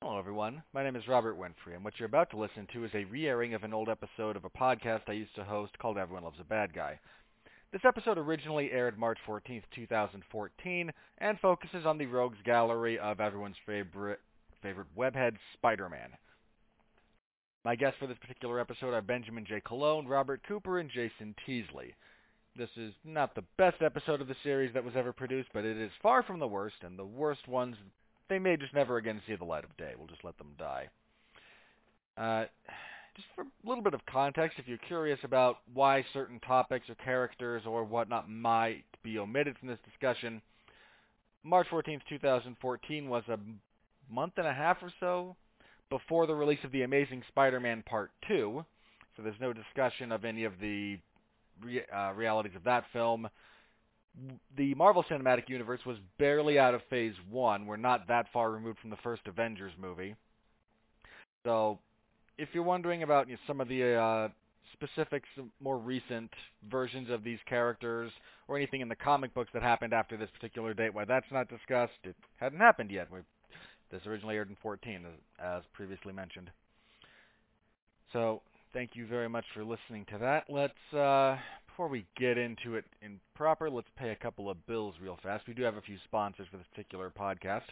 Hello, everyone. My name is Robert Winfree, and what you're about to listen to is a re-airing of an old episode of a podcast I used to host called Everyone Loves a Bad Guy. This episode originally aired March 14th, 2014, and focuses on the rogues gallery of everyone's favorite favorite webhead, Spider-Man. My guests for this particular episode are Benjamin J. Colon, Robert Cooper, and Jason Teasley. This is not the best episode of the series that was ever produced, but it is far from the worst, and the worst ones, they may just never again see the light of day. We'll just let them die. Uh, just for a little bit of context, if you're curious about why certain topics or characters or whatnot might be omitted from this discussion, March 14th, 2014 was a month and a half or so before the release of The Amazing Spider-Man Part 2, so there's no discussion of any of the re- uh, realities of that film. The Marvel Cinematic Universe was barely out of Phase 1. We're not that far removed from the first Avengers movie. So if you're wondering about you know, some of the uh, specifics, of more recent versions of these characters, or anything in the comic books that happened after this particular date, why that's not discussed, it hadn't happened yet. We, this originally aired in 14, as, as previously mentioned. So thank you very much for listening to that. Let's, uh, before we get into it in proper, let's pay a couple of bills real fast. We do have a few sponsors for this particular podcast.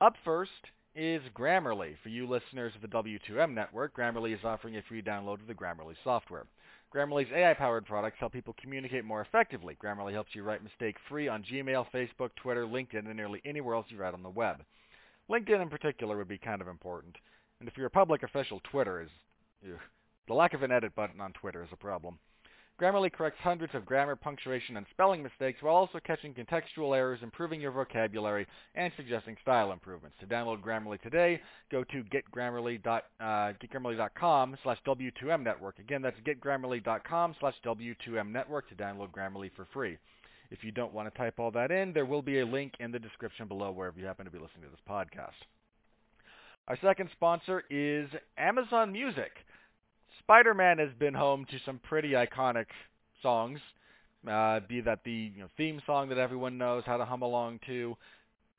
Up first is Grammarly. For you listeners of the W2M network, Grammarly is offering a free download of the Grammarly software. Grammarly's AI-powered products help people communicate more effectively. Grammarly helps you write mistake-free on Gmail, Facebook, Twitter, LinkedIn, and nearly anywhere else you write on the web. LinkedIn in particular would be kind of important. And if you're a public official, Twitter is... Ugh, the lack of an edit button on Twitter is a problem. Grammarly corrects hundreds of grammar, punctuation, and spelling mistakes while also catching contextual errors, improving your vocabulary, and suggesting style improvements. To download Grammarly today, go to getgrammarly.com uh, getgrammarly.com slash W2M network. Again, that's getgrammarly.com slash W2M network to download Grammarly for free. If you don't want to type all that in, there will be a link in the description below wherever you happen to be listening to this podcast. Our second sponsor is Amazon Music. Spider-Man has been home to some pretty iconic songs, uh, be that the you know, theme song that everyone knows how to hum along to.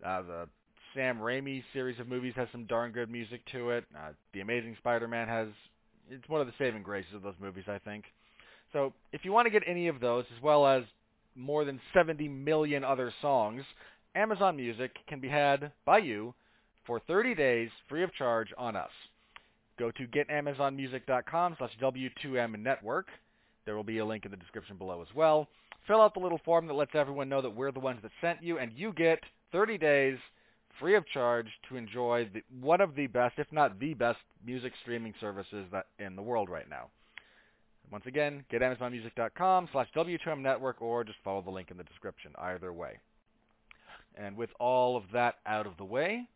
Uh, the Sam Raimi series of movies has some darn good music to it. Uh, the Amazing Spider-Man has it's one of the saving graces of those movies, I think. So if you want to get any of those, as well as more than 70 million other songs, Amazon Music can be had by you for 30 days free of charge on us. Go to getamazonmusic.com slash W2M network. There will be a link in the description below as well. Fill out the little form that lets everyone know that we're the ones that sent you, and you get 30 days free of charge to enjoy the, one of the best, if not the best, music streaming services that in the world right now. Once again, getamazonmusic.com slash W2M network, or just follow the link in the description, either way. And with all of that out of the way,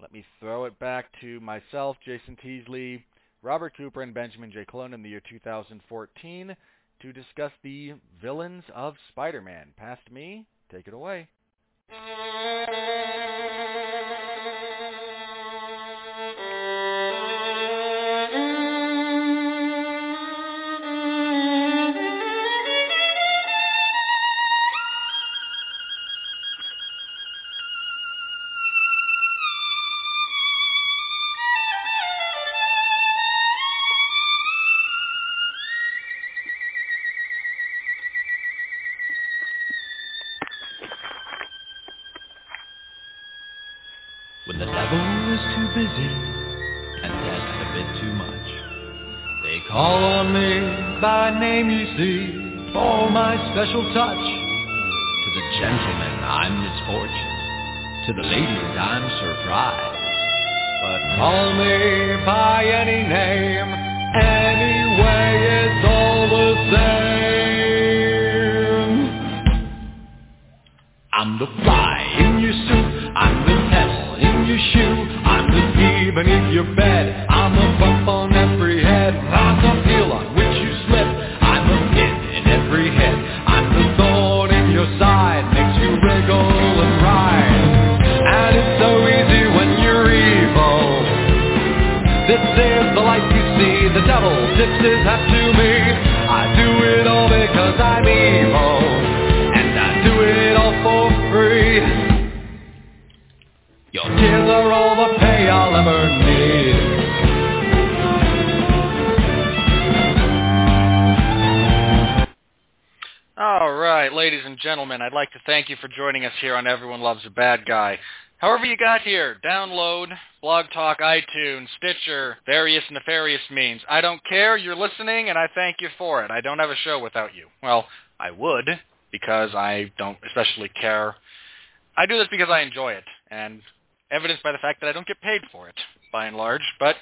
let me throw it back to myself, Jason Teasley, Robert Cooper, and Benjamin J. Colon in the year 2014 to discuss the villains of Spider-Man. Past me, take it away. Special touch. To the gentlemen, I'm misfortune. To the ladies, I'm surprise. But call me by any name, anyway, it's all the same. I'm the fly in your suit, I'm the pebble in your shoe, I'm the key beneath your bed, I'm the to me, I do it all because I'm evil, and I do it all for free. Your are all the pay I'll ever need. All right, ladies and gentlemen, I'd like to thank you for joining us here on Everyone Loves a Bad Guy. However you got here, download, Blog Talk, iTunes, Stitcher, various nefarious means. I don't care, you're listening, and I thank you for it. I don't have a show without you. Well, I would, because I don't especially care. I do this because I enjoy it, and evidenced by the fact that I don't get paid for it, by and large. But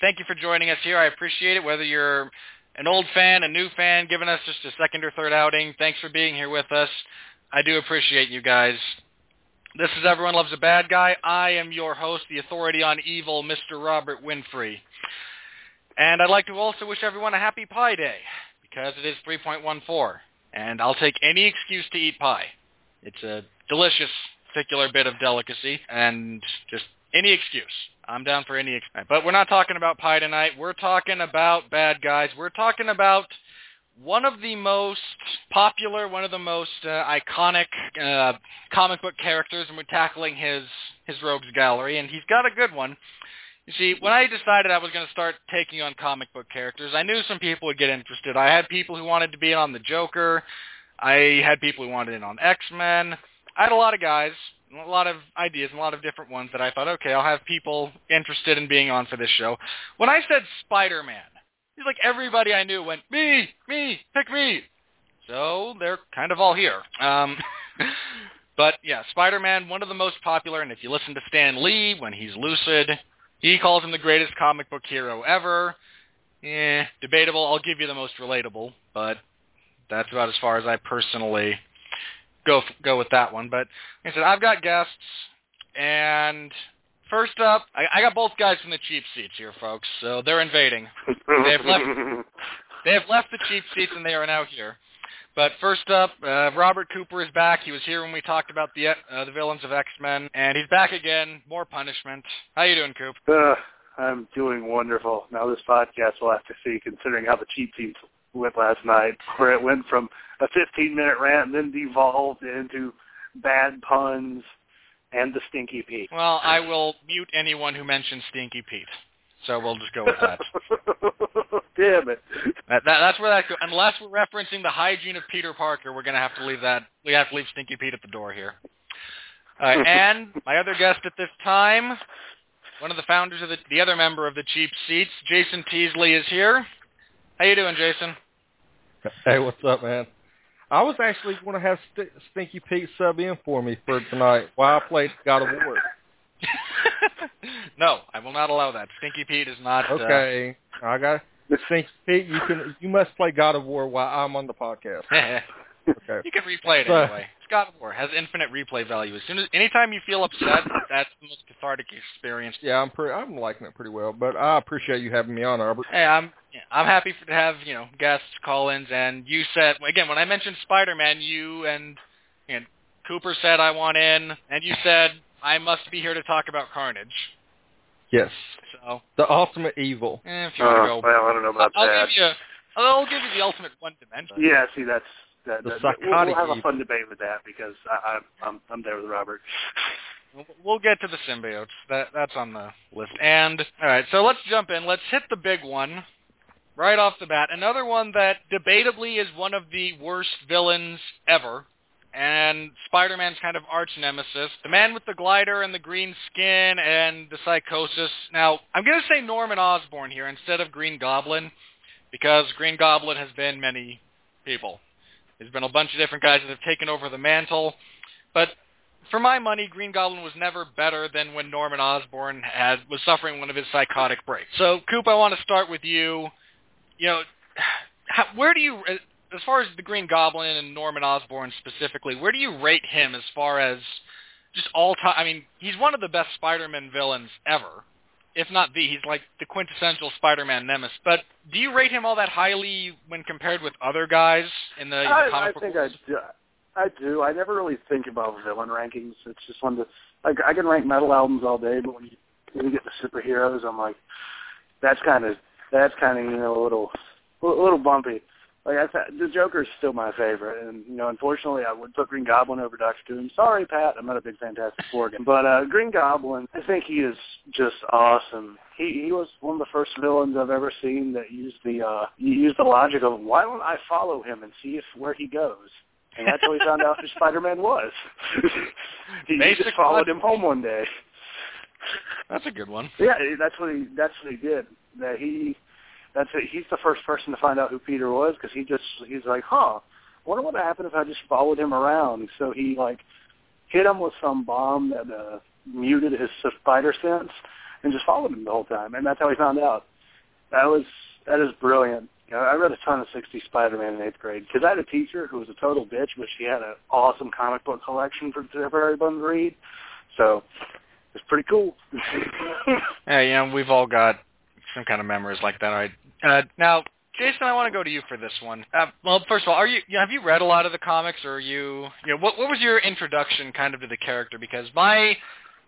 thank you for joining us here. I appreciate it, whether you're an old fan, a new fan, giving us just a second or third outing. Thanks for being here with us. I do appreciate you guys. This is Everyone Loves a Bad Guy. I am your host, the authority on evil, Mr. Robert Winfree. And I'd like to also wish everyone a happy Pie Day, because it is 3.14. And I'll take any excuse to eat pie. It's a delicious particular bit of delicacy, and just any excuse. I'm down for any excuse. But we're not talking about pie tonight. We're talking about bad guys. We're talking about one of the most popular, one of the most uh, iconic uh, comic book characters, and we're tackling his his rogues gallery, and he's got a good one. You see, when I decided I was going to start taking on comic book characters, I knew some people would get interested. I had people who wanted to be in on the Joker. I had people who wanted in on X-Men. I had a lot of guys, a lot of ideas, and a lot of different ones that I thought, okay, I'll have people interested in being on for this show. When I said Spider-Man, he's like everybody I knew went, me, me, pick me. So they're kind of all here. Um, but yeah, Spider-Man, one of the most popular, and if you listen to Stan Lee when he's lucid, he calls him the greatest comic book hero ever. Eh, debatable. I'll give you the most relatable, but that's about as far as I personally go go with that one. But like I said, I've got guests, and first up, I, I got both guys from the cheap seats here, folks. So they're invading. They have left. They have left the cheap seats, and they are now here. But first up, uh, Robert Cooper is back. He was here when we talked about the uh, the villains of X Men, and he's back again. More punishment. How you doing, Coop? Uh, I'm doing wonderful. Now this podcast will have to see, considering how the cheap seats went last night, where it went from a 15-minute rant and then devolved into bad puns and the Stinky Pete. Well, I will mute anyone who mentions Stinky Pete. So we'll just go with that. Damn it. That, that, that's where that goes. Unless we're referencing the hygiene of Peter Parker, we're going to have to leave that. We have to leave Stinky Pete at the door here. Uh, and my other guest at this time, one of the founders of the, the other member of the Cheap Seats, Jason Teasley, is here. How you doing, Jason? Hey, what's up, man? I was actually going to have St- Stinky Pete sub in for me for tonight while I played God of War. no, I will not allow that. Stinky Pete is not. Okay, uh... I got Stinky Pete. You can you must play God of War while I'm on the podcast. okay. You can replay it so, anyway. It's God of War has infinite replay value. As soon as anytime you feel upset, that's the most cathartic experience. Yeah, I'm pretty. I'm liking it pretty well. But I appreciate you having me on, Albert. Hey, I'm I'm happy for, to have you know guests, call-ins, and you said again when I mentioned Spider-Man, you and and Cooper said I want in, and you said I must be here to talk about Carnage. Yes. So the ultimate evil. Eh, if you want to Uh, go, well, I don't know about I'll that. give you. I'll give you the ultimate one dimension. Yeah, see, that's that. The that we'll, psychotic we'll have a fun debate with that because I, I, I'm I'm there with Robert. We'll- We'll get to the symbiotes. That that's on the list. And all right, so let's jump in. Let's hit the big one right off the bat. Another one that debatably is one of the worst villains ever. And Spider-Man's kind of arch nemesis, the man with the glider and the green skin and the psychosis. Now, I'm going to say Norman Osborn here instead of Green Goblin, because Green Goblin has been many people. There's been a bunch of different guys that have taken over the mantle, but for my money, Green Goblin was never better than when Norman Osborn had was suffering one of his psychotic breaks. So, Coop, I want to start with you. You know, how, where do you, as far as the Green Goblin and Norman Osborn specifically, where do you rate him as far as just all time? I mean, he's one of the best Spider-Man villains ever, if not the. He's like the quintessential Spider-Man nemesis. But do you rate him all that highly when compared with other guys in the I, comic I think world? I do. I do. I never really think about villain rankings. It's just one of the. Like, I can rank metal albums all day, but when you, when you get to superheroes, I'm like, that's kind of that's kind of you know a little a little bumpy. Like I said, the Joker's still my favorite, and you know, unfortunately, I would put Green Goblin over Doctor Doom. Sorry, Pat, I'm not a big Fantastic Four guy, but uh, Green Goblin, I think he is just awesome. He he was one of the first villains I've ever seen that used the uh used the logic of why don't I follow him and see if where he goes. And that's how he found out who Spider-Man was. he Basic just followed him home one day. That's a good one. Yeah, that's what he that's what he did. That he that's it. He's the first person to find out who Peter was because he just he's like, huh, wonder what would happen if I just followed him around. So he like hit him with some bomb that uh, muted his spider sense and just followed him the whole time, and that's how he found out. That was that is brilliant. You know, I read a ton of 60 Spider-Man in eighth grade because I had a teacher who was a total bitch, but she had an awesome comic book collection for for everyone to read. So it's pretty cool. Yeah, you know, we've all got some kind of memories like that. All right. Uh, now, Jason, I want to go to you for this one. Uh, well, first of all, are you, you know, have you read a lot of the comics, or are you, you know, what what was your introduction kind of to the character? Because my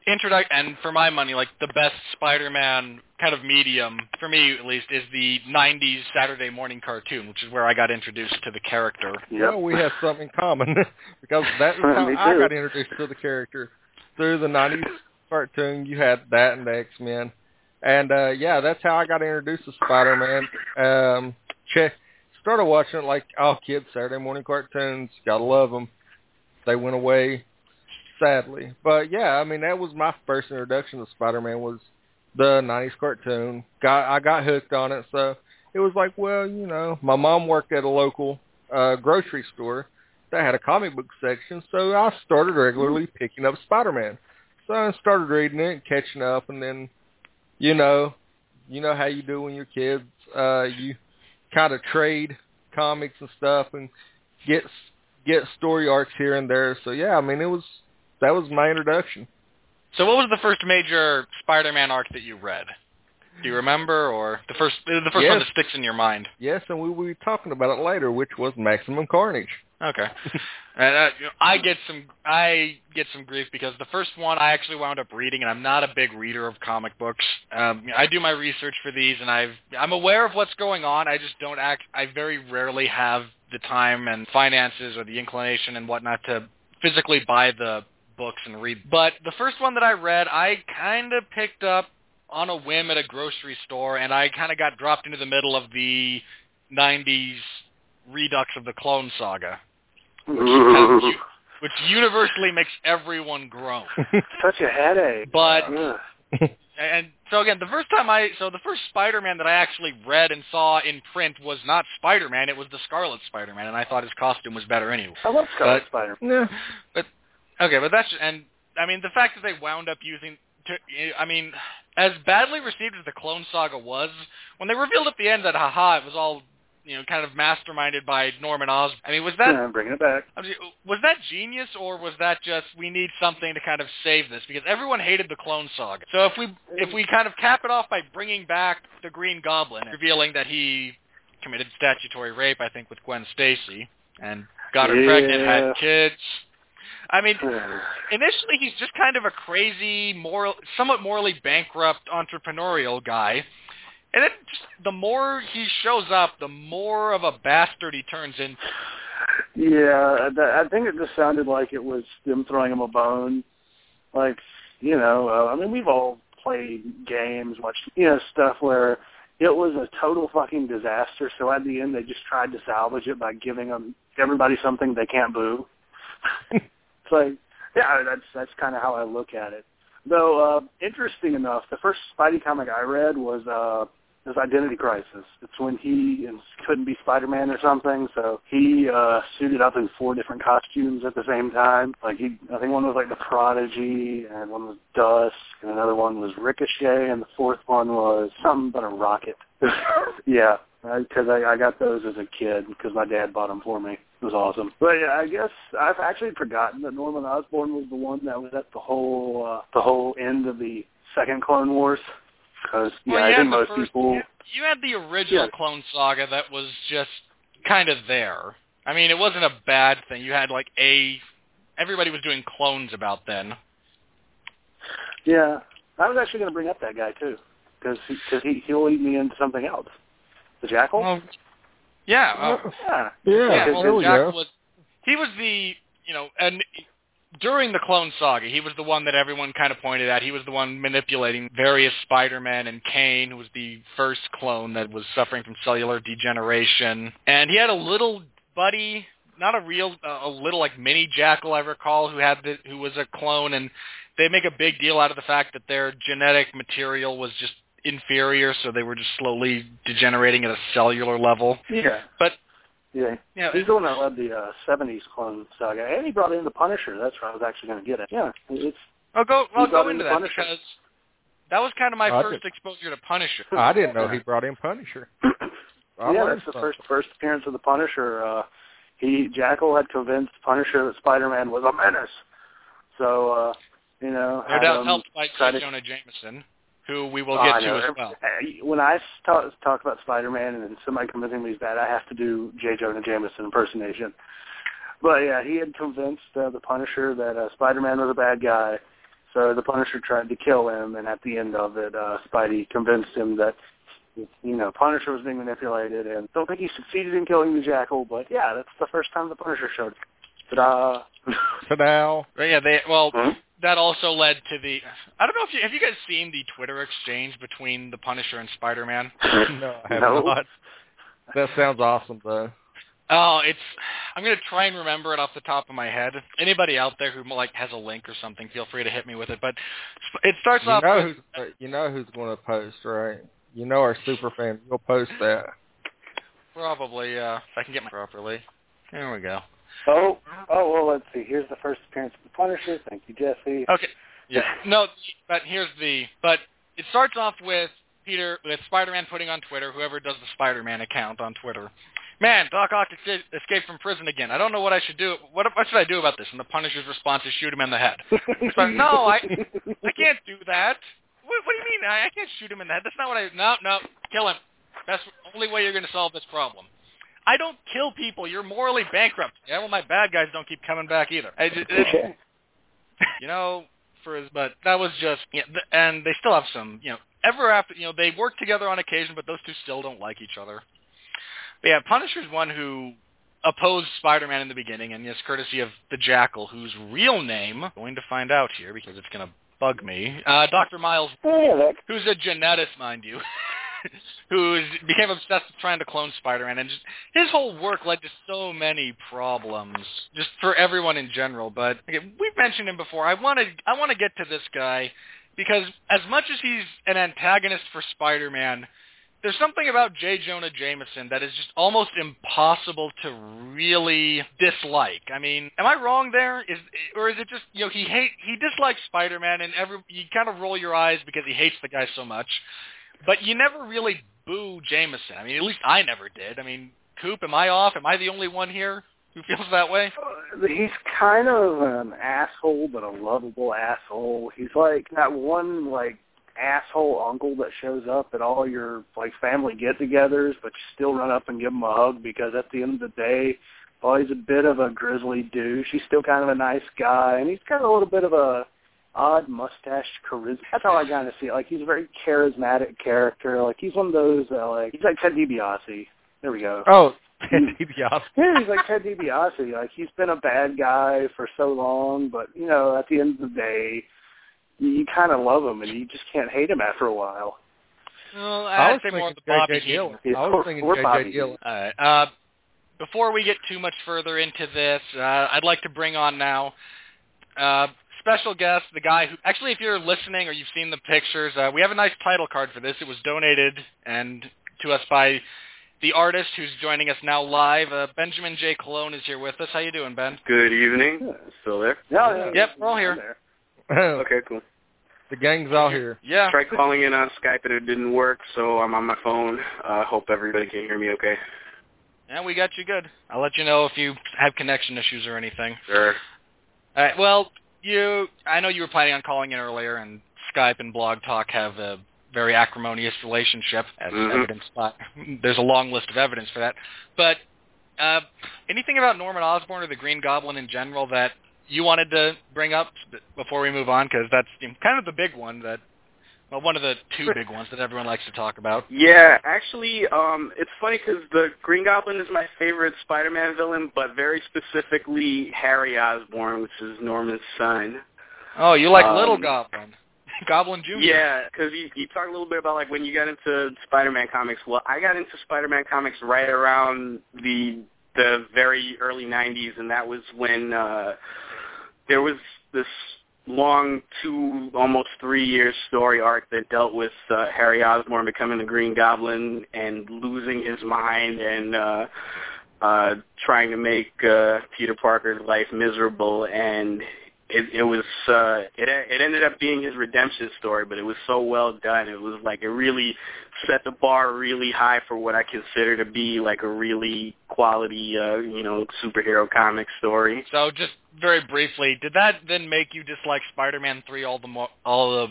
introduction, and for my money, like the best Spider-Man kind of medium for me at least is the '90s Saturday morning cartoon, which is where I got introduced to the character. Yep. Well, we have something in common because that is how I got introduced to the character through the '90s cartoon. You had that and the X Men, and uh yeah, that's how I got introduced to Spider-Man. Um, check, started watching it like all kids Saturday morning cartoons. Gotta love them. They went away, sadly, but yeah, I mean that was my first introduction to Spider-Man was the '90s cartoon. Got I got hooked on it, so it was like, well, you know, my mom worked at a local uh grocery store that had a comic book section, so I started regularly picking up Spider-Man. So I started reading it, and catching up, and then, you know, you know how you do when you're kids. Uh, you kind of trade comics and stuff, and get get story arcs here and there. So yeah, I mean, it was that was my introduction. So, what was the first major Spider-Man arc that you read? Do you remember, or the first the first Yes. one that sticks in your mind? Yes, and we will be talking about it later, which was Maximum Carnage. Okay. and uh, you know, I get some I get some grief because the first one I actually wound up reading, and I'm not a big reader of comic books. Um, I do my research for these, and I've I'm aware of what's going on. I just don't act. I very rarely have the time and finances or the inclination and whatnot to physically buy the books and read. But the first one that I read, I kind of picked up on a whim at a grocery store, and I kind of got dropped into the middle of the '90s redux of the Clone Saga Ooh, which universally makes everyone groan. such a headache. But Ugh. and so again, the first time I so the first Spider-Man that I actually read and saw in print was not Spider-Man; it was the Scarlet Spider-Man, and I thought his costume was better anyway. I love Scarlet But- Spider. yeah. But okay, but that's and I mean the fact that they wound up using. To, I mean, as badly received as the Clone Saga was, when they revealed at the end that haha, it was all you know, kind of masterminded by Norman Osborn. I mean, was that Yeah, I'm bringing it back. Was that genius or was that just we need something to kind of save this because everyone hated the Clone Saga. So if we if we kind of cap it off by bringing back the Green Goblin, revealing that he committed statutory rape, I think, with Gwen Stacy and got her pregnant, Yeah. had kids. I mean, hmm. initially he's just kind of a crazy, moral, somewhat morally bankrupt entrepreneurial guy. And then just the more he shows up, the more of a bastard he turns into. Yeah, I think it just sounded like it was them throwing him a bone. Like, you know, uh, I mean, we've all played games, watched, you know, stuff where it was a total fucking disaster. So at the end, they just tried to salvage it by giving them everybody something they can't boo. it's like, yeah, that's that's kind of how I look at it. Though, uh, interesting enough, the first Spidey comic I read was uh, his Identity Crisis. It's when he couldn't be Spider-Man or something, so he uh, suited up in four different costumes at the same time. Like he, I think one was like the Prodigy, and one was Dusk, and another one was Ricochet, and the fourth one was something but a rocket. yeah, because I, I got those as a kid because my dad bought them for me. It was awesome. But yeah, I guess I've actually forgotten that Norman Osborn was the one that was at the whole uh, the whole end of the second Clone Wars. Because yeah, well, I you think had most first, people. You, you had the original Yeah. Clone Saga that was just kind of there. I mean, it wasn't a bad thing. You had like a everybody was doing clones about then. Yeah, I was actually going to bring up that guy too, because because he he'll lead me into something else. The Jackal. Well, Yeah. Oh, Yeah. Yeah, yeah. Oh, well, we Jackal was he was the you know and during the Clone Saga, he was the one that everyone kind of pointed at. He was the one manipulating various Spider-Man and Kaine, who was the first clone that was suffering from cellular degeneration. And he had a little buddy, not a real, uh, a little like mini Jackal, I recall, who had the, who was a clone, and they make a big deal out of the fact that their genetic material was just inferior, so they were just slowly degenerating at a cellular level. Yeah. But Yeah. you know, He's the one that led the uh, 70s clone saga. And he brought in the Punisher. That's where I was actually going to get it. Yeah. It's I'll go. I'll brought go in into the that Punisher. because that was kind of my I first did. exposure to Punisher. I didn't know he brought in Punisher. I yeah, that's the something. first first appearance of the Punisher. Uh, he Jackal had convinced Punisher that Spider-Man was a menace. So, uh, you know, No had doubt helped by try Jonah Jameson, who we will Oh, get I to as well. Uh, When I talk, talk about Spider-Man and then somebody convincing me he's bad, I have to do J. Jonah Jameson impersonation. But yeah, he had convinced uh, the Punisher that uh, Spider-Man was a bad guy. So the Punisher tried to kill him, and at the end of it, uh, Spidey convinced him that you know Punisher was being manipulated, and don't think he succeeded in killing the Jackal. But yeah, that's the first time the Punisher showed. Ta-da! Ta-da. But yeah, they well Hmm? That also led to the. I don't know if you have you guys seen the Twitter exchange between the Punisher and Spider-Man. No, I have No. not. That sounds awesome, though. Oh, it's. I'm gonna try and remember it off the top of my head. Anybody out there who like has a link or something, feel free to hit me with it. But it starts You off know with who's you know who's going to post, right? You know our super fan. You'll post that. probably uh, if I can get my properly. There we go. Oh, oh well. Let's see. Here's the first appearance of the Punisher. Thank you, Jesse. Okay. Yeah. No, but here's the. But it starts off with Peter with Spider-Man putting on Twitter, whoever does the Spider-Man account on Twitter. Man, Doc Ock escaped from prison again. I don't know what I should do. What, what should I do about this? And the Punisher's response is shoot him in the head. So, no, I I can't do that. What, what do you mean? I, I can't shoot him in the head. That's not what I. No, no, kill him. That's the only way you're going to solve this problem. I don't kill people. You're morally bankrupt. Yeah, well, my bad guys don't keep coming back either. I just, it, you know, for his, but that was just, yeah, th- and they still have some, you know, ever after, you know, they work together on occasion, but those two still don't like each other. But yeah, Punisher's one who opposed Spider-Man in the beginning, and yes, courtesy of the Jackal, whose real name, I'm going to find out here because it's going to bug me, uh, Dr. Miles Oh, yeah, who's a geneticist, mind you, who became obsessed with trying to clone Spider-Man, and just his whole work led to so many problems, just for everyone in general. But again, we've mentioned him before. I want to I want to get to this guy because as much as he's an antagonist for Spider-Man, there's something about J. Jonah Jameson that is just almost impossible to really dislike. I mean, am I wrong there? Is or is it just you know he hate he dislikes Spider-Man and every you kind of roll your eyes because he hates the guy so much, but you never really boo Jameson. I mean, at least I never did. I mean, Coop, am I off? Am I the only one here who feels that way? Uh, he's kind of an asshole, but a lovable asshole. He's like that one like asshole uncle that shows up at all your like family get-togethers, but you still run up and give him a hug because at the end of the day, while he's a bit of a grizzly douche, he's still kind of a nice guy, and he's got a little bit of a odd mustache charisma. That's how I kind of see it. Like he's a very charismatic character. Like he's one of those uh, like he's like Ted DiBiase. There we go. Oh, Ted DiBiase. Yeah, he's like Ted DiBiase. Like he's been a bad guy for so long, but you know, at the end of the day, you, you kind of love him, and you just can't hate him after a while. Well, I I'd was say more of the Bobby J.J. Yeah, I was thinking we're Bobby Gillen. All right. Uh, before we get too much further into this, uh, I'd like to bring on now uh, special guest, the guy who actually, if you're listening or you've seen the pictures, uh, we have a nice title card for this. It was donated and to us by the artist who's joining us now live. Uh, Benjamin J. Colon is here with us. How you doing, Ben? Good evening. Still there? Yeah, yeah, Yep, we're all here. Okay, cool. the gang's all here. Yeah. Tried calling in on Skype and it didn't work, so I'm on my phone. Uh, hope everybody can hear me okay. Yeah, we got you good. I'll let you know if you have connection issues or anything. Sure. All right. Well, you. I know you were planning on calling in earlier, and Skype and Blog Talk have a very acrimonious relationship, as Mhm. evidenced by. There's a long list of evidence for that. But uh, anything about Norman Osborn or the Green Goblin in general that you wanted to bring up before we move on? Because that's kind of the big one that Well, one of the two big ones that everyone likes to talk about. Yeah, actually, um, it's funny because the Green Goblin is my favorite Spider-Man villain, but very specifically Harry Osborn, which is Norman's son. Oh, you like Um, Little Goblin, Goblin Junior. Yeah, because you, you talked a little bit about like when you got into Spider-Man comics. Well, I got into Spider-Man comics right around the the very early '90s, and that was when uh, there was this long two, almost three year story arc that dealt with uh, Harry Osborn becoming the Green Goblin and losing his mind and uh, uh, trying to make uh, Peter Parker's life miserable and it, it was uh it it ended up being his redemption story but it was so well done. It was like it really set the bar really high for what i consider to be like a really quality uh you know superhero comic story. So just very briefly, did that then make you dislike Spider-Man 3 all the more, all the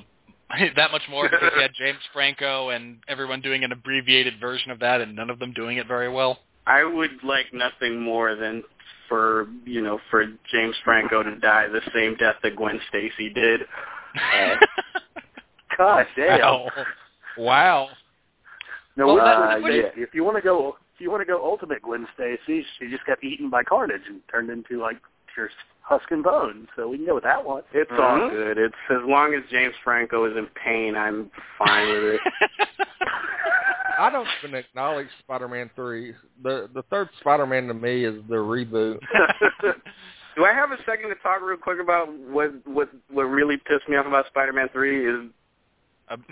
that much more? Because you had James Franco and everyone doing an abbreviated version of that and none of them doing it very well? I would like nothing more than for you know for james franco to die the same death that gwen stacy did Uh, God damn. Wow. wow. No, Well, well, that- uh, if, if you want to go, if you want to go ultimate Gwen Stacy, she just got eaten by Carnage and turned into like pure husk and bone. So we can go with that one. it's all Mm-hmm. Mhm. good it's as long as james franco is in pain i'm fine with it I don't even acknowledge Spider-Man three. The the third Spider-Man to me is the reboot. Do I have a second to talk real quick about what what what really pissed me off about Spider-Man Three? Is Um,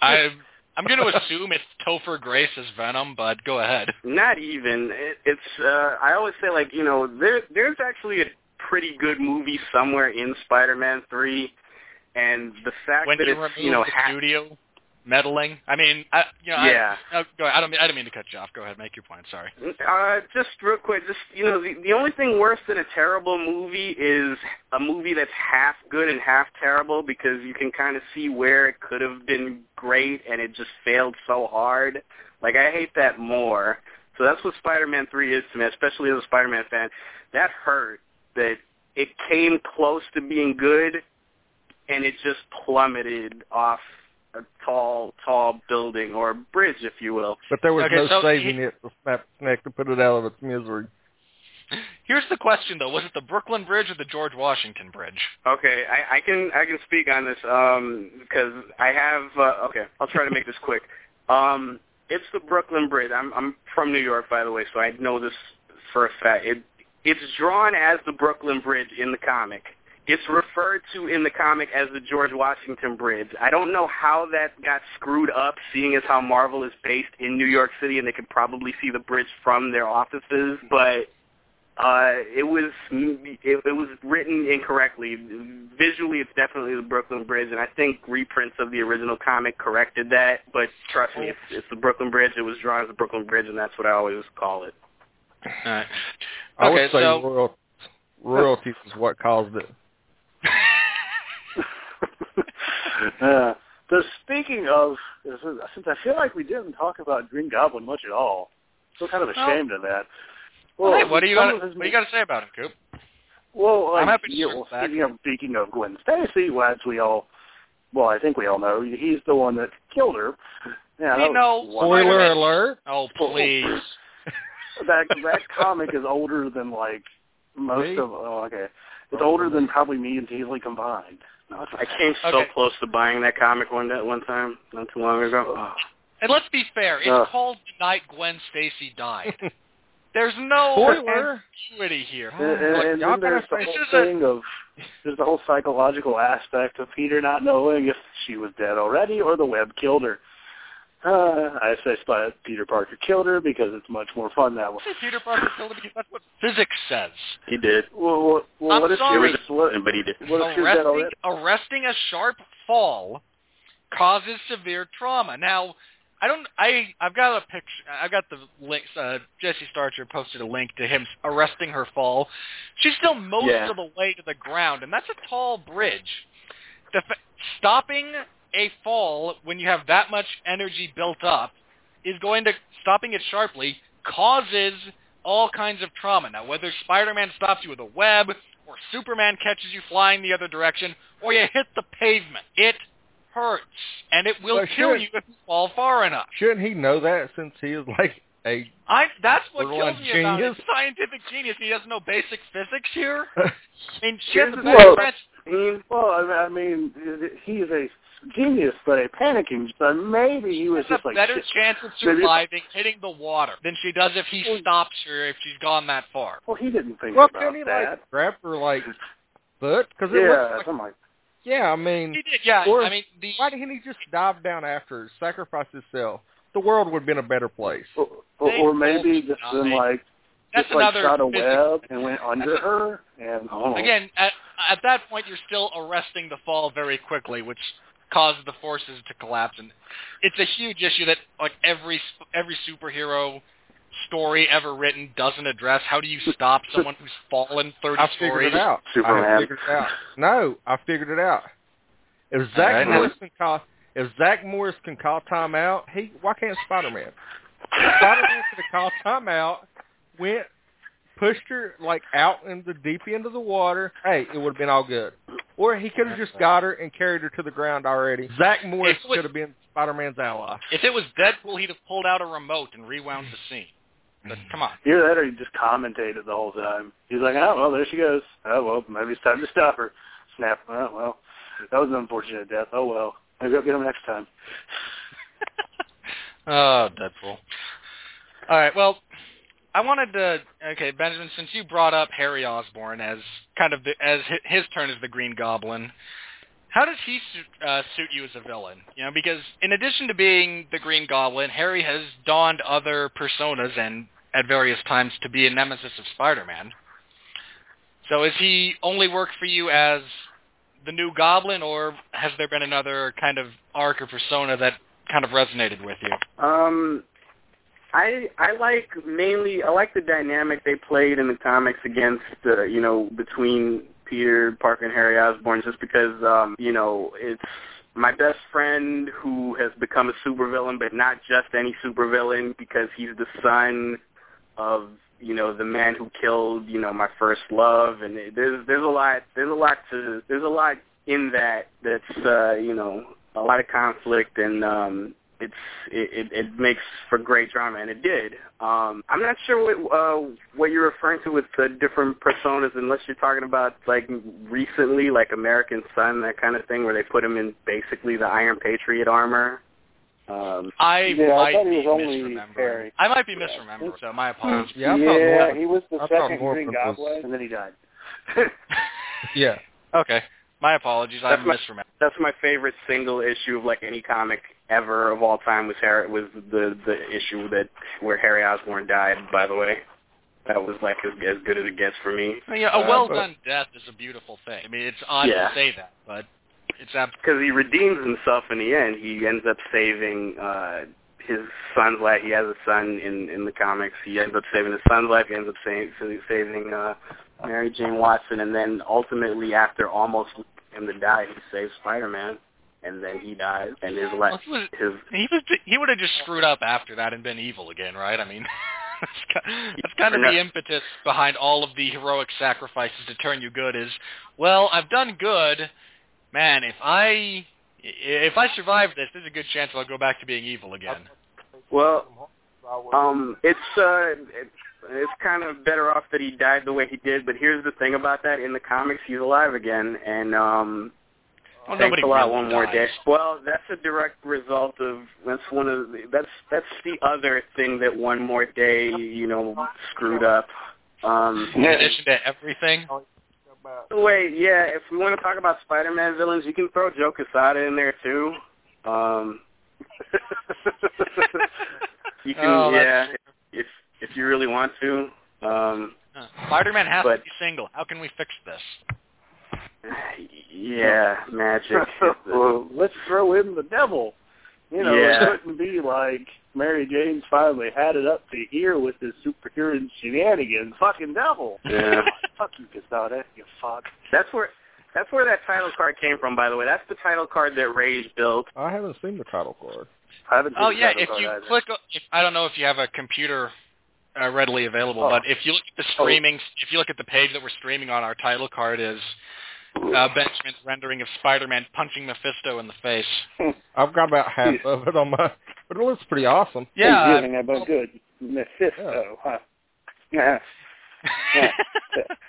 I I'm going to assume it's Topher Grace as Venom, but go ahead. not even it, it's. uh I always say like you know there there's actually a pretty good movie somewhere in Spider-Man Three, and the fact When that you it's you know the ha- studio meddling, I mean, I, you know, yeah. I, no, go ahead. I don't I don't mean to cut you off. Go ahead, make your point. Sorry. Uh, just real quick, just you know, the the only thing worse than a terrible movie is a movie that's half good and half terrible because you can kind of see where it could have been great and it just failed so hard. Like I hate that more. So that's what Spider-Man 3 is to me, especially as a Spider-Man fan. That hurt that it came close to being good and it just plummeted off a tall, tall building or a bridge, if you will. But there was Okay, no so saving he- it to snap its to put it out of its misery. Here's the question though: Was it the Brooklyn Bridge or the George Washington Bridge? Okay, I, I can I can speak on this um because I have uh, okay. I'll try to make this quick. Um, it's the Brooklyn Bridge. I'm I'm from New York, by the way, so I know this for a fact. It it's drawn as the Brooklyn Bridge in the comic. It's referred to in the comic as the George Washington Bridge. I don't know how that got screwed up, seeing as how Marvel is based in New York City and they could probably see the bridge from their offices, but uh, it was it, it was written incorrectly. Visually, it's definitely the Brooklyn Bridge, and I think reprints of the original comic corrected that. But trust me, it's, it's the Brooklyn Bridge. It was drawn as the Brooklyn Bridge, and that's what I always call it. All right. I Okay, would say so- royal, royalties is what caused it. uh, so speaking of, since I feel like we didn't talk about Green Goblin much at all, I'm kind of Well- ashamed of that. Well, hey, what do you some got? of his What do you got to say about him, Coop? Well, I'm like, happy to yeah, circle well, back. speaking of speaking of Gwen Stacy, well, as we all, well, I think we all know, he's the one that killed her. Yeah, We know. Spoiler alert! Oh please. that that comic is older than like most Me? of. Oh, okay, it's older than probably me and Teasley combined. No, I came so Okay. close to buying that comic one that one time, not too long ago. Oh. And let's be fair. It's Uh. called the night Gwen Stacy died. There's no Spoiler! ambiguity here. And, and, Look, and there's the whole This a- of there's the whole psychological aspect of Peter not knowing if she was dead already or the web killed her. Uh, I say Sp- Peter Parker killed her because it's much more fun that way. Say Peter Parker killed him because that's what physics says. He did, Well, well, well I'm what if sorry. she was what, but he did. what if she was dead Arresting, arresting a sharp fall causes severe trauma. Now, I don't. I I've got a picture. I've got the links. Uh, Jesse Starcher posted a link to him arresting her fall. She's still most Yeah. of the way to the ground, and that's a tall bridge. The stopping a fall when you have that much energy built up is going to stopping it sharply causes all kinds of trauma. Now, whether Spider-Man stops you with a web, or Superman catches you flying the other direction, or you hit the pavement, it hurts, and it will Well, kill should- you if you fall far enough. Shouldn't he know that since he is like a I that's what Little kills me about it. genius. Scientific genius. He doesn't know basic physics here. I mean, she Here's the the better thing. chance. I mean, Well, I I mean, he is a genius, but a panicking. So maybe he was just a like, better shit. chance of Maybe- surviving hitting the water than she does if he stops her if she's gone that far. well, he didn't think well, about he that. like grab her like foot? Because it yeah, looks like, something like yeah. I mean, He did, yeah. Or- I mean, the why didn't he just dive down after her, sacrifice himself? The world would have been a better place. or, or, or maybe just died. been like that's just like shot a web and went under her and oh, Again, at, at that point, you're still arresting the fall very quickly, which causes the forces to collapse. And it's a huge issue that like every every superhero story ever written doesn't address. How do you stop someone who's fallen 30 I figured stories? it out. I Superman. have figured it out. No, I figured it out. If Zach Alright. Morris can call, if Zach Morris can call timeout, he why can't Spider Man? Spider-Man could have called timeout, went, pushed her like out in the deep end of the water. Hey, it would have been all good. Or he could have just got her and carried her to the ground already. Zach Morris It would- could have been Spider-Man's ally. If it was Deadpool, he'd have pulled out a remote and rewound the scene. But mm. come on. Either that or he just commentated the whole time. He's like, oh, well, there she goes. Oh, well, maybe it's time to stop her. Snap. Oh, well, that was an unfortunate death. Oh, well. Maybe I'll get him next time. Oh, Deadpool. All right. Well, I wanted to. Okay, Benjamin, since you brought up Harry Osborn as kind of the, as hi- his turn as the Green Goblin, how does he uh, suit you as a villain? You know, because in addition to being the Green Goblin, Harry has donned other personas and at various times to be a nemesis of Spider-Man. So, is he only work for you as the new Goblin, or has there been another kind of arc or persona that kind of resonated with you? Um, I I like mainly I like the dynamic they played in the comics against uh, you know between Peter Parker and Harry Osborn just because um you know it's my best friend who has become a supervillain but not just any supervillain because he's the son of you know the man who killed you know my first love. And it, there's there's a lot there's a lot to there's a lot in that that's uh you know a lot of conflict and um it's it, it, it makes for great drama and it did um i'm not sure what uh what you're referring to with the different personas unless you're talking about like recently like american son that kind of thing where they put him in basically the iron patriot armor um I Yeah, I might thought he be misremembering. Harry. I might be misremembering, so my apologies. Yeah, yeah, Morphin- he was the I second Green Goblin, and then he died. Yeah. Okay, my apologies. I That's my- misremembered. that's my favorite single issue of like any comic ever of all time was Harry was the the issue that where Harry Osborn died. By the way, that was like as, as good as it gets for me Yeah, a Uh, well but- done death is a beautiful thing. I mean, it's odd Yeah. to say that, but it's ab- because he redeems himself in the end. He ends up saving uh his son's life. He has a son in in the comics. He ends up saving his son's life. He ends up saving saving uh Mary Jane Watson, and then ultimately after almost him to die, he saves Spider-Man, and then he dies, and his well, life he was his he was he would have just screwed up after that and been evil again, right? I mean, that's that's kind of the impetus behind all of the heroic sacrifices to turn you good. Is well, I've done good, man. If I if I survive this, there's a good chance I'll go back to being evil again. Well, um, it's uh, it, it's kind of better off that he died the way he did. But here's the thing about that: in the comics, he's alive again, and um, Well, thanks nobody a lot. One more day. Well, that's a direct result of that's one of the, that's that's the other thing that one more day, you know, screwed up. Um, In addition to everything, Wait, yeah, if we want to talk about Spider-Man villains, you can throw Joe Quesada in there too. Um, you can, Oh, yeah, if if you really want to. Um, Spider-Man has But- to be single. How can we fix this? Yeah, magic. well, let's throw in the devil. You know, Yeah. it couldn't be like Mary Jane's finally had it up to here with his superhero shenanigans. Fucking devil. Yeah. Fuck you, Quesada, you fuck. That's where that's where that title card came from, by the way. That's the title card that Rage built. I haven't seen the title card. I haven't seen Oh the yeah, title if card you either. click, if, I don't know if you have a computer uh, readily available, Oh. but if you look at the streaming, if you look at the page that we're streaming on, our title card is uh, Benjamin's rendering of Spider-Man punching Mephisto in the face. I've got about half of it on my, but it looks pretty awesome. Yeah, Thanksgiving, about good. Mephisto, huh? Yeah.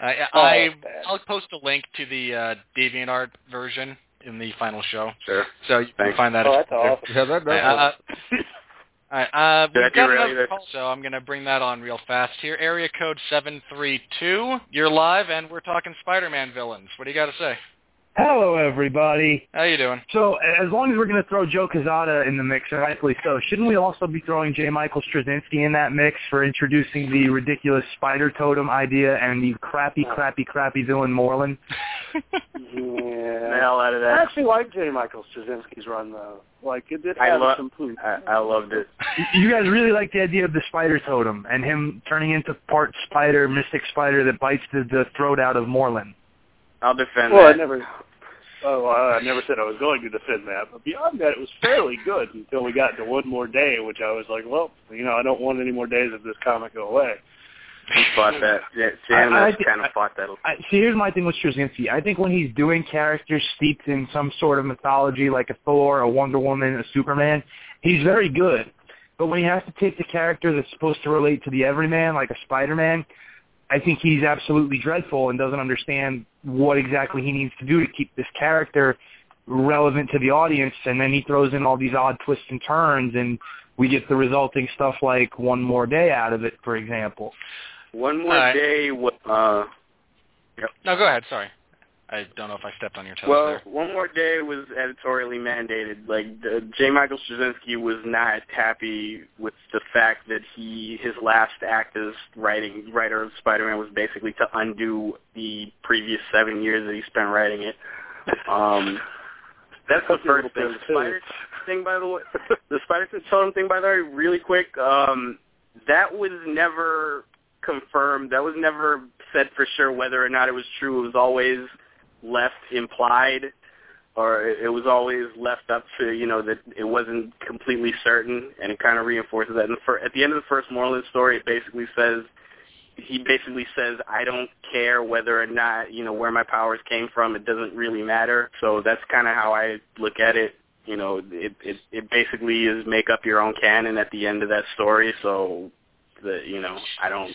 I, Oh, I I'll post a link to the uh, DeviantArt version in the final show, Sure. so you can find that. Oh, if- that's awesome. Yeah, that does. Uh, all right, uh, Did we've got another call, so I'm going to bring that on real fast here. Area code 732. You're live, and we're talking Spider-Man villains. What do you got to say? Hello, everybody. How you doing? So, as long as we're going to throw Joe Quesada in the mix, and rightfully so, shouldn't we also be throwing J. Michael Straczynski in that mix for introducing the ridiculous spider totem idea and the crappy, crappy, crappy villain Morlun? The Yeah. hell out of that. I actually like J. Michael Straczynski's run though. Like it did I have lo- some poop. I, I loved it. You guys really like the idea of the spider totem and him turning into part spider, mystic spider that bites the, the throat out of Morlun. I'll defend Well, I never. Oh, I never said I was going to defend that, but beyond that, it was fairly good until we got to one more day, which I was like, well, you know, I don't want any more days of this comic go away. He fought that. Yeah, I- I kind of fought that. I, see, here's my thing with Straczynski. I think when he's doing characters steeped in some sort of mythology, like a Thor, a Wonder Woman, a Superman, he's very good. But when he has to take the character that's supposed to relate to the everyman, like a Spider-Man, I think he's absolutely dreadful and doesn't understand what exactly he needs to do to keep this character relevant to the audience. And then he throws in all these odd twists and turns, and we get the resulting stuff like One More Day out of it, for example. One more All right. day. wa- Uh, No, go ahead. Sorry. I don't know if I stepped on your toes well, there. one more day was editorially mandated. Like the, J. Michael Straczynski was not happy with the fact that he his last act as writing writer of Spider-Man was basically to undo the previous seven years that he spent writing it. Um, that's the first thing. The spider thing, by the way, the spider totem thing, by the way, really quick. Um, that was never confirmed. That was never said for sure whether or not it was true. It was always left implied, or it was always left up to you know that it wasn't completely certain, and it kind of reinforces that. And fir- at the end of the first Morlun story, it basically says he basically says, I don't care whether or not, you know, where my powers came from. It doesn't really matter. So that's kind of how I look at it. You know, it, it, it basically is make up your own canon at the end of that story. So, the, you know, I don't,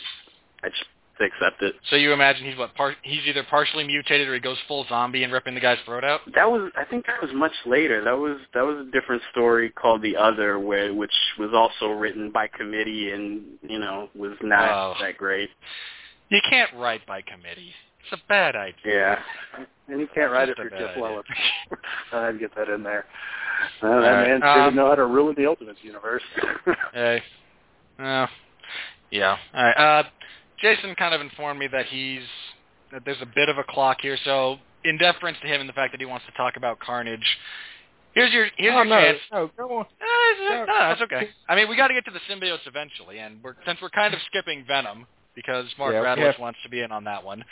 I just accept it. So you imagine he's what? Par- he's either partially mutated or he goes full zombie and ripping the guy's throat out. That was, I think that was much later. That was, that was a different story called The Other, where, which was also written by committee and, you know, was not Oh. that great. You can't write by committee. It's a bad idea. Yeah. And you can't write it Just for a Jeff bad idea. Wells. I had to get that in there. Uh, that right. man Um, didn't know how to ruin the Ultimate universe. Hey. Uh, yeah. All right. Uh, Jason kind of informed me that he's that there's a bit of a clock here. So in deference to him and the fact that he wants to talk about Carnage, here's your here's oh your no, chance. no, go on. Uh, it's- no, that's okay. I mean, we got to get to the symbiotes eventually, and we're since we're kind of skipping Venom because Mark Yeah, Radlich have- wants to be in on that one.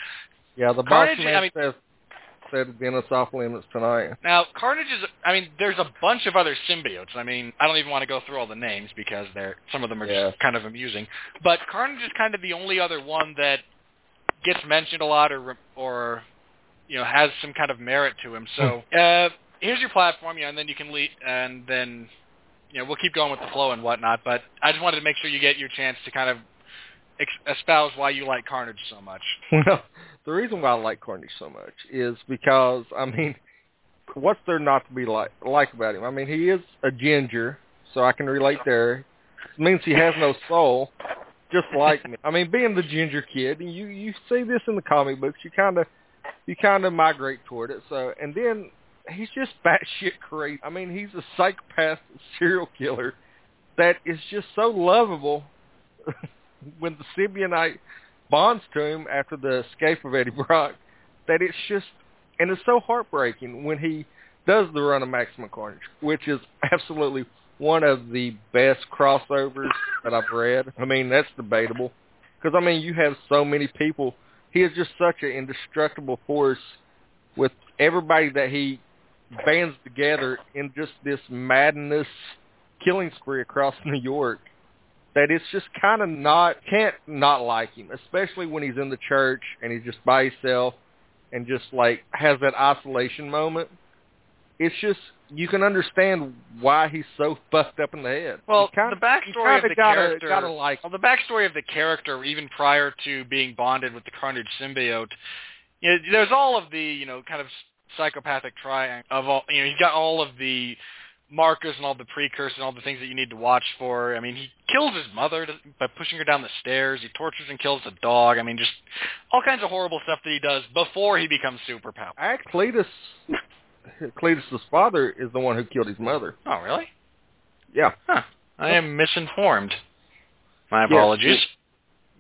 Yeah, the Carnage, I mean- says said Dennis off limits tonight. Now, Carnage is, I mean, there's a bunch of other symbiotes. I mean, I don't even want to go through all the names because they're, some of them are Yeah. just kind of amusing. But Carnage is kind of the only other one that gets mentioned a lot or, or you know, has some kind of merit to him. So, uh, here's your platform, yeah, and then you can lead, and then, you know, we'll keep going with the flow and whatnot, but I just wanted to make sure you get your chance to kind of espouse why you like Carnage so much. Well, the reason why I like Carnage so much is because I mean, what's there not to be like like about him? I mean, he is a ginger, so I can relate there. It means he has no soul, just like me. I mean, being the ginger kid, and you you see this in the comic books, you kind of you kind of migrate toward it. So, and then he's just batshit crazy. I mean, he's a psychopath serial killer that is just so lovable when the symbionite bonds to him after the escape of Eddie Brock that it's just and it's so heartbreaking when he does the run of Maximum Carnage, which is absolutely one of the best crossovers that I've read. I mean, that's debatable because I mean, you have so many people. He is just such an indestructible force with everybody that he bands together in just this madness killing spree across New York that it's just kind of not can't not like him, especially when he's in the church and he's just by himself and just like has that isolation moment. It's just you can understand why he's so fucked up in the head. Well, kinda- the backstory of the gotta, character, gotta like well, the backstory of the character, even prior to being bonded with the Carnage symbiote, you know, there's all of the, you know, kind of psychopathic triangle of all, you know, he's got all of the markers and all the precursors and all the things that you need to watch for. I mean, he kills his mother to, by pushing her down the stairs. He tortures and kills a dog. I mean, just all kinds of horrible stuff that he does before he becomes superpowered. Act Cletus Cletus's father is the one who killed his mother. Oh, really? Yeah. Huh. I am misinformed. My apologies.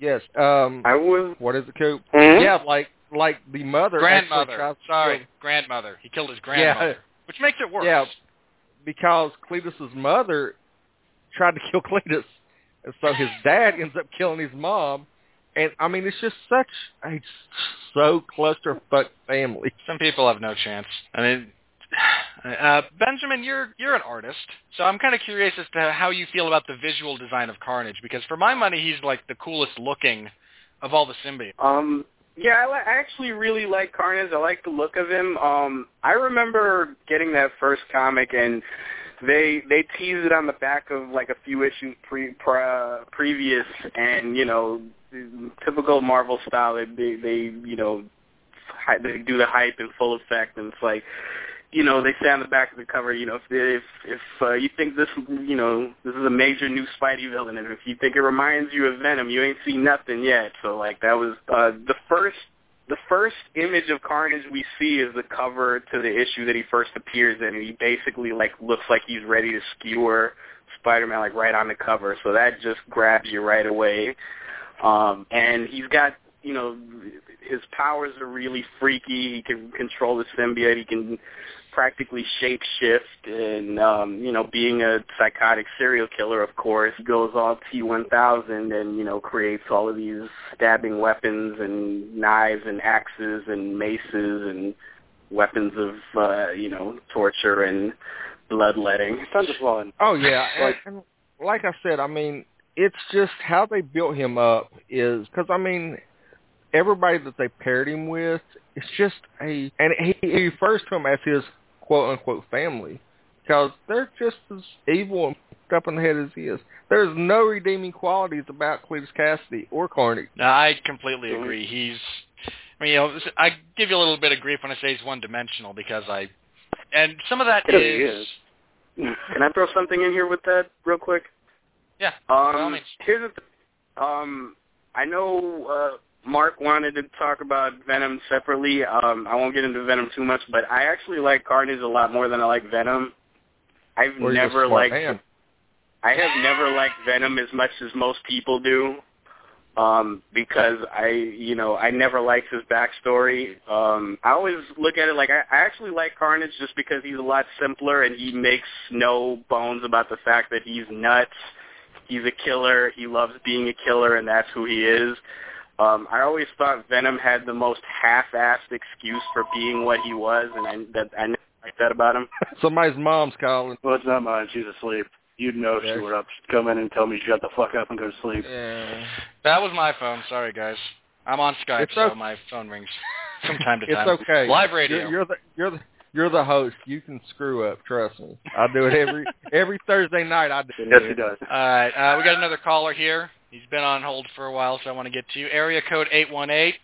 Yes. Um I was. what is it, Coop? Mhm. Yeah, like like the mother grandmother. tries Sorry, grandmother. He killed his Yeah. grandmother, which makes it worse. Yeah. Because Cletus's mother tried to kill Cletus. And so his dad ends up killing his mom. And I mean it's just such a so clusterfuck family. Some people have no chance. I mean, uh, Benjamin, you're you're an artist, so I'm kind of curious as to how you feel about the visual design of Carnage. Because for my money, he's like the coolest looking of all the symbiotes. Um, yeah, I, li- I actually really like Carnage. I like the look of him. Um, I remember getting that first comic, and they they teased it on the back of like a few issues pre, pre previous, and you know, typical Marvel style. They they, they you know, hy- they do the hype in full effect, and it's like. You know, they say on the back of the cover, you know, if if if uh, you think this, you know, this is a major new Spidey villain, and if you think it reminds you of Venom, you ain't seen nothing yet. So like that was uh, the first the first image of Carnage we see is the cover to the issue that he first appears in, and he basically like looks like he's ready to skewer Spider-Man like right on the cover. So that just grabs you right away. Um, and he's got you know his powers are really freaky. He can control the symbiote. He can practically shapeshift and um you know being a psychotic serial killer of course he goes all T1000 and you know creates all of these stabbing weapons and knives and axes and maces and weapons of uh you know torture and bloodletting Tons of fun. Oh yeah, Like- and like I said, I mean, it's just how they built him up is because I mean, everybody that they paired him with, it's just a and he, he refers to them as his quote unquote family because they're just as evil and fucked up in the head as he is. There's no redeeming qualities about Cletus Kasady or Carnage. No, I completely agree. He's, I mean, you know, I give you a little bit of grief when I say he's one-dimensional because I, and some of that Because is, is. can I throw something in here with that real quick yeah. Um, here's the th- um, I know uh, Mark wanted to talk about Venom separately. Um, I won't get into Venom too much, but I actually like Carnage a lot more than I like Venom. I've Or never liked. man. I have never liked Venom as much as most people do. Um, because I, you know, I never liked his backstory. Um, I always look at it like I, I actually like Carnage just because he's a lot simpler and he makes no bones about the fact that he's nuts he's a killer. He loves being a killer, and that's who he is. Um, I always thought Venom had the most half-assed excuse for being what he was, and I that I never liked that about him. Somebody's mom's calling. Well, it's not mine. She's asleep. You'd know if she were up. She'd come in and tell me shut the fuck up and go to sleep. Yeah. That was my phone. Sorry, guys. I'm on Skype, It's so okay. my phone rings from time to time. It's okay. Live radio. You're, you're the you're the you're the host. You can screw up. Trust me. I do it every every Thursday night. I do. Yes, he does. All right, uh, we got another caller here. He's been on hold for a while, so I want to get to you. Area code 818.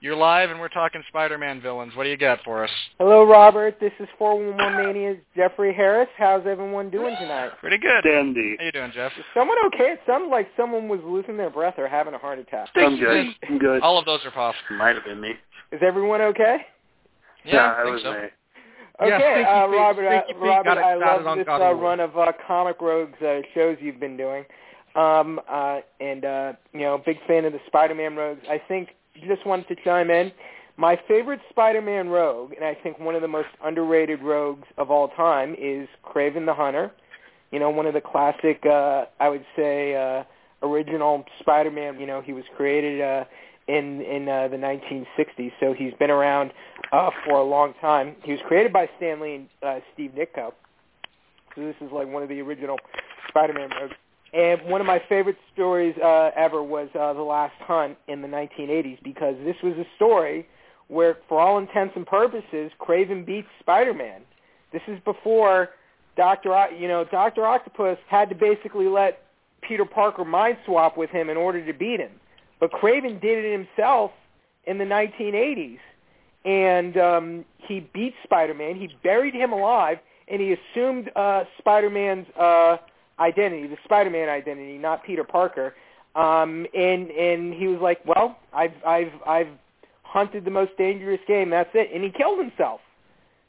You're live, and we're talking Spider-Man villains. What do you got for us? Hello, Robert. This is 411 Mania's Jeffrey Harris. How's everyone doing tonight? Pretty good. Dandy. How you doing, Jeff? Is someone okay? It sounded like someone was losing their breath or having a heart attack. I'm good. I'm good. All of those are possible. Might have been me. Is everyone okay? Yeah, I that think was so. me. Okay, Stinky uh, Robert. uh, Robert, I love this uh, run of uh, Comic Rogues uh, shows you've been doing. Um, uh, and uh, you know, big fan of the Spider-Man Rogues. I think just wanted to chime in. My favorite Spider-Man rogue, and I think one of the most underrated rogues of all time, is Kraven the Hunter. You know, one of the classic, uh, I would say, uh, original Spider-Man. You know, he was created uh, in in uh, the 1960s, so he's been around uh, for a long time. He was created by Stan Lee and uh, Steve Ditko. So this is like one of the original Spider-Man rogues. And one of my favorite stories uh, ever was uh, The Last Hunt in the 1980s because this was a story where, for all intents and purposes, Kraven beats Spider-Man. This is before Doctor, O- you know, Doctor Octopus had to basically let Peter Parker mind swap with him in order to beat him. But Kraven did it himself in the 1980s, and um, he beat Spider-Man. He buried him alive, and he assumed uh, Spider-Man's uh, identity, the Spider-Man identity, not Peter Parker. Um, and and he was like, "Well, I've I've I've hunted the most dangerous game. That's it." And he killed himself.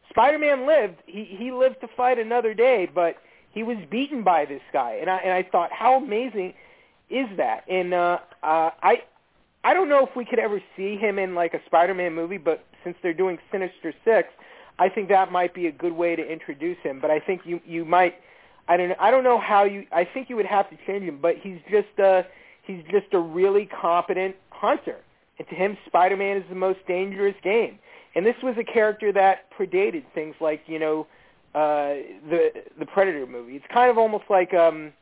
Spider-Man lived. He he lived to fight another day, but he was beaten by this guy. And I and I thought, how amazing is that? And uh, uh, I I don't know if we could ever see him in like a Spider-Man movie, but since they're doing Sinister Six, I think that might be a good way to introduce him. But I think you you might I don't I don't know how you I think you would have to change him, but he's just uh he's just a really competent hunter. And to him Spider-Man is the most dangerous game. And this was a character that predated things like, you know, uh the the Predator movie. It's kind of almost like um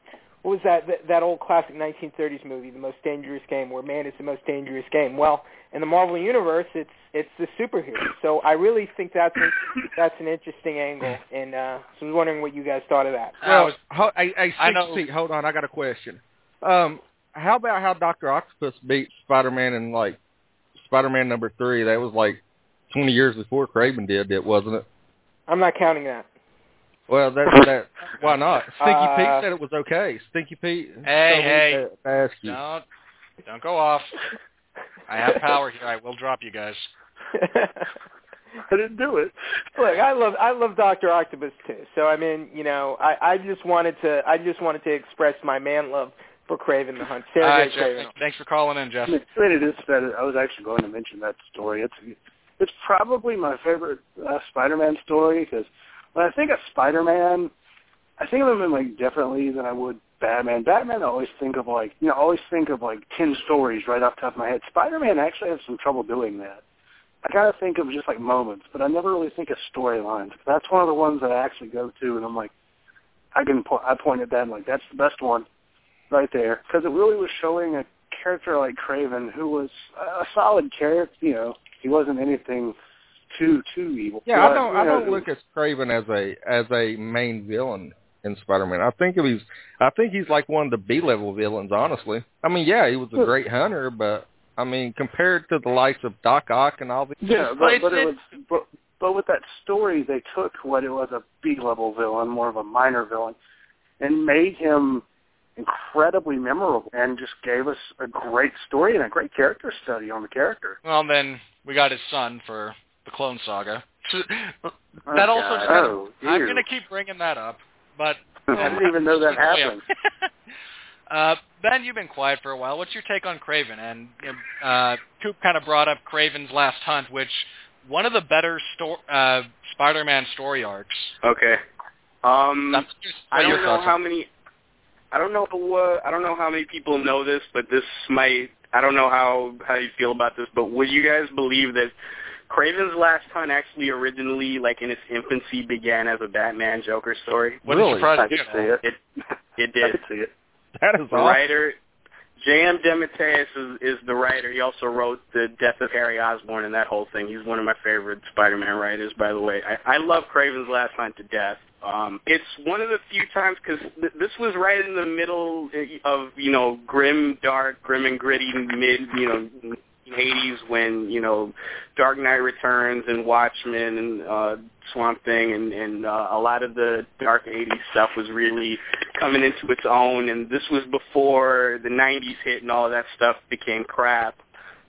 what was that, that that old classic 1930s movie, The Most Dangerous Game, where man is the most dangerous game? Well, in the Marvel universe, it's it's the superhero. So I really think that's a, that's an interesting angle, and uh, so I was wondering what you guys thought of that. I Well, was- ho- hey, hey, I know- 60, hold on, I got a question. Um, how about how Doctor Octopus beat Spider-Man in like Spider-Man number three? That was like twenty years before Kraven did it, wasn't it? I'm not counting that. Well, that that why not? Stinky Uh, Pete said it was okay. Stinky Pete. Hey, hey. to- to ask you. Don't don't go off. I have power here. I will drop you guys. I didn't do it. Look, I love I love Doctor Octopus too. So I mean, you know, I I just wanted to I just wanted to express my man love for Kraven the Hunt. All Sergey right, Kraven. Jeff, thanks for calling in, Jeff. It's it is that I was actually going to mention that story. It's it's probably my favorite uh, Spider-Man story because when I think of Spider-Man, I think of him in like differently than I would Batman. Batman, I always think of like you know, I always think of like ten stories right off the top of my head. Spider-Man actually has some trouble doing that. I gotta think of just like moments, but I never really think of storylines. That's one of the ones that I actually go to, and I'm like, I can po- I point at that and like that's the best one right there because it really was showing a character like Kraven who was a solid character. You know, he wasn't anything too too evil. Yeah, I don't. I know, don't look at Kraven as a as a main villain in Spider-Man. I think he's. I think he's like one of the B-level villains. Honestly, I mean, yeah, he was a great hunter, but I mean, compared to the likes of Doc Ock and all these. Yeah, but, but it was but, but with that story, they took what it was a B level villain, more of a minor villain, and made him incredibly memorable, and just gave us a great story and a great character study on the character. Well, then we got his son for the Clone Saga. Oh, that also God. kind of, Oh, I'm going to keep bringing that up, but I didn't even know that happened. uh, ben, you've been quiet for a while. What's your take on Kraven? And uh, Coop kind of brought up Kraven's Last Hunt, which one of the better sto- uh, Spider-Man story arcs. Okay. Um, I don't know how many. I don't know. Uh, I don't know how many people know this, but this might. I don't know how how you feel about this, but would you guys believe that Kraven's Last Hunt actually originally, like in its infancy, began as a Batman Joker story? Wouldn't Really? surprise I me could see all. it. It it I did. could see it. That is The awesome. writer, J.M. DeMatteis is, is the writer. He also wrote The Death of Harry Osborn and that whole thing. He's one of my favorite Spider-Man writers, by the way. I, I love Kraven's Last Hunt to death. Um, it's one of the few times because th- this was right in the middle of you know grim, dark, grim and gritty mid you know 80s when you know Dark Knight Returns and Watchmen and uh, Swamp Thing and, and uh, a lot of the dark 80s stuff was really coming into its own. And this was before the 90s hit and all of that stuff became crap.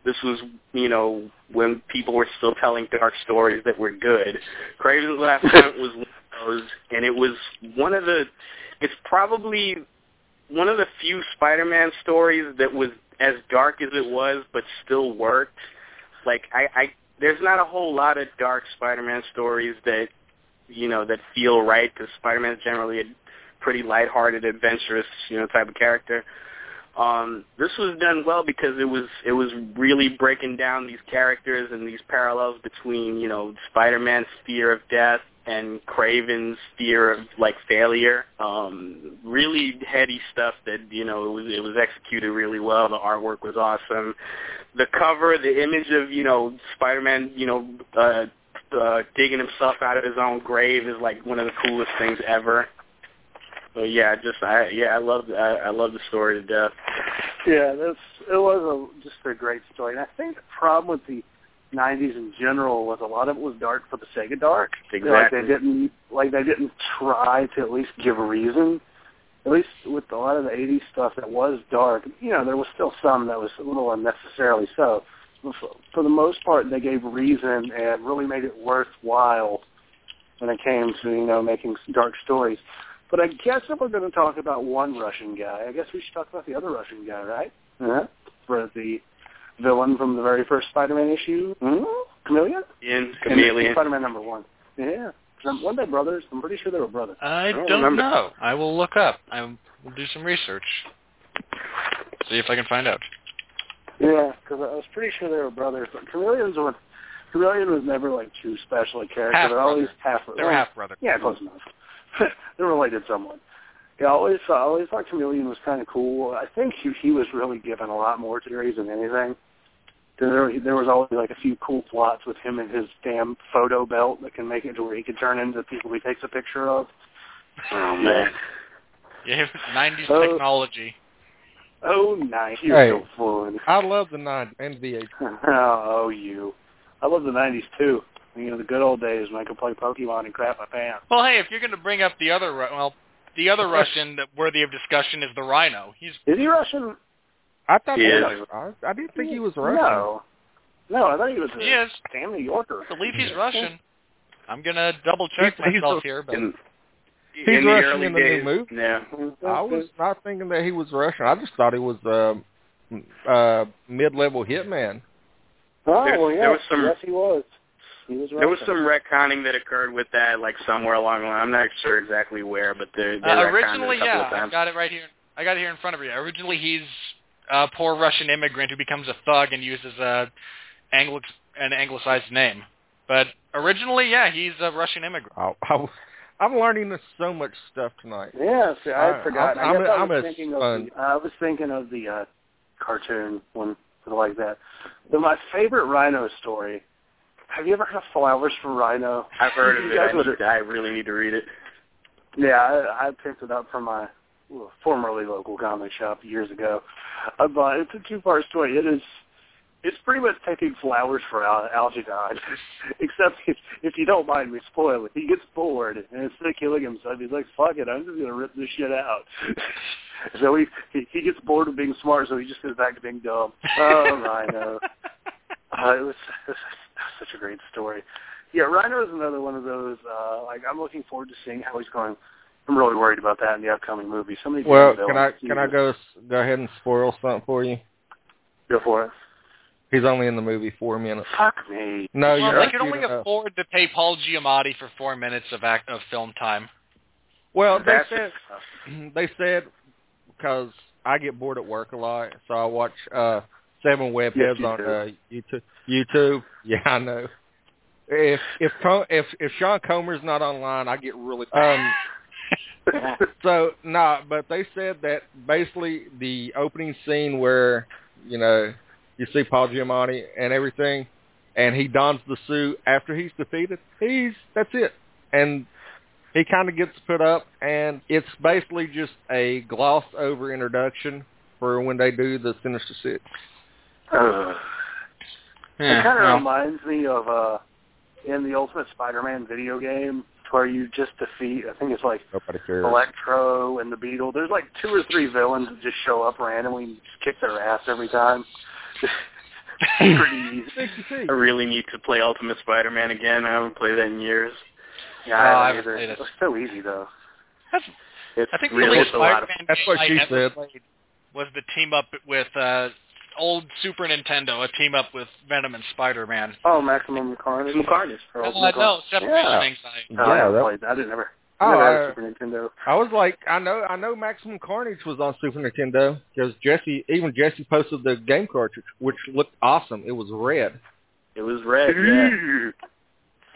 This was, you know, when people were still telling dark stories that were good. Kraven's Last Hunt was one of those, and it was one of the. It's probably one of the few Spider-Man stories that was as dark as it was, but still worked. Like I, I, there's not a whole lot of dark Spider-Man stories that, you know, that feel right because Spider-Man is generally a pretty lighthearted, adventurous, you know, type of character. Um, this was done well because it was it was really breaking down these characters and these parallels between you know Spider-Man's fear of death and Kraven's fear of like failure. Um, really heady stuff that you know it was it was executed really well. The artwork was awesome. The cover, the image of you know Spider-Man, you know, uh, uh, digging himself out of his own grave is like one of the coolest things ever. So yeah, just I yeah I love I, I love the story to death. Yeah, that's it was a, just a great story. And I think the problem with the '90s in general was a lot of it was dark for the sake of dark. Exactly. Like they didn't like they didn't try to at least give a reason. At least with a lot of the '80s stuff that was dark, you know, there was still some that was a little unnecessarily so. But For, for the most part, they gave reason and really made it worthwhile when it came to you know making dark stories. But I guess if we're going to talk about one Russian guy, I guess we should talk about the other Russian guy, right? Yeah. For the villain from the very first Spider-Man issue, hmm? Chameleon. In And Chameleon. Spider-Man number one. Yeah. I'm- Weren't they brothers? I'm pretty sure they were brothers. I I don't don't remember. know. I will look up. I will do some research. See if I can find out. Yeah, because I was pretty sure they were brothers. But Chameleon's one. Chameleon was never like too special a character. Half They're always brother. half. They're well, half brother. Yeah, close enough. They're related someone. Yeah, I always I always thought Chameleon was kind of cool. I think he, he was really given a lot more to the series than anything. There, there was always like a few cool plots with him and his damn photo belt that can make it to where he can turn into people he takes a picture of. Oh man. Yeah, 90s Oh. technology. Oh, nice. You're Hey. so fun. I love the nine and VH. oh, you. I love the 90s too. You know, the good old days when I could play Pokemon and crap my pants. Well, hey, if you're going to bring up the other, Ru- well, the other Russian that worthy of discussion is the Rhino. He's Is he Russian? I thought He he is. was. I, I didn't think he was Russian. No. No, I thought he was a he is. damn New Yorker. I believe he's Russian. I'm gonna double check He's- he's myself a- here, but In, He's in Russian early in the new movie? Yeah. I was not thinking that he was Russian. I just thought he was a uh, mid-level hitman. Oh, There- well, yeah. there was some- yes, he was. He was There was some retconning that occurred with that, like somewhere along the line. I'm not sure exactly where, but they, they uh, retconned it originally, a yeah, of I got it right here. I got it here in front of you. Originally, he's a poor Russian immigrant who becomes a thug and uses a Anglo- an anglicized name. But originally, yeah, he's a Russian immigrant. I, I, I'm learning so much stuff tonight. Yeah, see, I, I- forgot. I'm- I I'm I a- was I'm a thinking of the, I was thinking of the uh, cartoon one like that. But my favorite Rhino story. Have you ever heard of Flowers for Rhino? I've heard of it. I, need, I really need to read it. Yeah, I, I picked it up from my well, formerly local comic shop years ago. Uh, but it's a two-part story. It is, it's pretty much taking flowers for Al- Algernon, except if, if you don't mind me spoil it. He gets bored and instead of killing himself, he's like, "Fuck it, I'm just gonna rip this shit out." so he, he he gets bored of being smart, so he just goes back to being dumb. Oh, Rhino. Uh, it was, it was such a great story. Yeah, Rhino is another one of those. Uh, like I'm looking forward to seeing how he's going. I'm really worried about that in the upcoming movie. So many Well, can I villains. can I go go ahead and spoil something for you? Go for it. He's only in the movie four minutes. Fuck me. No, well, you're they not could only enough. afford to pay Paul Giamatti for four minutes of act of film time. Well, they That's said they said because I get bored at work a lot, so I watch uh seven Yes, webheads you on do. uh, YouTube. YouTube, yeah, I know. If if if if Sean Comer's not online, I get really um. So nah, but they said that basically the opening scene where you know you see Paul Giamatti and everything, and he dons the suit after he's defeated. He's that's it, and he kind of gets put up, and it's basically just a glossed over introduction for when they do the Sinister Six. Ugh. Yeah, it kind of well, reminds me of uh in the Ultimate Spider-Man video game where you just defeat. I think it's like Electro and the Beetle. There's like two or three villains that just show up randomly and just kick their ass every time. Pretty easy. Think you see. I really need to play Ultimate Spider-Man again. I haven't played that in years. Yeah, Oh, I I haven't haven't either. played it. It's so easy though. That's, It's I think really the it's a lot of Spider-Man That's game what I she ever said. played was the team up with uh, old Super Nintendo, a team up with Venom and Spider-Man. Oh, Maximum Carnage. Maximum Carnage. Or Uh, no, separate Yeah. things. I, No, Yeah, haven't that- played. I didn't ever. Oh, I never had I- a Super Nintendo. I was like, I know, I know, Maximum Carnage was on Super Nintendo because Jesse, even Jesse posted the game cartridge, which looked awesome. It was red. It was red. Yeah.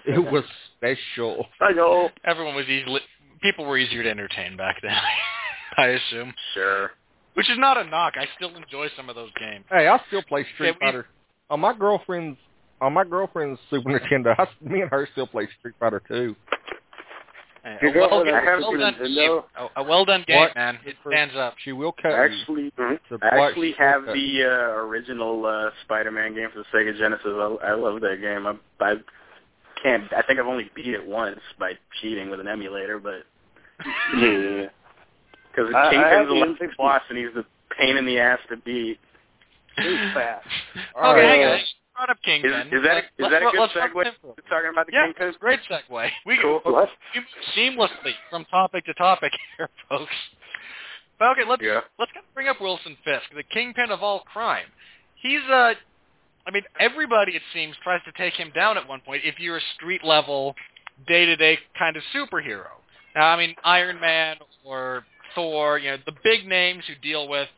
It was special. I know. Everyone was easily people were easier to entertain back then. I assume, Sure. Which is not a knock. I still enjoy some of those games. Hey, I still play Street Yeah, we- Fighter on my girlfriend's on my girlfriend's Super Nintendo. I, me and her still play Street Fighter 2. Hey, a well, girlfriend well done game. A, a well done game, What? man. It stands up. She will cut I you. actually, I actually have the uh, original uh, Spider-Man game for the Sega Genesis. I, I love that game. I, I can't. I think I've only beat it once by cheating with an emulator, but Yeah. Because I- I Kingpin's the the last N64. boss and he's the pain in the ass to beat. Too fast. All okay, right. hang on. You brought up Is, Kingpin. is that Let's- that a let's- good let's talk segue? about. Talking about the Yeah, Kingpin. it's a great segue. We Cool. What? we move seamlessly from topic to topic here, folks. But okay, let's Yeah. let's kind of bring up Wilson Fisk, the kingpin of all crime. He's a I mean, everybody it seems tries to take him down at one point. If you're a street level, day to day kind of superhero. Now, I mean, Iron Man or Thor, you know, the big names who deal with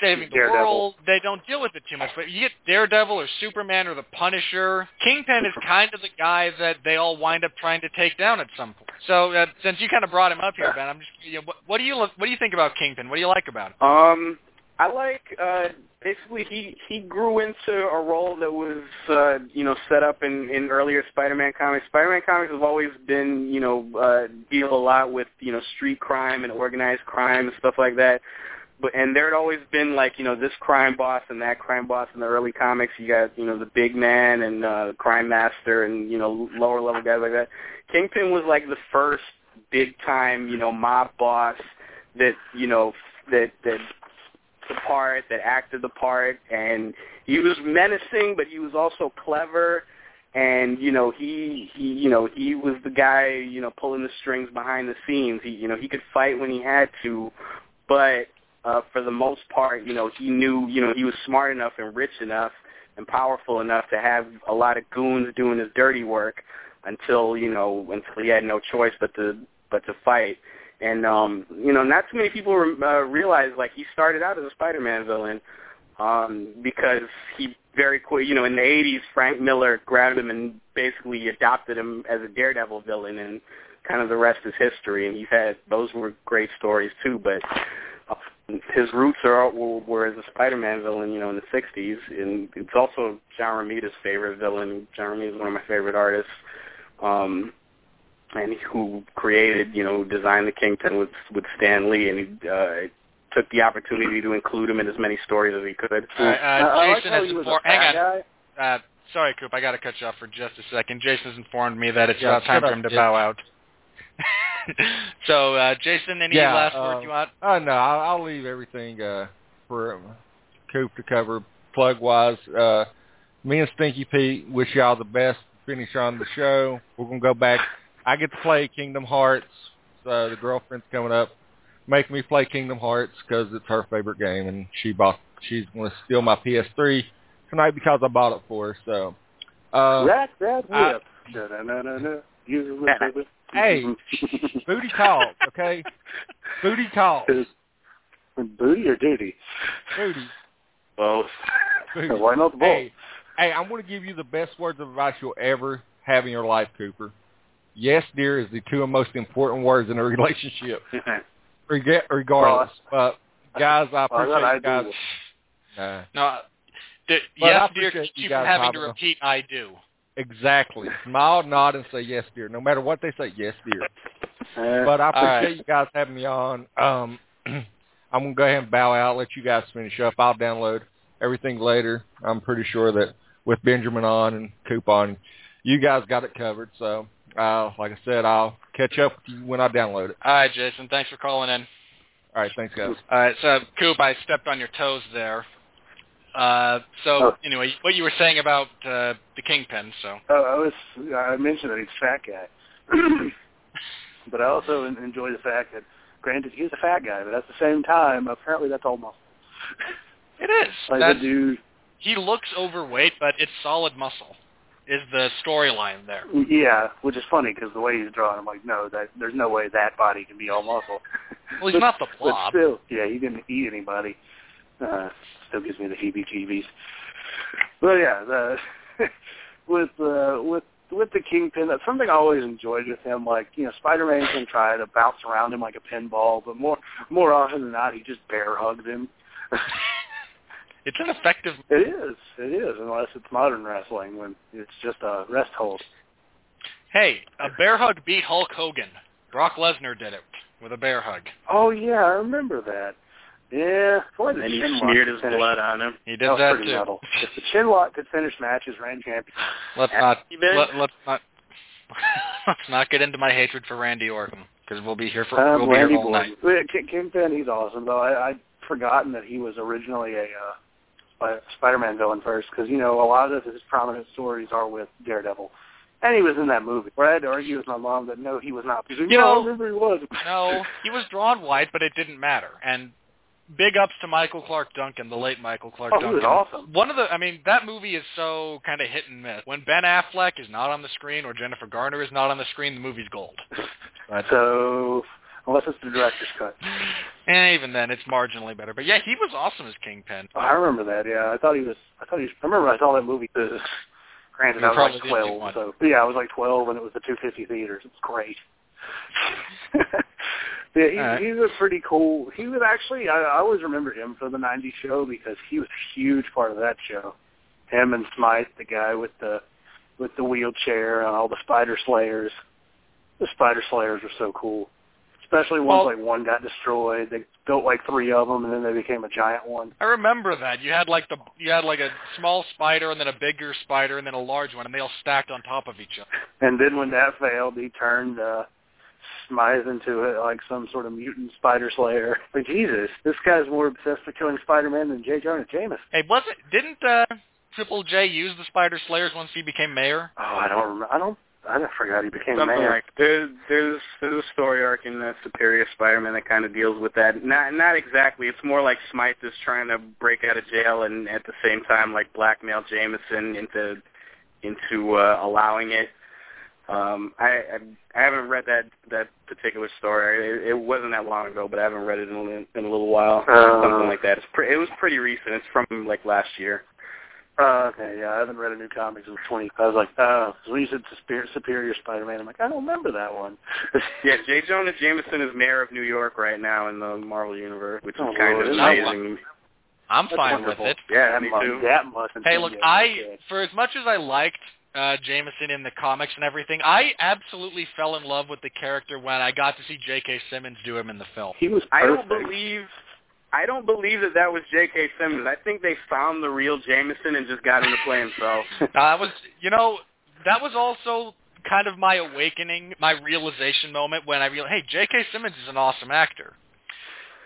saving the Daredevil. world, they don't deal with it too much. But you get Daredevil or Superman or the Punisher. Kingpin is kind of the guy that they all wind up trying to take down at some point. So uh, since you kind of brought him up here, Ben, I'm just you know, what, what do you what do you think about Kingpin? What do you like about him? Um, I like uh basically he he grew into a role that was uh you know set up in in earlier Spider-Man comics. Spider-Man comics have always been you know uh deal a lot with you know street crime and organized crime and stuff like that. But and there had always been like you know this crime boss and that crime boss in the early comics. You got you know the big man and uh crime master and you know lower level guys like that. Kingpin was like the first big time you know mob boss that you know that that the part, that acted the part, and he was menacing, but he was also clever, and you know he he you know he was the guy you know pulling the strings behind the scenes. He you know he could fight when he had to, but uh, for the most part, you know he knew you know he was smart enough and rich enough and powerful enough to have a lot of goons doing his dirty work until you know until he had no choice but to but to fight. And um, you know, not too many people uh, realize like he started out as a Spider-Man villain um, because he very quick, you know, in the '80s, Frank Miller grabbed him and basically adopted him as a Daredevil villain, and kind of the rest is history. And he's had those were great stories too, but. Uh, his roots are were, as a Spider-Man villain, you know, in the '60s, and it's also John Romita's favorite villain. John Romita is one of my favorite artists. Um, and who created, you know, designed the Kingpin with with Stan Lee, and he uh, took the opportunity to include him in as many stories as he could. All right, I, uh, Jason how has he was hang on. guy. Uh, sorry, Coop, I got to cut you off for just a second. Jason has informed me that it's Yeah, about time for him to Jason. bow out. so, uh, Jason, any Yeah, last uh, words you want? Oh no, I'll, I'll leave everything uh, for Coop to cover. Plug wise, uh, me and Stinky Pete wish y'all the best. Finish on the show. We're gonna go back. I get to play Kingdom Hearts. So the girlfriend's coming up, making me play Kingdom Hearts because it's her favorite game, and she bought. She's gonna steal my PS3 tonight because I bought it for her. So, uh, whip. Hey, booty talk, okay? Booty talk, Booty or duty? booty. Both. booty. Why not ball? Hey, hey, I'm going to give you the best words of advice you'll ever have in your life, Cooper. Yes, dear is the two most important words in a relationship, reg- regardless. But guys, I appreciate thought I you guys. do. Nah, No, uh, d- I yes, dear, appreciate you keep guys from having to repeat, I do. exactly. Smile, nod, and say yes, dear. No matter what they say, yes, dear. Uh, But I All right. appreciate you guys having me on. Um, I'm gonna go ahead and bow out. Let you guys finish up. I'll download everything later. I'm pretty sure that with Benjamin on and Coop on, you guys got it covered. So, uh, like I said, I'll catch up with you when I download it. All right, Jason, thanks for calling in. All right, thanks, guys. All right, so Coop, I stepped on your toes there. Uh, so Oh. anyway, what you were saying about uh, the kingpin? So Oh, I was I mentioned that he's a fat guy, but I also enjoy the fact that, granted, he's a fat guy, but at the same time, apparently that's all muscle. it is. Like That's, the dude, he looks overweight, but it's solid muscle. Is the storyline there? yeah, which is funny because the way he's drawn, I'm like, no, that there's no way that body can be all muscle. Well, he's not the blob. But still, yeah, he didn't eat anybody. Uh, still gives me the heebie-jeebies. But yeah, the, with uh, with with the Kingpin, that's something I always enjoyed with him. Like you know, Spider-Man can try to bounce around him like a pinball, but more more often than not, he just bear hugs him. It's an effective. It is. It is, unless it's modern wrestling when it's just a rest hold. Hey, a bear hug beat Hulk Hogan. Brock Lesnar did it with a bear hug. Oh yeah, I remember that. Yeah, boy, the And he smeared his finish- blood on him. He That did was that too. metal. If the chin lock could finish matches, Randy champion. Let's not. Let, let's not. let's not get into my hatred for Randy Orton because we'll be here for Um, we'll be here all night. King- Kingpin, he's awesome though. I, I'd forgotten that he was originally a uh, Sp- Spider-Man villain first, because you know a lot of his prominent stories are with Daredevil, and he was in that movie. Where I had to argue with my mom that no, he was not. Because You no, know- I remember he was. No, he was drawn white, but it didn't matter. And big ups to Michael Clarke Duncan, the late Michael Clarke Oh, he Duncan. was awesome. One of the, I mean, that movie is so kind of hit and miss. When Ben Affleck is not on the screen or Jennifer Garner is not on the screen, the movie's gold. So unless it's the director's cut. and even then, it's marginally better. But yeah, he was awesome as Kingpin. Oh, I remember that. Yeah, I thought he was. I thought he was. I remember I saw that movie. Uh, granted, You're I was like probably the only twelve. So yeah, I was like twelve, and it was the two fifty theaters. It was great. yeah, he, right. he's a pretty cool. He was actually. I, I always remember him for the '90s show because he was a huge part of that show. Him and Smythe, the guy with the with the wheelchair and all the Spider Slayers. The Spider Slayers were so cool. Especially once Well- like one got destroyed, they built like three of them, and then they became a giant one. I remember that. You had like the you had like a small spider and then a bigger spider and then a large one and they all stacked on top of each other. And then when that failed, he turned uh, Smythe into it like some sort of mutant spider slayer. Like Jesus, this guy's more obsessed with killing Spider-Man than J. Jonah Jameson. Hey, was it didn't uh Triple J use the Spider Slayers once he became mayor? Oh, I don't remember. I don't. I forgot he became Something mayor. like there's there's there's a story arc in the Superior Spider-Man that kind of deals with that. Not not exactly. It's more like Smythe is trying to break out of jail and at the same time like blackmail Jameson into into uh, allowing it. Um, I, I I haven't read that that particular story. It, it wasn't that long ago, but I haven't read it in a, in a little while. Uh. Something like that. It's pre- it was pretty recent. It's from like last year. Uh, okay, yeah, I haven't read a new comics in 20. I was like, oh, so when you said Superior, Superior Spider-Man, I'm like, I don't remember that one. Yeah, J. Jonah Jameson is mayor of New York right now in the Marvel universe, which Oh, is kind Lord, of amazing. I'm That's fine wonderful. with it. Yeah, that me must, too. That must. Hey, look, intimidate I for as much as I liked uh Jameson in the comics and everything, I absolutely fell in love with the character when I got to see J.K. Simmons do him in the film. He was I perfect. don't believe I don't believe that that was J.K. Simmons. I think they found the real Jameson and just got him to play himself. Uh, was, you know, that was also kind of my awakening, my realization moment when I realized, hey, J.K. Simmons is an awesome actor.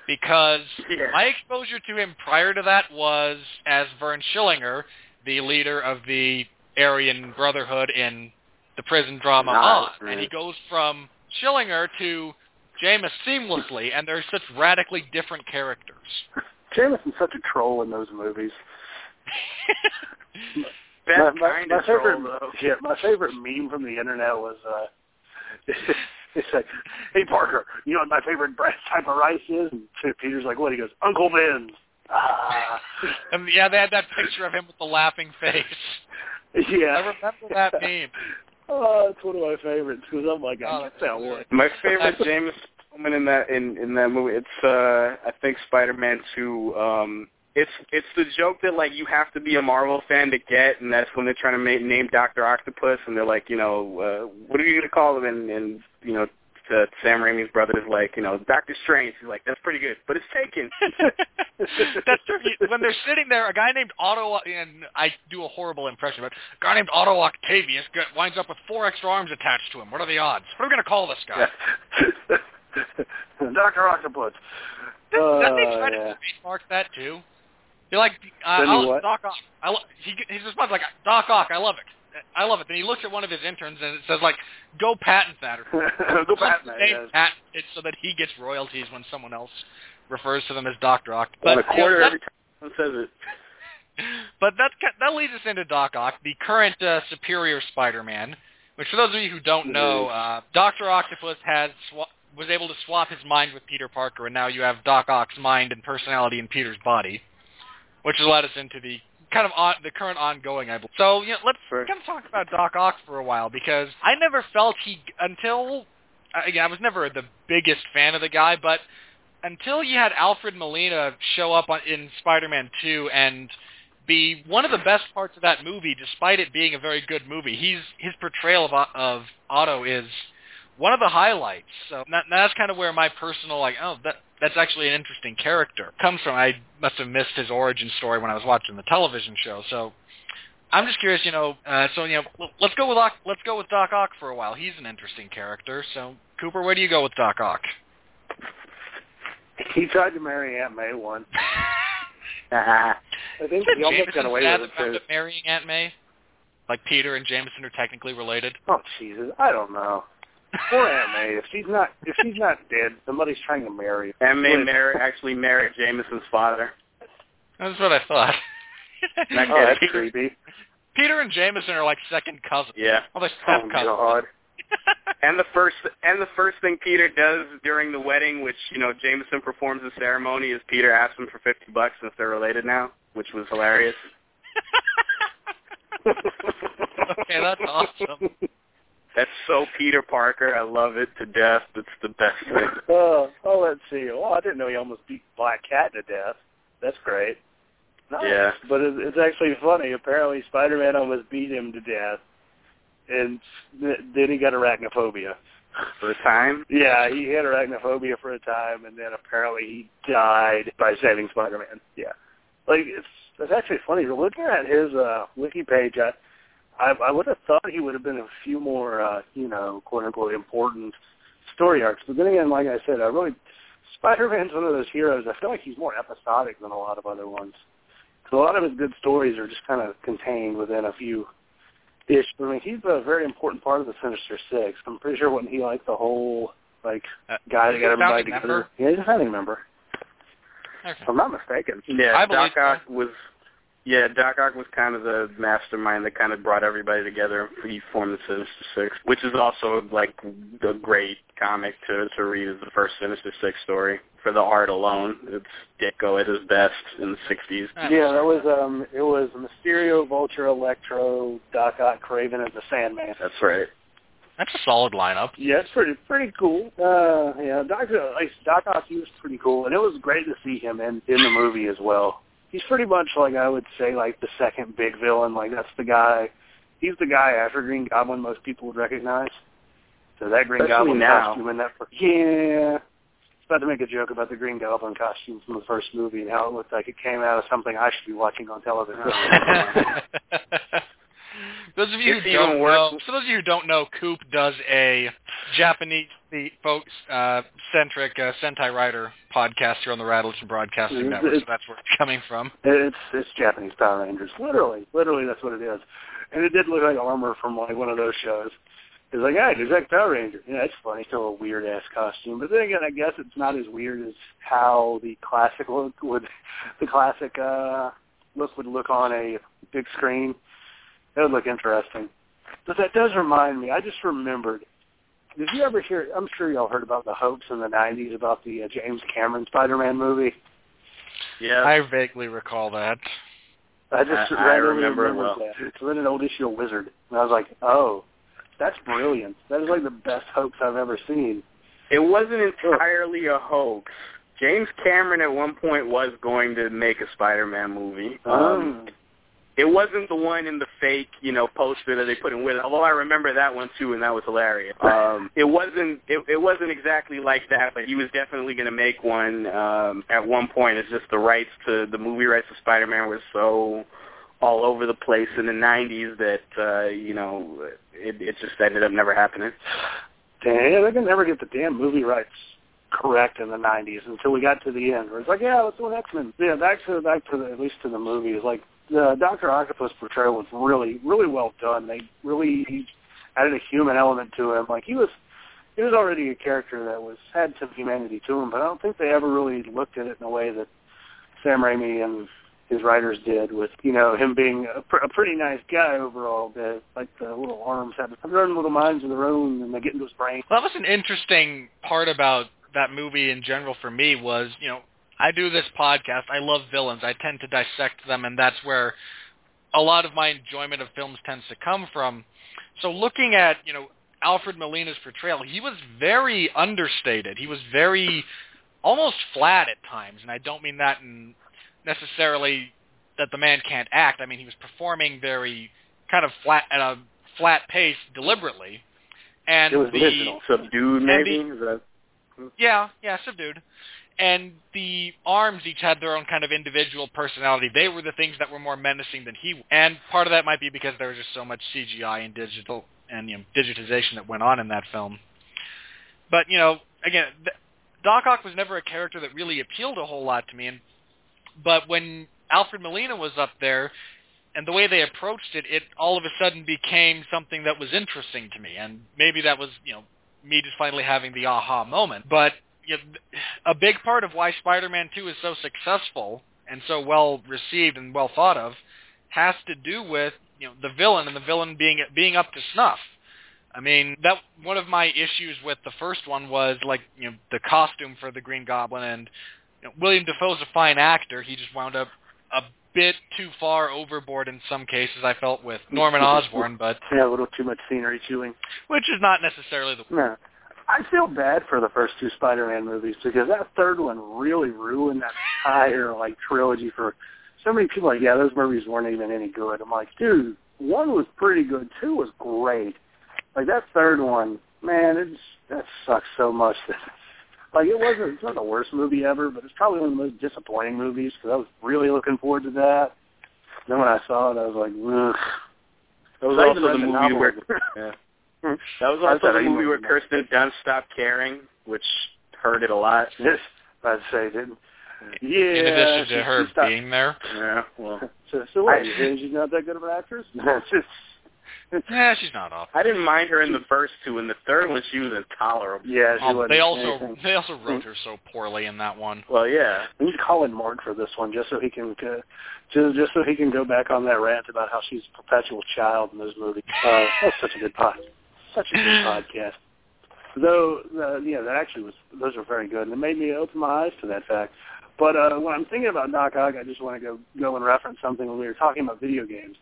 Because Yeah. my exposure to him prior to that was as Vern Schillinger, the leader of the Aryan Brotherhood in the prison drama Nice, On. And he goes from Schillinger to Jameis seamlessly, and they're such radically different characters. Jameson's such a troll in those movies. My, my, my troll, favorite, though. yeah, my favorite meme from the internet was uh, it's like, "Hey Parker, you know what my favorite type of rice is?" And Peter's like, "What?" He goes, "Uncle Ben's." Ah. and yeah, they had that picture of him with the laughing face. Yeah. I remember that meme. Oh, it's one of my favorites because I'm like, Oh, I that's get that good. one. My favorite James moment in that in in that movie, it's uh I think Spider-Man 2. Um, it's it's the joke that like you have to be a Marvel fan to get, and that's when they're trying to make, name Doctor Octopus, and they're like, you know, uh, what are you gonna call him? And, and you know, to Sam Raimi's brother is like, you know, Doctor Strange. He's like, that's pretty good, but it's taken. That's when they're sitting there. A guy named Otto, and I do a horrible impression, but a guy named Otto Octavius get, winds up with four extra arms attached to him. What are the odds? What are we going to call this guy? Doctor Octopus. Doesn't Uh, he try to yeah. trademark that too? You're like, uh, I'll. Doc Ock. I lo- he his response like Doc Ock. I love it. I love it. Then he looks at one of his interns and it says like, "Go patent that." Or Go man. Name yes. patent it so that he gets royalties when someone else refers to them as Doctor Ock. One a But, you know, quarter every time says it. but that that leads us into Doc Ock, the current uh, Superior Spider-Man. Which, for those of you who don't know, uh, Doctor Octopus has swa- was able to swap his mind with Peter Parker, and now you have Doc Ock's mind and personality in Peter's body, which has led us into the kind of on the current ongoing. I believe. So you know, let's Sure. kind of talk about Doc Ock for a while because I never felt he until uh, again I was never the biggest fan of the guy, but until you had Alfred Molina show up on, in Spider-Man 2 and be one of the best parts of that movie, despite it being a very good movie. He's his portrayal of of Otto is one of the highlights. So that, that's kind of where my personal like, oh, that that's actually an interesting character comes from. I must have missed his origin story when I was watching the television show. So I'm just curious, you know. Uh, so you know, let's go with Ock, let's go with Doc Ock for a while. He's an interesting character. So Cooper, where do you go with Doc Ock? He tried to marry Aunt May once. I think Did he almost Jameson got away with it marrying Aunt May? Like Peter and Jameson are technically related. Oh Jesus, I don't know. Poor Aunt May. If she's not, if she's not dead, somebody's trying to marry. her. And May marry, actually married Jameson's father. That's what I thought. That Oh, that's Peter- creepy. Peter and Jameson are like second cousins. Yeah. Well, they're Oh step cousins. God. And the first and the first thing Peter does during the wedding, which you know Jameson performs the ceremony, is Peter asks him for fifty bucks since they're related now, which was hilarious. okay, that's awesome. That's so Peter Parker. I love it to death. It's the best thing. Oh, oh, let's see. Oh, I didn't know he almost beat Black Cat to death. That's great. Nice. Yeah. But it, it's actually funny. Apparently, Spider-Man almost beat him to death, and then he got arachnophobia. For a time. Yeah, he had arachnophobia for a time, and then apparently he died by saving Spider-Man. Yeah, like it's it's actually funny. Looking at his uh, wiki page, I I, I would have thought he would have been a few more, uh, you know, quote unquote important story arcs. But then again, like I said, I really Spider-Man's one of those heroes. I feel like he's more episodic than a lot of other ones. Because a lot of his good stories are just kind of contained within a few ish. I mean, he's a very important part of the Sinister Six. I'm pretty sure wasn't he like the whole like Uh, guy that got a everybody founding together? member? Yeah, he's a founding member. Okay. If I'm not mistaken. Yeah, I Doc Ock was. Yeah, Doc Ock was kind of the mastermind that kind of brought everybody together. He formed the Sinister Six, which is also like a great comic to to read as the first Sinister Six story. For the art alone, it's Ditko at his best in the '60s. Ah, Yeah, that was um it was Mysterio, Vulture, Electro, Doc Ock, Kraven, and the Sandman. That's right. That's a solid lineup. Yeah, it's pretty pretty cool. Uh yeah, Doc like Doc Ock he was pretty cool and it was great to see him in in the movie as well. He's pretty much like I would say like the second big villain, like that's the guy he's the guy after Green Goblin most people would recognize. So that Green Especially Goblin now. costume in that fir- Yeah. I was about to make a joke about the Green Goblin costume from the first movie and how it looked like it came out of something I should be watching on television. those of you It's who don't worse. know, for those of you who don't know, Coop does a Japanese the folks uh, centric uh, Sentai Writer podcast here on the Rattleton Broadcasting It's- Network. So that's where it's coming from. It's it's Japanese Power Rangers. Literally, literally, that's what it is. And it did look like armor from like one of those shows. It's like, hey, there's that Power Ranger. Yeah, it's funny. Still a weird ass costume, but then again, I guess it's not as weird as how the classic look would, the classic uh look would look on a big screen. That would look interesting. But that does remind me. I just remembered. Did you ever hear? I'm sure y'all heard about the hoax in the '90s about the uh, James Cameron Spider-Man movie. Yeah. I vaguely recall that. I just I- I randomly remember it remembered well. that. It's in an old issue of Wizard, and I was like, "Oh, that's brilliant! That is like the best hoax I've ever seen." It wasn't entirely a hoax. James Cameron at one point was going to make a Spider-Man movie. Um, Um, it wasn't the one in the fake, you know, poster that they put in with it. Although I remember that one too, and that was hilarious. Um, it wasn't. It, it wasn't exactly like that, but he was definitely going to make one um, at one point. It's just the rights to the movie rights to Spider-Man were so all over the place in the '90s that uh, you know it, it just ended up never happening. damn, they can never get the damn movie rights correct in the '90s until we got to the end, where it's like, "Yeah, let's do an X-Men." Yeah, back to back to the, at least to the movies. Like the Doctor Octopus portrayal was really, really well done. They really added a human element to him. Like he was. He was already a character that was had some humanity to him, but I don't think they ever really looked at it in a way that Sam Raimi and his writers did with you know him being a, pr- a pretty nice guy overall. That like the little arms have their own little minds of their own, and they get into his brain. Well, that was an interesting part about that movie in general for me was, you know, I do this podcast. I love villains. I tend to dissect them, and that's where a lot of my enjoyment of films tends to come from. So looking at, you know, Alfred Molina's portrayal, he was very understated. He was very almost flat at times, and I don't mean that in necessarily that the man can't act. I mean he was performing very kind of flat at a flat pace deliberately. And It was the. Subdued, maybe. the- yeah, yeah, subdued. And the arms each had their own kind of individual personality. They were the things that were more menacing than he. And part of that might be because there was just so much CGI and digital and you know, digitization that went on in that film. But you know, again, th- Doc Ock was never a character that really appealed a whole lot to me. And but when Alfred Molina was up there, and the way they approached it, it all of a sudden became something that was interesting to me. And maybe that was you know me just finally having the aha moment. But you know, a big part of why Spider-Man 2 is so successful and so well received and well thought of has to do with you know the villain and the villain being being up to snuff. I mean, that one of my issues with the first one was like you know the costume for the Green Goblin and you know, William Dafoe's a fine actor. He just wound up a bit too far overboard in some cases. I felt with Norman Osborn, but Yeah, a little too much scenery chewing. which is not necessarily the No. I feel bad for the first two Spider-Man movies because that third one really ruined that entire like trilogy for so many people. Like, yeah, those movies weren't even any good. I'm like, dude, one was pretty good, two was great. Like that third one, man, it's that sucks so much. like it wasn't, it's not the worst movie ever, but it's probably one of the most disappointing movies because I was really looking forward to that. Then when I saw it, I was like, ugh. That was also the the movie novel. where yeah. That was I also said the I movie even where read the Kirsten Dunst stopped caring, which hurt it a lot. Yes, I'd say didn't. Yeah. in addition she- to her she stopped- being there. Yeah, well, So, so what? I- she's not that good of an actress? It's just, Yeah, she's not off. I didn't mind her in the first two. In the third one, she was intolerable. yeah, she Um, wasn't they also anything. they also wrote her so poorly in that one. Well, yeah. We need to call in Mark for this one, just so he can, uh, just just so he can go back on that rant about how she's a perpetual child in those movies. Uh, that's such a good pod, such a good podcast. Though, uh, yeah, that actually was those were very good, and it made me open my eyes to that fact. But uh, when I'm thinking about Doc Ock, I just want to go go and reference something when we were talking about video games.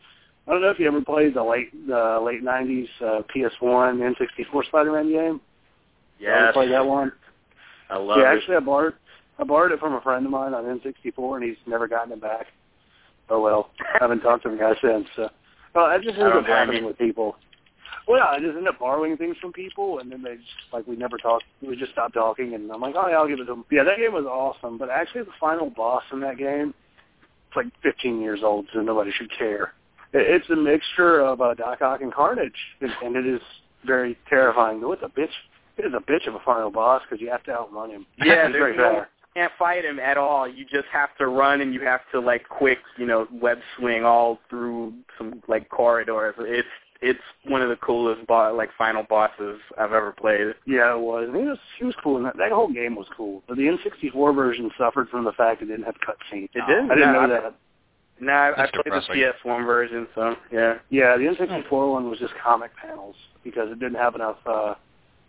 I don't know if you ever played the late the late '90s uh, PS1 N64 Spider-Man game. Yes. played that one? I love yeah, it. actually, I borrowed I borrowed it from a friend of mine on N64, and he's never gotten it back. Oh well, I haven't talked to the guy since. So. Well, I just I ended up happening with people. Well, yeah, I just ended up borrowing things from people, and then they just like we never talked. We just stopped talking, and I'm like, oh yeah, I'll give it to them. Yeah, that game was awesome, but actually, the final boss in that game, it's like 15 years old, so nobody should care. It, it's a mixture of uh, Doc Ock and Carnage, and, and it is very terrifying. Though it's a bitch. It is a bitch of a final boss because you have to outrun him. Yeah, there's very no, fast. you can't fight him at all. You just have to run and you have to like quick, you know, web swing all through some like corridors. It's it's one of the coolest bo- like final bosses I've ever played. Yeah, it was. And he was he was cool, and that, that whole game was cool. But the N64 version suffered from the fact it didn't have cutscenes. It didn't? I didn't No, know I- that. Nah, I, I played depressing. the PS1 version, so yeah. Yeah, the N64 one was just comic panels because it didn't have enough uh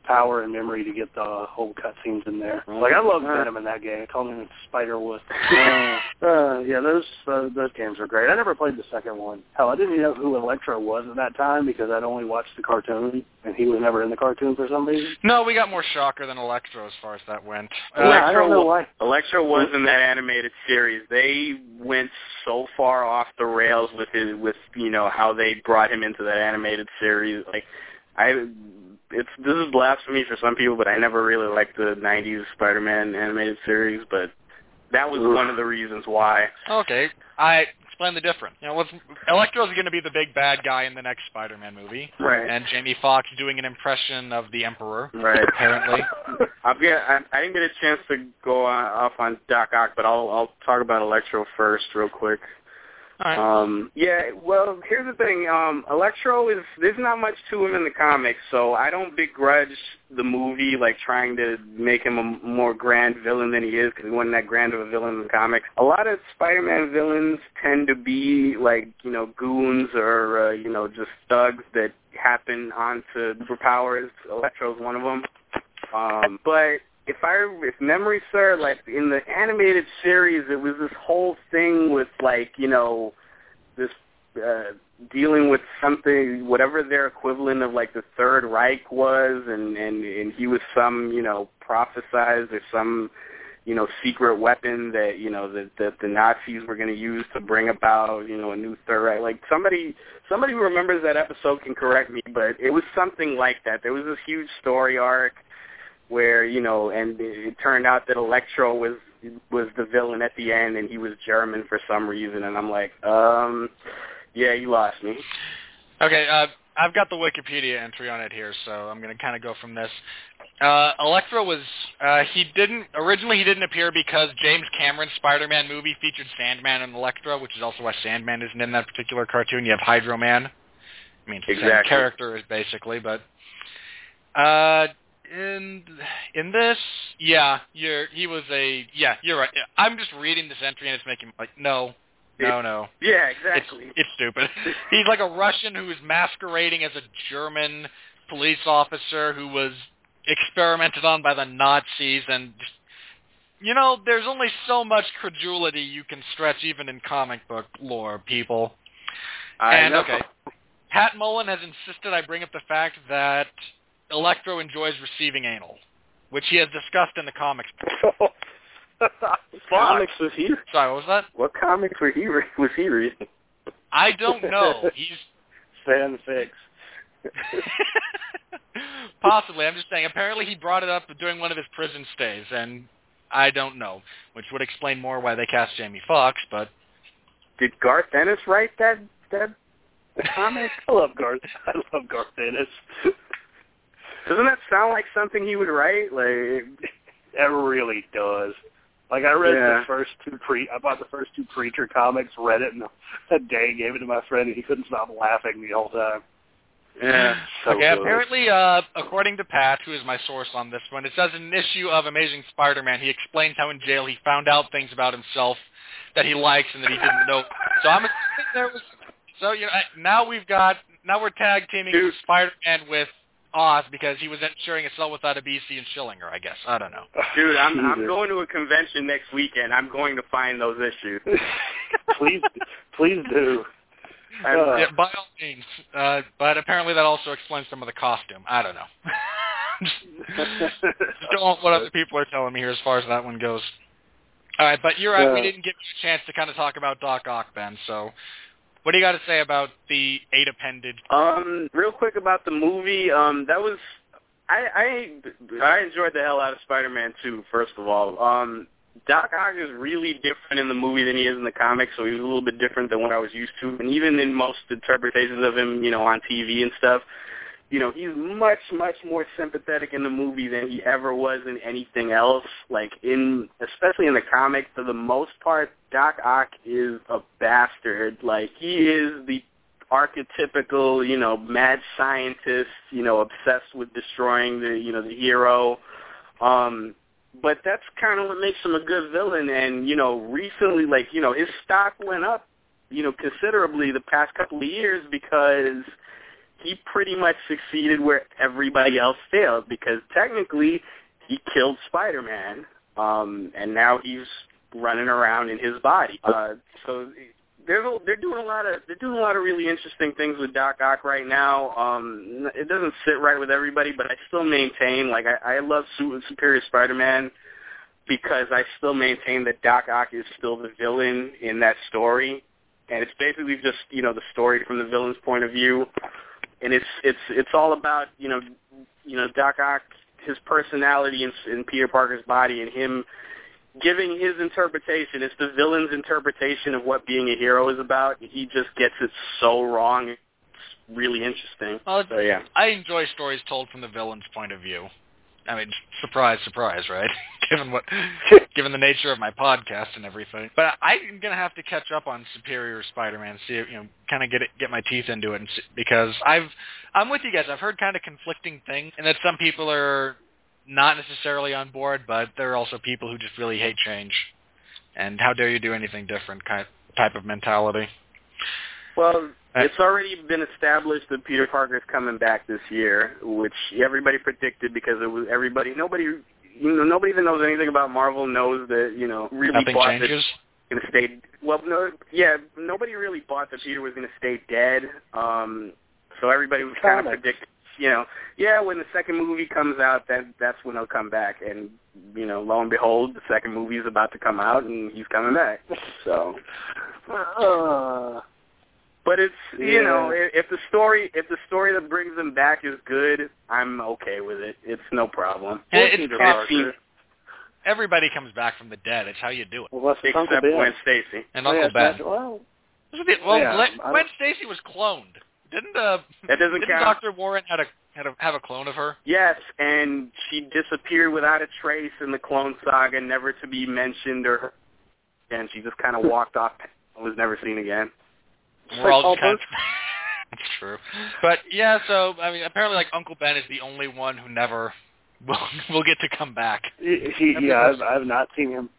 power and memory to get the whole cutscenes in there. Like I love Venom in that game. I called him Spider Wuss. uh, yeah, those uh, those games are great. I never played the second one. Hell, I didn't even know who Electro was at that time because I'd only watched the cartoon, and he was never in the cartoon for some reason. No, we got more Shocker than Electro as far as that went. yeah, I don't know why. Electro was in that animated series. They went so far off the rails with his, with you know how they brought him into that animated series. Like, I, it's this is blasphemy for some people, but I never really liked the '90s Spider-Man animated series. But that was Oof. one of the reasons why. Okay, I explain the difference. You know, what's, Electro's going to be the big bad guy in the next Spider-Man movie, Right. and Jamie Foxx doing an impression of the Emperor. Right. Apparently. I'll get. I, I didn't get a chance to go on, off on Doc Ock, but I'll I'll talk about Electro first, real quick. Right. Um, yeah, well, here's the thing. Um, Electro is there's not much to him in the comics, so I don't begrudge the movie like trying to make him a more grand villain than he is because he wasn't that grand of a villain in the comics. A lot of Spider-Man villains tend to be like you know goons or uh, you know just thugs that happen onto superpowers. Electro's one of them. Um, but if I if memory serves, like in the animated series, it was this whole thing with like you know this uh, dealing with something, whatever their equivalent of like the Third Reich was, and and and he was some you know prophesized or some you know secret weapon that you know that that the Nazis were going to use to bring about you know a new Third Reich. Like somebody somebody who remembers that episode can correct me, but it was something like that. There was this huge story arc where you know, and it turned out that Electro was was the villain at the end, and he was German for some reason, and I'm like, um, yeah, you lost me. Okay, uh, I've got the Wikipedia entry on it here, so I'm going to kind of go from this. Uh, Electro was uh, he didn't originally he didn't appear because James Cameron's Spider-Man movie featured Sandman and Electro, which is also why Sandman isn't in that particular cartoon. You have Hydro Man. I mean, it's the same character basically, but uh, in in this, yeah, you're he was a yeah, you're right. I'm just reading this entry and it's making like no, no, no. Yeah, It's exactly. it's stupid. He's like a Russian who is masquerading as a German police officer who was experimented on by the Nazis and you know, there's only so much credulity you can stretch even in comic book lore, people. I and know. okay. Pat Mullen has insisted I bring up the fact that Electro enjoys receiving anal, which he has discussed in the comics. what comics was he? Sorry, what was that? What comics were he re- was he reading? I don't know. He's Fanfics. Possibly. I'm just saying. Apparently, he brought it up during one of his prison stays, and I don't know, which would explain more why they cast Jamie Foxx. But Did Garth Ennis write that that comic? I love Garth. I love Garth Ennis. Doesn't that sound like something he would write? Like, It really does. Like I read Yeah. the first two pre. I bought the first two Preacher comics, read it in a, a day, gave it to my friend, and he couldn't stop laughing the whole time. yeah. So okay, good. apparently, uh, according to Pat, who is my source on this one, it says in an issue of Amazing Spider-Man, he explains how in jail he found out things about himself that he likes and that he didn't know. So I'm assuming there was. So you know, now we've got now we're tag teaming Dude. Spider-Man with Oz because he was sharing a cell with Adebisi and Schillinger. I guess I don't know. Dude, I'm I'm going to a convention next weekend. I'm going to find those issues. please, please do. Uh, Yeah, by all means. Uh, but apparently that also explains some of the costume. I don't know. just, just don't want what other people are telling me here as far as that one goes. All right, but you're right. we Uh, didn't give you a chance to kind of talk about Doc Ock, Ben. So, what do you got to say about the eight appendage? Um, real quick about the movie. Um, that was I I I enjoyed the hell out of Spider-Man 2. First of all, um, Doc Ock is really different in the movie than he is in the comics, so he's a little bit different than what I was used to. And even in most interpretations of him, you know, on TV and stuff, you know, he's much much more sympathetic in the movie than he ever was in anything else. Like in especially in the comics, for the most part, Doc Ock is a bastard. Like he is the archetypical, you know, mad scientist, you know, obsessed with destroying the, you know, the hero. Um, but that's kind of what makes him a good villain. And you know, recently, like you know, his stock went up, you know, considerably the past couple of years because he pretty much succeeded where everybody else failed. Because technically, he killed Spider-Man, um, and now he's running around in his body. Uh, so they're they're doing a lot of they're doing a lot of really interesting things with Doc Ock right now. Um, it doesn't sit right with everybody, but I still maintain like I, I love Su- Superior Spider-Man because I still maintain that Doc Ock is still the villain in that story, and it's basically just you know the story from the villain's point of view, and it's it's it's all about you know you know Doc Ock his personality in, in Peter Parker's body and him giving his interpretation. It's the villain's interpretation of what being a hero is about. And he just gets it so wrong. It's really interesting. Well, So yeah. I enjoy stories told from the villain's point of view. I mean, surprise, surprise, right? given what, given the nature of my podcast and everything. But I'm gonna have to catch up on Superior Spider-Man, see, you know, kind of get it, get my teeth into it, and see, because I've, I'm with you guys. I've heard kind of conflicting things, and that some people are not necessarily on board, but there are also people who just really hate change. And how dare you do anything different? Kind type of mentality. Well, it's already been established that Peter Parker's coming back this year, which everybody predicted because it was everybody nobody you know, nobody that knows anything about Marvel knows that you know really Nothing bought changes. that going to stay. Well, no, yeah, nobody really bought that Peter was going to stay dead. Um, so everybody was kind of Comics. predicting. You know, yeah, when the second movie comes out, then that's when he'll come back. And you know, lo and behold, the second movie is about to come out, and he's coming back. So, Uh, but it's Yeah. you know, if, if the story if the story that brings them back is good, I'm okay with it. It's no problem. And it's Peter tough. Everybody comes back from the dead. It's how you do it. Well, what's Uncle Except Ben? Gwen Stacy. And Oh, yeah, Uncle Ben. Well, This would be- Well, Yeah, Glenn, Gwen Stacy was cloned. Didn't uh? That doesn't didn't count. Doctor Warren had a had a have a clone of her? Yes, and she disappeared without a trace in the Clone Saga, never to be mentioned or and she just kind of walked off and was never seen again. We're all just kind of. That's true. But yeah, so I mean, apparently, like Uncle Ben is the only one who never will will get to come back. he, he, yeah, I've, I've not seen him,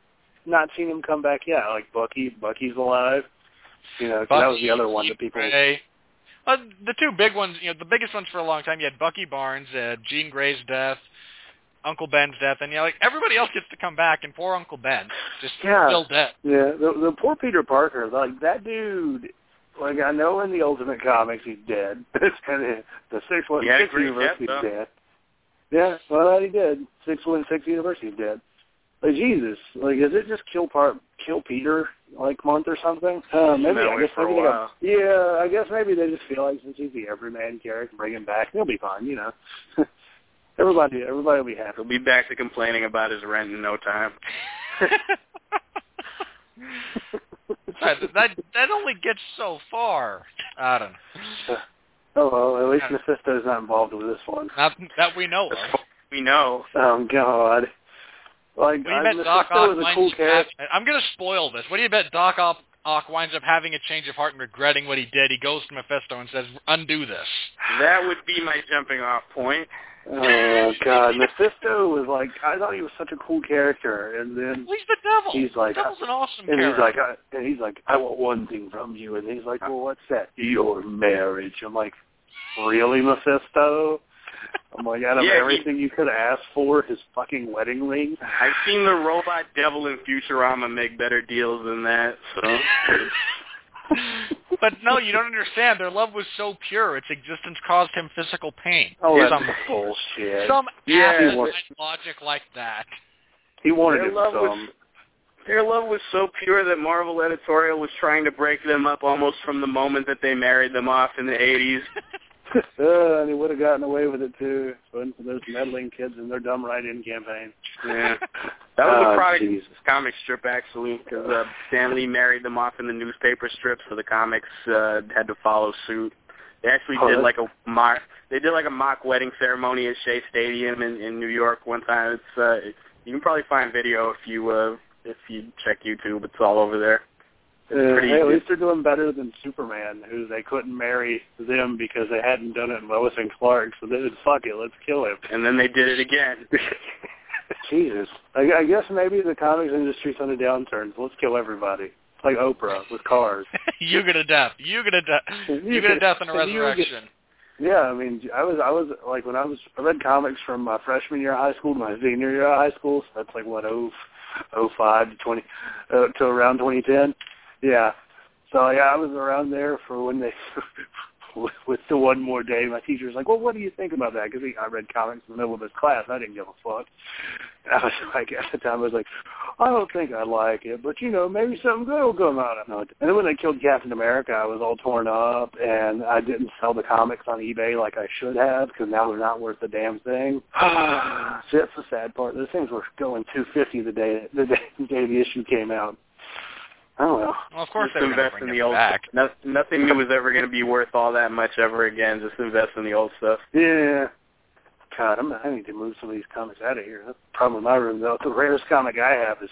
not seen him come back yet. Like Bucky, Bucky's alive. You know, 'cause that was the other one that people. Gray. Uh, the two big ones, you know, the biggest ones for a long time. You had Bucky Barnes, uh, Jean Grey's death, Uncle Ben's death, and you know, like everybody else gets to come back, and poor Uncle Ben just Yeah. still dead. Yeah, the the poor Peter Parker, like that dude. Like I know in the Ultimate Comics he's dead. and the six one Yeah, six universe death, he's though. dead. Yeah, well he did. Six one six universe he's dead. Like Jesus, like does it just kill part kill Peter like month or something? Uh, maybe That I guess maybe they got, yeah, I guess maybe they just feel like since he's the everyman character, bring him back. He'll be fine, you know. everybody, everybody will be happy. He'll be back to complaining about his rent in no time. that, that that only gets so far, Adam. Oh well, at least Mephisto's not involved with this one. Not that we know of. We know. Oh God. Like What do you I, bet Doc Ock was a cool character. I'm going to spoil this. What do you bet Doc Ock, Ock winds up having a change of heart and regretting what he did? He goes to Mephisto and says, "Undo this." That would be my jumping off point. Oh God, Mephisto was like I thought he was such a cool character, and then Well, he's the devil. He's like- the devil's an awesome and he's like I, and he's like I want one thing from you, and he's like, well, what's that? Your marriage. I'm like, really, Mephisto? I'm like, out of Yeah, he- everything you could ask for, his fucking wedding ring. I've seen the robot devil in Futurama make better deals than that. So but no, you don't understand. Their love was so pure; its existence caused him physical pain. Oh, that's some bullshit. some Yeah, asinine he was- logic like that. he wanted Their him love some. was- their love was so pure that Marvel editorial was trying to break them up almost from the moment that they married them off in the 80s. uh, and he would have gotten away with it too. But those meddling kids and their dumb write-in campaign. Yeah. That was Oh, a product of Jesus. comic strip actually, because uh, Stan Lee married them off in the newspaper strip, so the comics uh, had to follow suit. They actually Oh, did that's- like a mock. They did like a mock wedding ceremony at Shea Stadium in, in New York one time. It's uh, you can probably find video if you uh, if you check YouTube. It's all over there. It's Uh, hey, at least they're doing better than Superman, who they couldn't marry them because they hadn't done it in Lois and Clark. So they said, "Fuck it, let's kill him." and then they did it again. Jesus, I, I guess maybe the comics industry's on a downturn. So let's kill everybody. It's like Oprah with cars. you get a death. You get a death. You get a death and a You get- resurrection. Yeah, I mean, I was, I was like when I was, I read comics from my freshman year of high school to my senior year of high school. So that's like what oh, oh five to twenty, uh, to around twenty ten. Yeah. So yeah, I was around there for when they, with the one more day. My teacher was like, "Well, what do you think about that?" Because I read comics in the middle of his class. I didn't give a fuck. I was like, at the time, I was like, I don't think I like it, but you know, maybe something good will come out of it. And then when they killed Captain America, I was all torn up, and I didn't sell the comics on eBay like I should have because now they're not worth a damn thing. See, that's the sad part. Those things were going two fifty the day the day the day the issue came out. I don't. Well, of course Just they were going to invest in the old. back. No, nothing new is ever going to be worth all that much ever again. Just invest in the old stuff. Yeah. God, I'm, I need to move some of these comics out of here. That's the problem in my room, though. The rarest comic I have is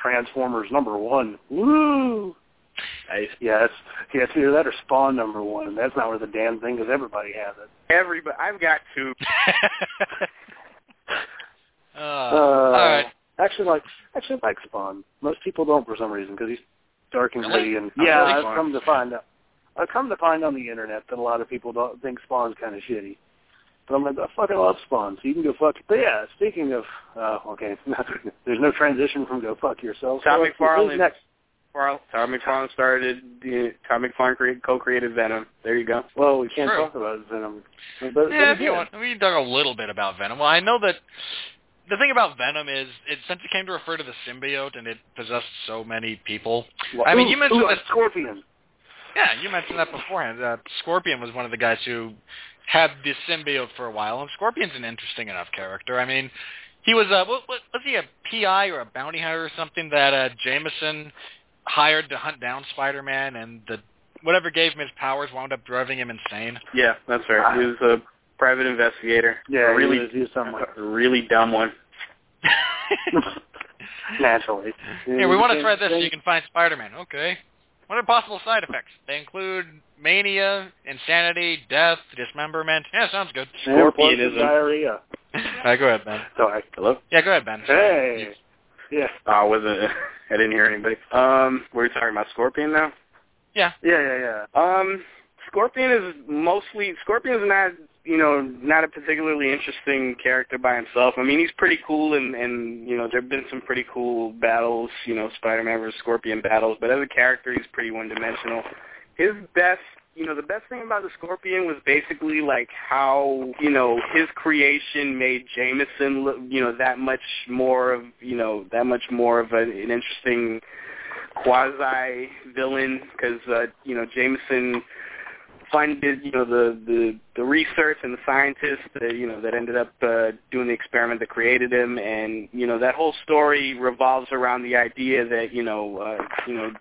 Transformers number one. Woo! Nice. Yeah, it's, yeah, it's either that or Spawn number one, and that's not worth a damn thing because everybody has it. Everybody, I've got two. uh, Uh, all right. Actually, like actually like Spawn. Most people don't for some reason because he's dark and Really? gritty. And I yeah, like I've Spawn. come to find out. I've come to find on the internet that a lot of people don't think Spawn's kind of shitty. But I'm like, I fucking love Spawn, so you can go fuck. But yeah, speaking of, uh, okay, there's no transition from go fuck yourself. Tom So, who's McFarlane. next? Todd McFarlane started. The, Todd McFarlane cre- co-created Venom. There you go. Well, we can't True. talk about Venom. But, but Yeah, he if you want, we can talk a little bit about Venom. Well, I know that the thing about Venom is, it since it came to refer to the symbiote and it possessed so many people. Well, I mean, ooh, you mentioned ooh, that- Scorpion. Yeah, you mentioned that beforehand. Uh, Scorpion was one of the guys who had the symbiote for a while, and Scorpion's an interesting enough character. I mean, he was a what, what, was he a PI or a bounty hunter or something that uh, Jameson hired to hunt down Spider-Man, and the whatever gave him his powers wound up driving him insane. Yeah, that's right. He was a private investigator. Yeah, a really, he was, he was something a really dumb one. naturally. Here, we want to try this so you can find Spider-Man. Okay. What are possible side effects? They include mania, insanity, death, dismemberment. Yeah, sounds good. Scorpionism. diarrhea. All right, go ahead, Ben. Sorry. Hello. Yeah, go ahead, Ben. Hey. Yeah. Oh, I wasn't. I didn't hear anybody. Um, were we talking about Scorpion now? Yeah. Yeah, yeah, yeah. Um, Scorpion is mostly Scorpion's not you know not a particularly interesting character by himself. I mean, he's pretty cool, and and you know there've been some pretty cool battles, you know, Spider-Man versus Scorpion battles. But as a character, he's pretty one-dimensional. His best. You know, the best thing about the Scorpion was basically like how, you know, his creation made Jameson look, you know, that much more of, you know, that much more of an, an interesting quasi villain because uh, you know Jameson funded you know the the the research and the scientists that you know that ended up uh, doing the experiment that created him. And you know that whole story revolves around the idea that you know uh, you know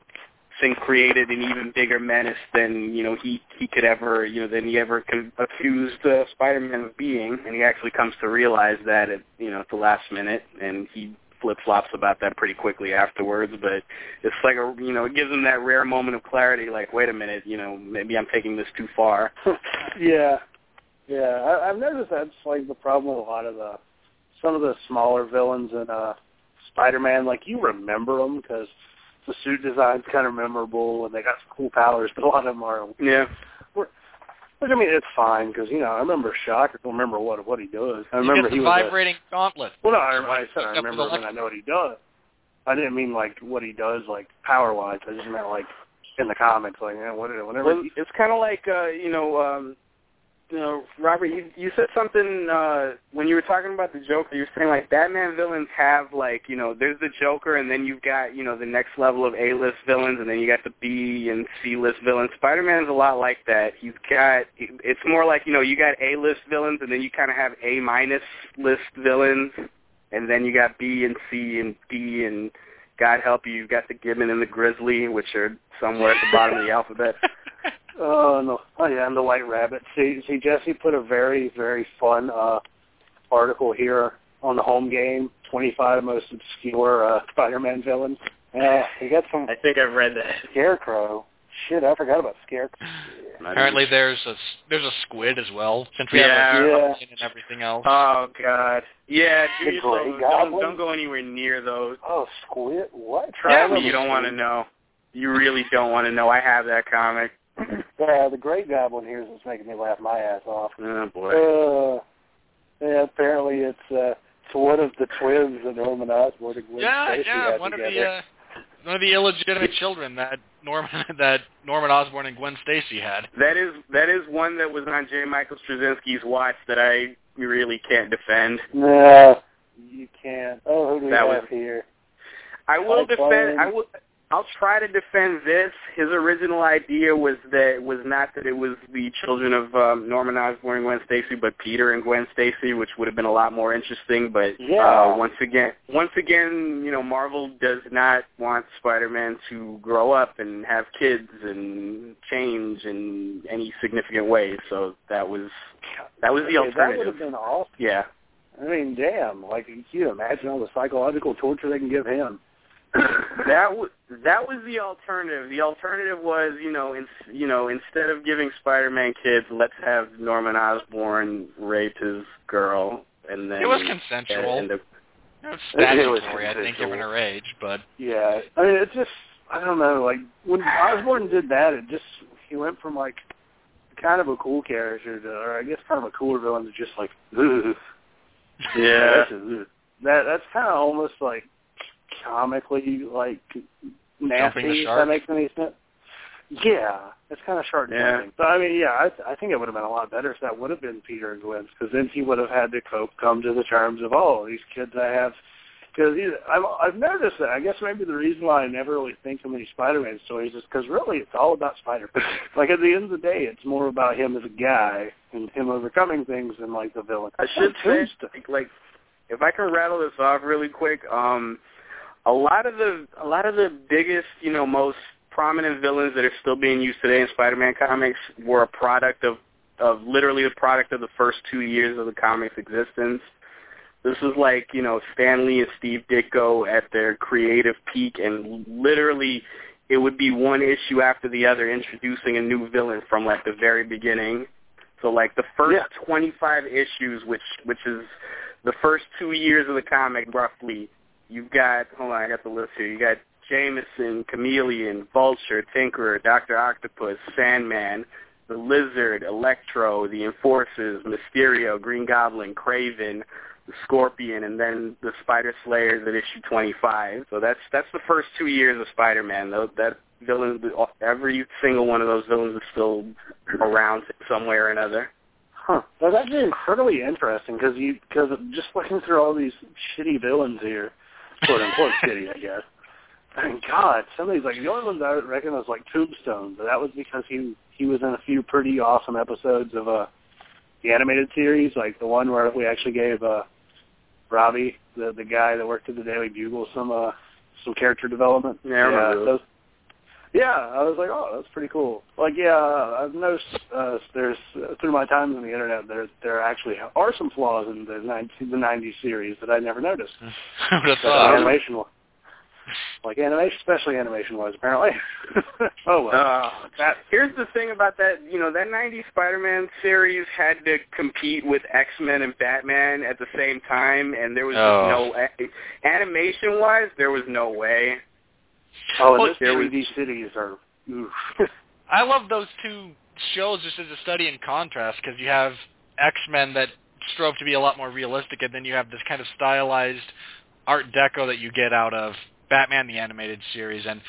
Singh created an even bigger menace than you know he he could ever you know than he ever con- accused uh, Spider-Man of being. And he actually comes to realize that at you know at the last minute. And he flip flops about that pretty quickly afterwards. But it's like a you know it gives him that rare moment of clarity. Like wait a minute, you know maybe I'm taking this too far. yeah, yeah. I, I've noticed that's like the problem with a lot of the some of the smaller villains in uh Spider-Man. Like you remember them because the suit design's kind of memorable and they got some cool powers, but a lot of them are. yeah. Which I mean, it's fine because you know I remember Shock. I don't remember what what he does. I He remember gets he the was. A, vibrating gauntlet. well, no, I, I said I remember the him and I know what he does. I didn't mean like what he does, like power wise. I just meant like in the comics, like yeah, whatever. whenever Well, he, it's kind of like uh, you know, um, you know, Robert. You you said something uh, when you were talking about the Joker. You were saying like Batman villains have like you know, there's the Joker, and then you've got you know the next level of A-list villains, and then you got the B and C-list villains. Spider-Man's a lot like that. He's got it's more like you know you got A-list villains, and then you kind of have A-minus list villains, and then you got B and C and D and God help you, you've got the Gibbon and the Grizzly, which are somewhere at the bottom of the alphabet. Oh no! Oh yeah, and the White Rabbit. See, see, Jesse put a very, very fun uh article here on the home game. Twenty-five most obscure uh, Spider-Man villains. Yeah, he got some I think I've read that. Scarecrow. Shit, I forgot about Scarecrow. Apparently, there's a there's a squid as well. Since we Yeah. have a Yeah. and everything else. Oh God. Yeah, do The yourself, Grey don't, don't go anywhere near those. Oh, Squid? What? Try Try. You don't want to know. You really don't want to know. I have that comic. Yeah, the Grey Goblin here is what's making me laugh my ass off. Oh boy. Uh, yeah, apparently it's uh, it's one of the twins that Norman Osborn and Gwen yeah, Stacy yeah, had one together. of the uh, one of the illegitimate children that Norman that Norman Osborn and Gwen Stacy had. That is that is one that was on J. Michael Straczynski's watch that I really can't defend. No, you can't. Oh, who do we That have was- here? I will I defend. find- I will. I'll try to defend this. His original idea was that was not that it was the children of um, Norman Osborn and Gwen Stacy, but Peter and Gwen Stacy, which would have been a lot more interesting. But Yeah. uh, once again, once again, you know, Marvel does not want Spider-Man to grow up and have kids and change in any significant way. So that was that was the Okay, That would alternative. have been awesome. Yeah. I mean, damn. Like, can you imagine all the psychological torture they can give him? that was that was the alternative. The alternative was, you know, in, you know, instead of giving Spider-Man kids, let's have Norman Osborn rape his girl, and then It was consensual. And the, It was It was statutory, I think, consensual. given her age, but Yeah, I mean, it's just I don't know. Like when Osborn did that, it just he went from like kind of a cool character, to, or I guess kind of a cooler villain to just like, ugh. Yeah. That's that that's kind of almost like comically like nasty. If that makes any sense. Yeah, it's kind of shark Yeah. jumping. But I mean, yeah, I, I think it would have been a lot better if that would have been Peter and Gwen's, because then he would have had to cope, come to the terms of, oh, these kids I have. Because I've I've noticed that. I guess maybe the reason why I never really think of many Spider-Man stories is because really it's all about Spider-Man. like at the end of the day, it's more about him as a guy and him overcoming things than like the villain. I should say, Tombstone- like, like, if I can rattle this off really quick, um, a lot of the a lot of the biggest, you know, most prominent villains that are still being used today in Spider-Man comics were a product of of literally the product of the first two years of the comic's existence. This is like, you know, Stan Lee and Steve Ditko at their creative peak, and literally it would be one issue after the other introducing a new villain from like the very beginning. So like the first Yeah. 25 issues, which which is the first two years of the comic roughly, you've got hold on, I got the list here. You got Jameson, Chameleon, Vulture, Tinkerer, Doctor Octopus, Sandman, the Lizard, Electro, the Enforcers, Mysterio, Green Goblin, Kraven, the Scorpion, and then the Spider Slayers at issue 25. So that's that's the first two years of Spider-Man. Though that villain, every single one of those villains is still around some way or another. Huh. That's actually incredibly interesting because you because just looking through all these shitty villains here, quote unquote shitty, I guess. Mean, God, some of these like the only ones I reckon was like Tombstone, but that was because he he was in a few pretty awesome episodes of uh the animated series, like the one where we actually gave uh Robbie, the the guy that worked at the Daily Bugle, some uh some character development. Yeah, I remember those. those. Yeah, I was like, oh, that's pretty cool. Like, yeah, I've noticed uh, there's uh, through my time on the internet, there there actually are some flaws in the 90, the '90s series that I never noticed. Who would Like animation, wa- like animation, especially animation wise, apparently. oh well. Uh, that, here's the thing about that, you know, that 90s Spider-Man series had to compete with X-Men and Batman at the same time, and there was Oh. just no, animation-wise, there was no way. Oh, and well, this there was- 3D cities are. I love those two shows just as a study in contrast because you have X-Men that strove to be a lot more realistic, and then you have this kind of stylized Art Deco that you get out of Batman the Animated Series. And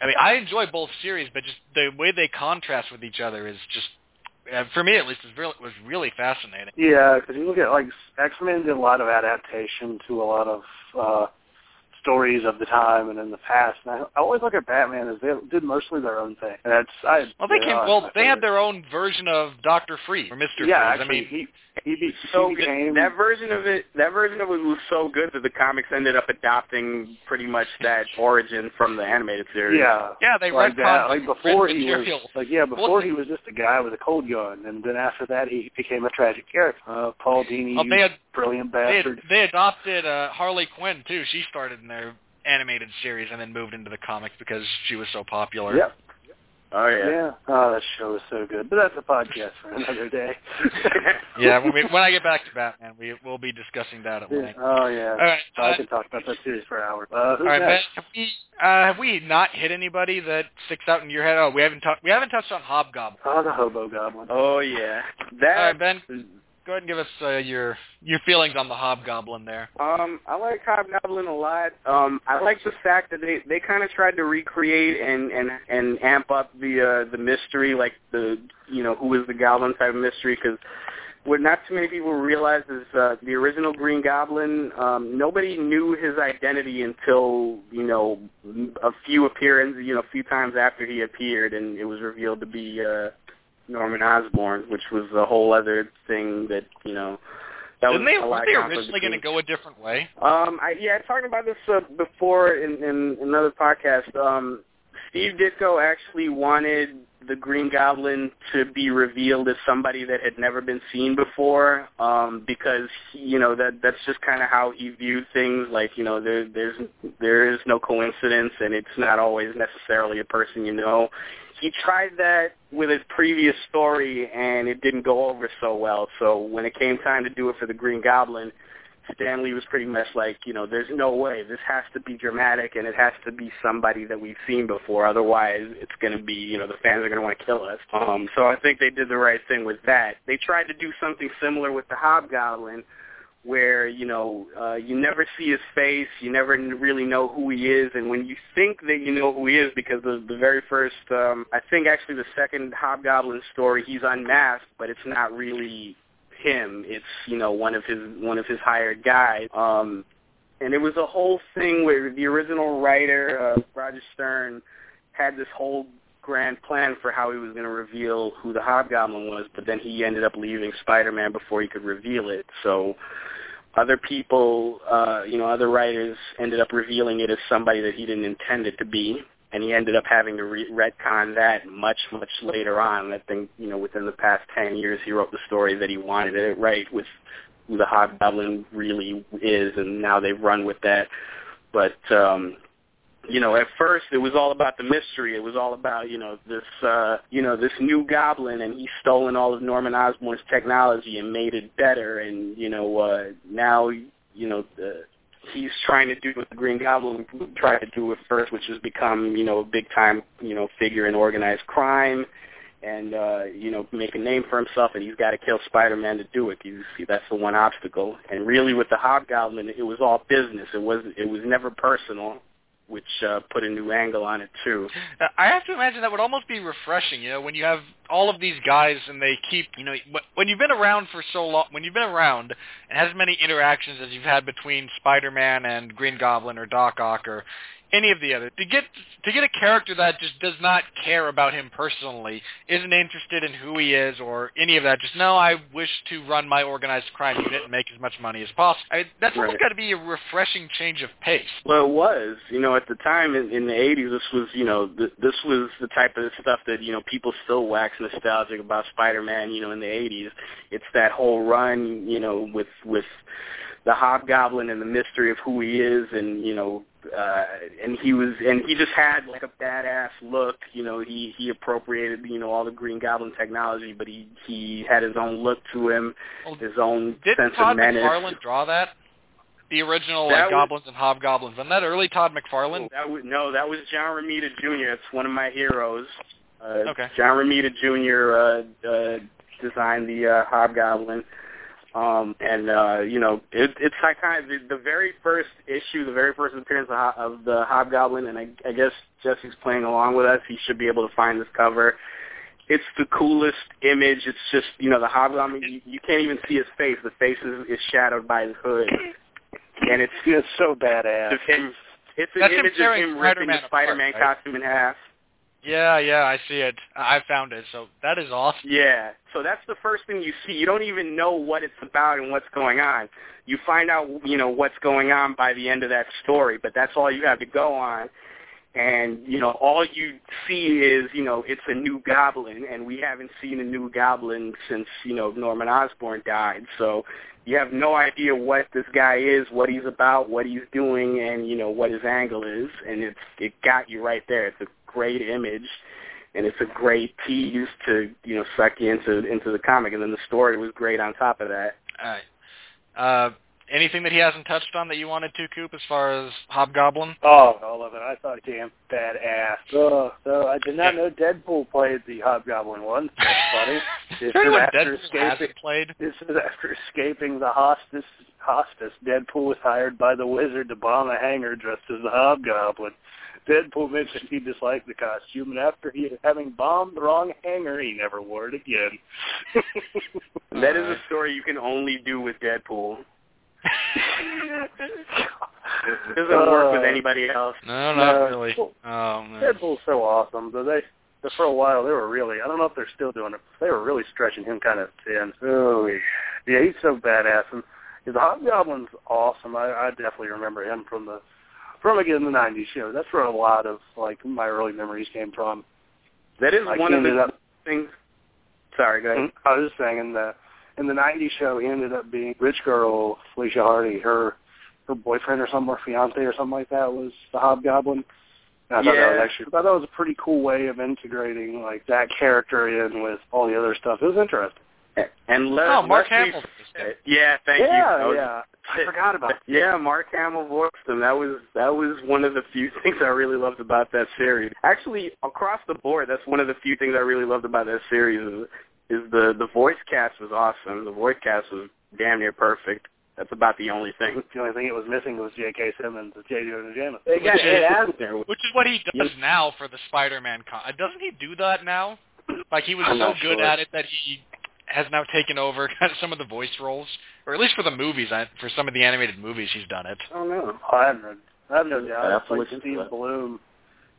I mean, I enjoy both series, but just the way they contrast with each other is just, uh, for me at least, is really, was really fascinating. Yeah, because you look at like X Men did a lot of adaptation to a lot of uh stories of the time and in the past. And I, I always look at Batman as they did mostly their own thing. And that's I. Well, they came. know, Well, my they had their own version of Doctor Freeze or Mister Yeah, Freeze. actually, I mean, he he, be, So he became that version of it, that version of it was so good that the comics ended up adopting pretty much that origin from the animated series. yeah. yeah, they like that. retconned Like before he material. was like yeah, before Well, he was just a guy with a cold gun, and then after that he became a tragic character. Uh, Paul Dini, Well, you they had brilliant they, had, bastard. they adopted uh, Harley Quinn too. She started in their animated series and then moved into the comics because she was so popular. Yep. Oh yeah. Yeah. Oh, that show was so good. But that's a podcast for another day. Yeah, when, we, when I get back to Batman, we we'll be discussing that at Yeah. length. Oh yeah. All right, I uh, can talk about that series for hours. Uh, who's all right, Ben. Have we uh, have we not hit anybody that sticks out in your head? Oh, we haven't talked. We haven't touched on Hobgoblin. Oh, the Hobo Goblin. Oh yeah. All That right, Ben. Go ahead and give us uh, your your feelings on the Hobgoblin there. Um, I like Hobgoblin a lot. Um, I like the fact that they they kind of tried to recreate and and and amp up the uh, the mystery, like the you know who is the Goblin type of mystery, because what not too many people realize is uh, the original Green Goblin. Um, nobody knew his identity until you know a few appearances, you know, a few times after he appeared, and it was revealed to be uh, Norman Osborn, which was a whole other thing that you know. That Didn't was they, a lot weren't they originally going to go a different way? um, I, yeah, I talked about this uh, before in, in another podcast. Um, Steve Ditko actually wanted the Green Goblin to be revealed as somebody that had never been seen before, um, because he, you know that that's just kind of how he viewed things. Like you know, there there's there is no coincidence, and it's not always necessarily a person you know. He tried that with his previous story, and it didn't go over so well. So when it came time to do it for the Green Goblin, Stan Lee was pretty much like, you know, there's no way. This has to be dramatic, and it has to be somebody that we've seen before. Otherwise, it's going to be, you know, the fans are going to want to kill us. Um, so I think they did the right thing with that. They tried to do something similar with the Hobgoblin, where you know uh, you never see his face, you never really know who he is, and when you think that you know who he is, because the the very first, um, I think actually the second Hobgoblin story, he's unmasked, but it's not really him. It's you know one of his one of his hired guys. Um, and it was a whole thing where the original writer uh, Roger Stern had this whole grand plan for how he was going to reveal who the Hobgoblin was, but then he ended up leaving Spider-Man before he could reveal it. So other people, uh, you know, other writers ended up revealing it as somebody that he didn't intend it to be, and he ended up having to re- retcon that much, much later on. I think, you know, within the past 10 years, he wrote the story that he wanted it right with who the Hobgoblin really is, and now they've run with that. But um, you know, at first it was all about the mystery. It was all about, you know, this uh you know, this new goblin and he's stolen all of Norman Osborn's technology and made it better and, you know, uh now, you know, the he's trying to do what the Green Goblin tried to do at first, which is become, you know, a big time, you know, figure in organized crime and uh, you know, make a name for himself and he's gotta kill Spider Man to do it. You see that's the one obstacle. And really with the Hobgoblin it was all business. It was it was never personal which uh, put a new angle on it too. I have to imagine that would almost be refreshing, you know, when you have all of these guys and they keep, you know, when you've been around for so long, when you've been around and has many interactions as you've had between Spider-Man and Green Goblin or Doc Ock or any of the other to get to get a character that just does not care about him personally, isn't interested in who he is or any of that. Just no, I wish to run my organized crime unit and make as much money as possible. I, that's Right. almost got to be a refreshing change of pace. Well, it was. You know, at the time in, in the '80s, this was, you know, th- this was the type of stuff that you know people still wax nostalgic about Spider-Man. You know, in the '80s, it's that whole run, you know, with with the Hobgoblin and the mystery of who he is, and you know, uh, and he was, and he just had like a badass look. You know, he he appropriated, you know, all the Green Goblin technology, but he he had his own look to him, Well, his own Didn't sense Todd of menace. McFarlane draw that? The original That like was- goblins and hobgoblins. Wasn't that early Todd McFarlane? That was no, that was John Romita Jr. It's one of my heroes. Uh, Okay. John Romita Jr. Uh, uh, designed the uh, Hobgoblin, um, and uh, you know it, it's like kind of the, the very first issue, the very first appearance of, of the Hobgoblin, and I, I guess Jesse's playing along with us. He should be able to find this cover. It's the coolest image. It's just you know the Hobgoblin. You, you can't even see his face. The face is, is shadowed by his hood, and it's It's so badass. him. It's an That's image of him ripping Spider-Man the Spider-Man apart, right? costume in half. Yeah, yeah, I see it. I found it. So that is awesome. Yeah. So that's the first thing you see. You don't even know what it's about and what's going on. You find out, you know, what's going on by the end of that story, but that's all you have to go on. And, you know, all you see is, you know, it's a new goblin and we haven't seen a new goblin since, you know, Norman Osborn died. So you have no idea what this guy is, what he's about, what he's doing and, you know, what his angle is and it's it got you right there. It's a great image and it's a great tease to you know suck you into into the comic, and then the story was great on top of that. All right. Uh, anything that he hasn't touched on that you wanted to, Coop, as far as Hobgoblin? Oh, all of it. I thought damn badass. Oh, so I did not know Deadpool played the Hobgoblin one. That's funny. This Is there is anyone after Deadpool escaping. played? This is after escaping the hospice. Hospice. Deadpool was hired by the Wizard to bomb a hangar dressed as the Hobgoblin. Deadpool mentioned he disliked the costume, and after he having bombed the wrong hangar, he never wore it again. That is a story you can only do with Deadpool. It doesn't work with Uh, anybody else. No, not No. really. Oh, man. Deadpool's so awesome. But they, but for a while, they were really. I don't know if they're still doing it. They were really stretching him kind of thin. Oh, yeah, he's so badass. And the Hobgoblin's awesome. I, I definitely remember him from the from again the '90s show. That's where a lot of like my early memories came from. That is Like, one of the up. things. Sorry, go ahead. Mm-hmm. I was just saying in the in the '90s show, he ended up being rich girl Felicia Hardy. Her her boyfriend or something, or fiance or something like that was the Hobgoblin. And I thought that was Yeah. actually I thought that was a pretty cool way of integrating like that character in with all the other stuff. It was interesting. And Le- Oh, Mark Hamill. Yeah, thank yeah, you. I was- yeah. I forgot about. That. Yeah, Mark Hamill voiced him. That was that was one of the few things I really loved about that series. Actually, across the board, that's one of the few things I really loved about that series. Is, is the the voice cast was awesome. The voice cast was damn near perfect. That's about the only thing. The only thing it was missing was J.K. Simmons and J.J. Jonah They got it out there. Which is what he does now for the Spider-Man con. Uh, doesn't he do that now? Like he was I'm so good sure. at it that he has now taken over some of the voice roles, or at least for the movies. I, for some of the animated movies, he's done it. I don't know. Oh, I haven't heard. I haven't heard. I have it's to like Steve that. Blum.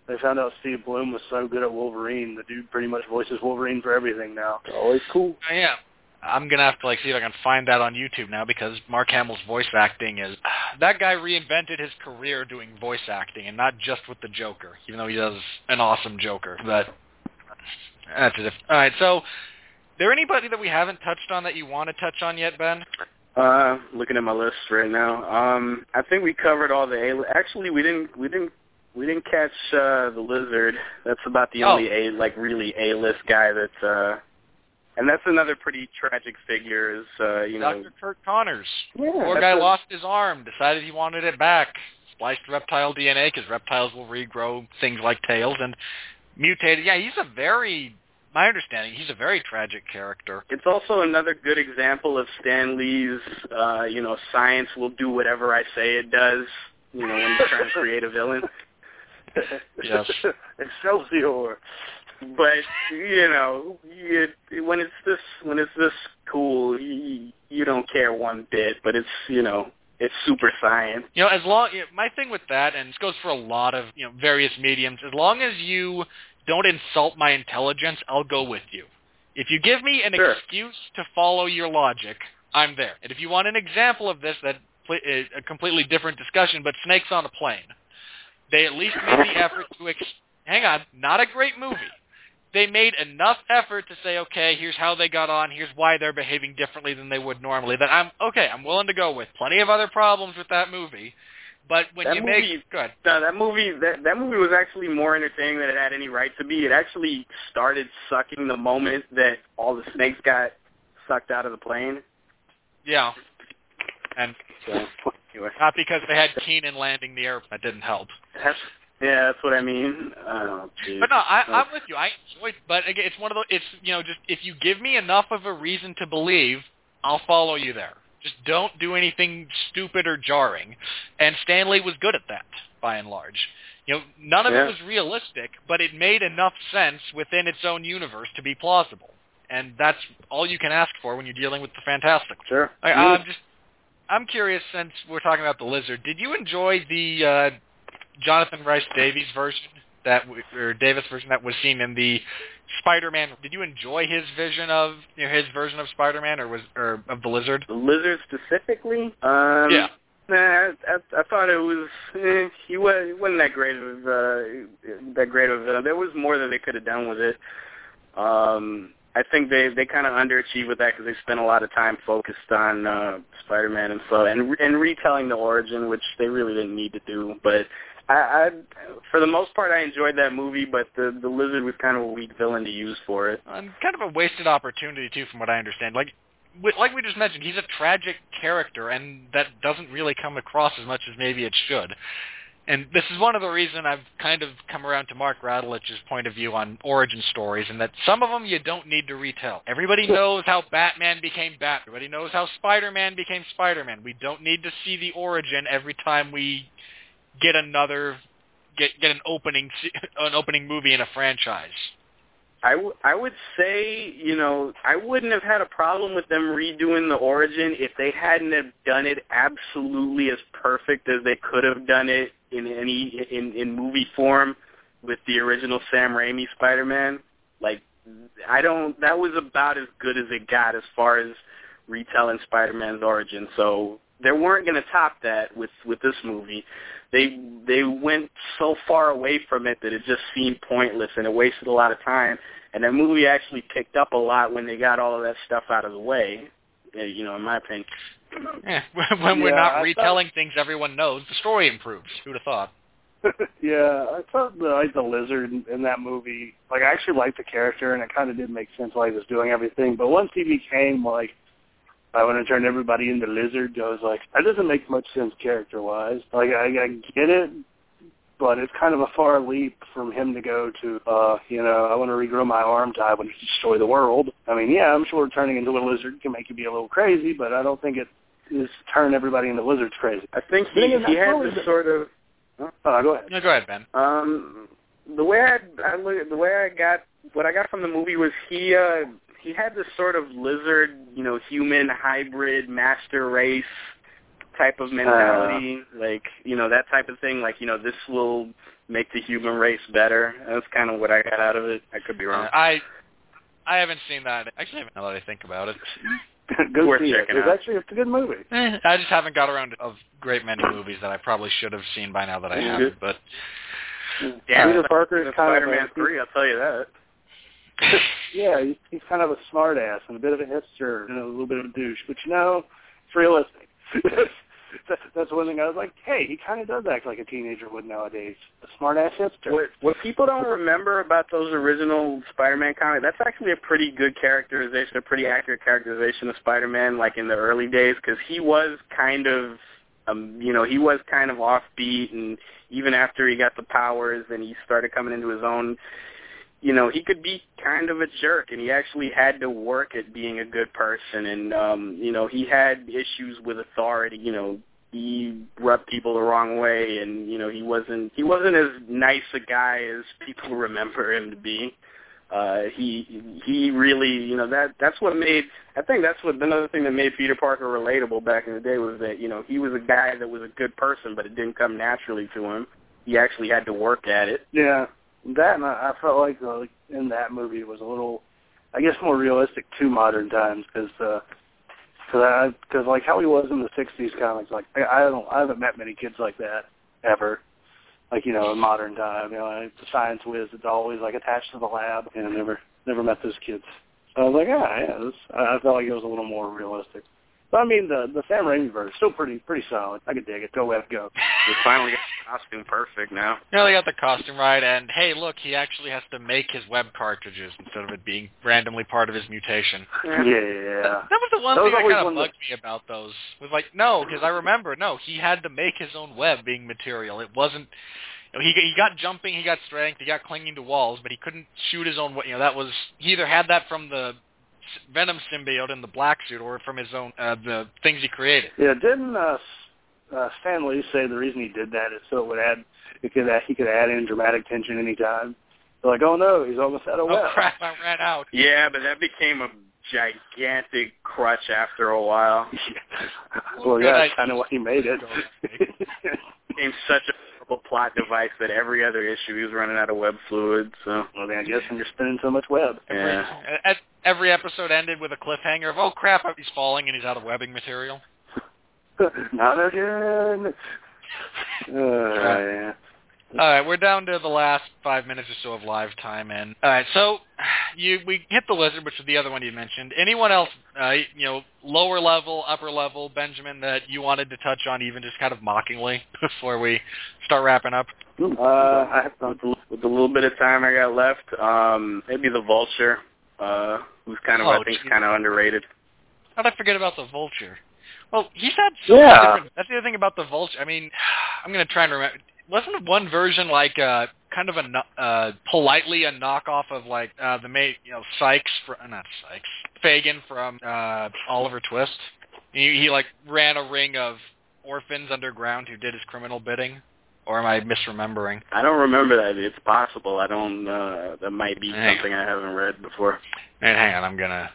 They found out Steve Blum was so good at Wolverine. The dude pretty much voices Wolverine for everything now. Always cool. Uh, yeah. I'm gonna have to like see if I can find that on YouTube now because Mark Hamill's voice acting is that guy reinvented his career doing voice acting and not just with the Joker, even though he does an awesome Joker. But that's it. All right, so there anybody that we haven't touched on that you want to touch on yet, Ben? Uh, looking at my list right now. Um, I think we covered all the A. Actually, we didn't. We didn't. We didn't catch uh, the lizard. That's about the Oh. only A like really A list guy that. uh And that's another pretty tragic figure. Is uh, you know. Dr. Curt Connors. Yeah, Poor guy a- lost his arm, decided he wanted it back. Spliced reptile DNA because reptiles will regrow things like tails and mutated. Yeah, he's a very, my understanding, he's a very tragic character. It's also another good example of Stan Lee's, uh, you know, science will do whatever I say it does. You know, when he's trying to create a villain. Yes. Excelsior. But you know, you, when it's this when it's this cool, you, you don't care one bit. But it's you know, it's super science. You know, as long you know, my thing with that, and this goes for a lot of you know various mediums. As long as you don't insult my intelligence, I'll go with you. If you give me an Sure. excuse to follow your logic, I'm there. And if you want an example of this, that is uh, a completely different discussion. But Snakes on a Plane, they at least made the effort to. Ex- hang on, not a great movie. They made enough effort to say, okay, here's how they got on, here's why they're behaving differently than they would normally. That I'm okay. I'm willing to go with. Plenty of other problems with that movie, but when That you movie- make good, No, that movie that that movie was actually more entertaining than it had any right to be. It actually started sucking the moment that all the snakes got sucked out of the plane. yeah, and So anyway, not because they had Keenan landing the airplane. That didn't help. that's yeah, that's what I mean. Oh, geez. But no, I, I'm with you. I enjoyed, but again, it's one of those. It's you know, just if you give me enough of a reason to believe, I'll follow you there. Just don't do anything stupid or jarring. And Stan Lee was good at that, by and large. You know, none of Yeah. it was realistic, but it made enough sense within its own universe to be plausible. And that's all you can ask for when you're dealing with the fantastic. sure. I, I'm just, I'm curious. Since we're talking about the lizard, did you enjoy the uh, Jonathan Rice Davies version that, or Davis version that was seen in the Spider-Man? Did you enjoy his vision of you know, his version of Spider-Man, or was or of the lizard? The lizard specifically. Um, Yeah. Nah, I, I, I thought it was. Eh, he was. He wasn't that great of uh, that great of a villain. There was more that they could have done with it. Um, I think they they kind of underachieved with that because they spent a lot of time focused on uh, Spider-Man and so and and retelling the origin, which they really didn't need to do. But I, I for the most part, I enjoyed that movie. But the the lizard was kind of a weak villain to use for it. And kind of a wasted opportunity too, from what I understand. Like, like we just mentioned, he's a tragic character, and that doesn't really come across as much as maybe it should. And this is one of the reasons I've kind of come around to Mark Radlich's point of view on origin stories, and that some of them you don't need to retell. Everybody knows how Batman became Batman. Everybody knows how Spider-Man became Spider-Man. We don't need to see the origin every time we get another get get an opening an opening movie in a franchise. I, w- I would say, you know, I wouldn't have had a problem with them redoing the origin if they hadn't have done it absolutely as perfect as they could have done it in any in in movie form with the original Sam Raimi Spider-Man. Like, I don't. That was about as good as it got as far as retelling Spider-Man's origin. So they weren't going to top that with with this movie. They they went so far away from it that it just seemed pointless and it wasted a lot of time. And that movie actually picked up a lot when they got all of that stuff out of the way. uh, You know, in my opinion. Yeah, when we're Yeah, not I retelling things everyone knows, the story improves. Who'd have thought? yeah, I thought the, like the lizard in, in that movie. Like I actually liked the character, and it kind of did make sense why he was doing everything. But once he became like I want to turn everybody into lizards. I was like, that doesn't make much sense character-wise. Like, I, I get it, but it's kind of a far leap from him to go to, uh, you know, I want to regrow my arms. I want to destroy the world. I mean, yeah, I'm sure turning into a lizard can make you be a little crazy, but I don't think it is turn everybody into lizards crazy. I think he Then again, he that's had this sort of Oh, go ahead. No, go ahead, Ben. Um, the way I, I look, the way I got what I got from the movie was he uh he had this sort of lizard, you know, human hybrid master race type of mentality, like you know that type of thing. Like you know, this will make the human race better. That's kind of what I got out of it. I could be wrong. Uh, I I haven't seen that. Actually, now that I think about it, go Worth see it. checking It's out. actually it's a good movie. eh, I just haven't got around to of great many movies that I probably should have seen by now that I haven't. But Yeah, Peter Parker is the kind Spider-Man of a, three. I'll tell you that. Yeah, he's, he's kind of a smart ass and a bit of a hipster and a little bit of a douche, but you know, it's realistic. that's, one thing I was like, hey, he kind of does act like a teenager would nowadays. A smart ass hipster. What what people don't remember about those original Spider-Man comics, that's actually a pretty good characterization, a pretty accurate characterization of Spider-Man, like in the early days, because he was kind of, um, you know, he was kind of offbeat, and even after he got the powers and he started coming into his own, you know, he could be kind of a jerk, and he actually had to work at being a good person, and um, you know, he had issues with authority, you know, he rubbed people the wrong way and you know he wasn't he wasn't as nice a guy as people remember him to be. Uh he he really you know that that's what made i think that's what another thing that made peter parker relatable back in the day was that you know he was a guy that was a good person but it didn't come naturally to him. He actually had to work at it. Yeah, that and I, I felt like uh, in that movie it was a little, I guess, more realistic to modern times because uh, cause I because like how he was in the '60s comics, like I, I don't I haven't met many kids like that ever. Like you know, in modern time, you know, like, the science whiz that's always like attached to the lab, and I never never met those kids. So I was like, ah, yeah, this, I felt like it was a little more realistic. But I mean, the the Sam Raimi version is still pretty pretty solid. I could dig it. Go Web, go. we finally the costume perfect now you know, they got the costume right, and hey, look, he actually has to make his web cartridges instead of it being randomly part of his mutation. Yeah. Yeah. That was the one That thing that kind of one of bugged me about those. Was like, no, because I remember, no, he had to make his own web being material. It wasn't. You know, he he got jumping, he got strength, he got clinging to walls, but he couldn't shoot his own. we- You know, that was he either had that from the s- Venom symbiote in the black suit, or from his own uh, the things he created. Yeah, didn't uh, S- uh, Stan Lee say the reason he did that is so it would add it could add, he could add in dramatic tension anytime. They're like, oh no, he's almost out of Oh web. crap! I ran out. yeah but that became a gigantic crutch after a while well, Good yeah, idea. that's kind of why he made it. became such a horrible plot device that every other issue he was running out of web fluid. So well, then I guess when you're spinning so much web. yeah, Every, every episode ended with a cliffhanger of, oh crap, he's falling and he's out of webbing material. Not again. Uh, yeah. All right, we're down to the last five minutes or so of live time, and all right, so you we hit the lizard, which was the other one you mentioned. Anyone else, uh, you know, lower level, upper level, Benjamin, that you wanted to touch on, even just kind of mockingly, before we start wrapping up? uh, I have the, with the little bit of time I got left, um, maybe the Vulture, uh, who's kind of Oh, I think geez. kind of underrated. How did I forget about the vulture? Well, he's had so Yeah. different. That's the other thing about the vulture. I mean, I'm gonna try and remember. Wasn't one version like uh, kind of a no- uh, politely a knockoff of like uh, the mate, you know, Sykes, fr- uh, not Sykes, Fagin from uh, Oliver Twist. He, he like ran a ring of orphans underground who did his criminal bidding. Or am I misremembering? I don't remember that. It's possible. I don't. Uh, that might be Hang something I haven't read before. And hang on, I'm gonna.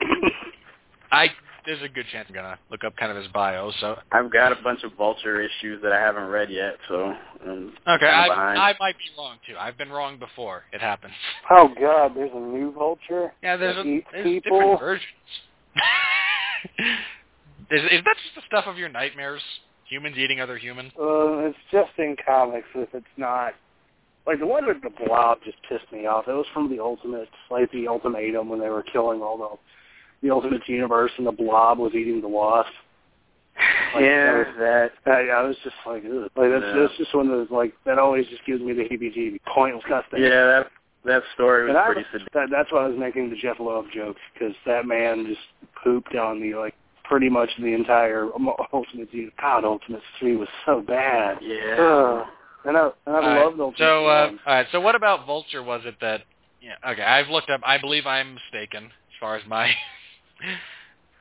I there's a good chance I'm gonna look up kind of his bio. So I've got a bunch of Vulture issues that I haven't read yet, so um, okay, I'm I. I might be wrong too. I've been wrong before. It happens. Oh God, there's a new vulture. Yeah, there's, a, there's people. different versions. is, is that just the stuff of your nightmares? Humans eating other humans? Uh, it's just in comics. If it's not like the one with the blob, just pissed me off. It was from the Ultimate, like the Ultimatum, when they were killing all the the Ultimate Universe, and the blob was eating the wasp. Like, yeah, that. Uh, yeah, I was just like, Ugh. like that's, Yeah. that's just one of those like that always just gives me the heebie-jeebies. Pointless nothing. yeah. That that story was And I, pretty sad. that, that's why I was making the Jeph Loeb joke because that man just pooped on the like pretty much the entire Ultimate Team. God, Ultimate Three was so bad. Yeah. Ugh. and I and I All right. loved Ultimate So, uh, Team. all right. So, what about Vulture? Was it that? Yeah. Okay, I've looked up. I believe I'm mistaken as far as my.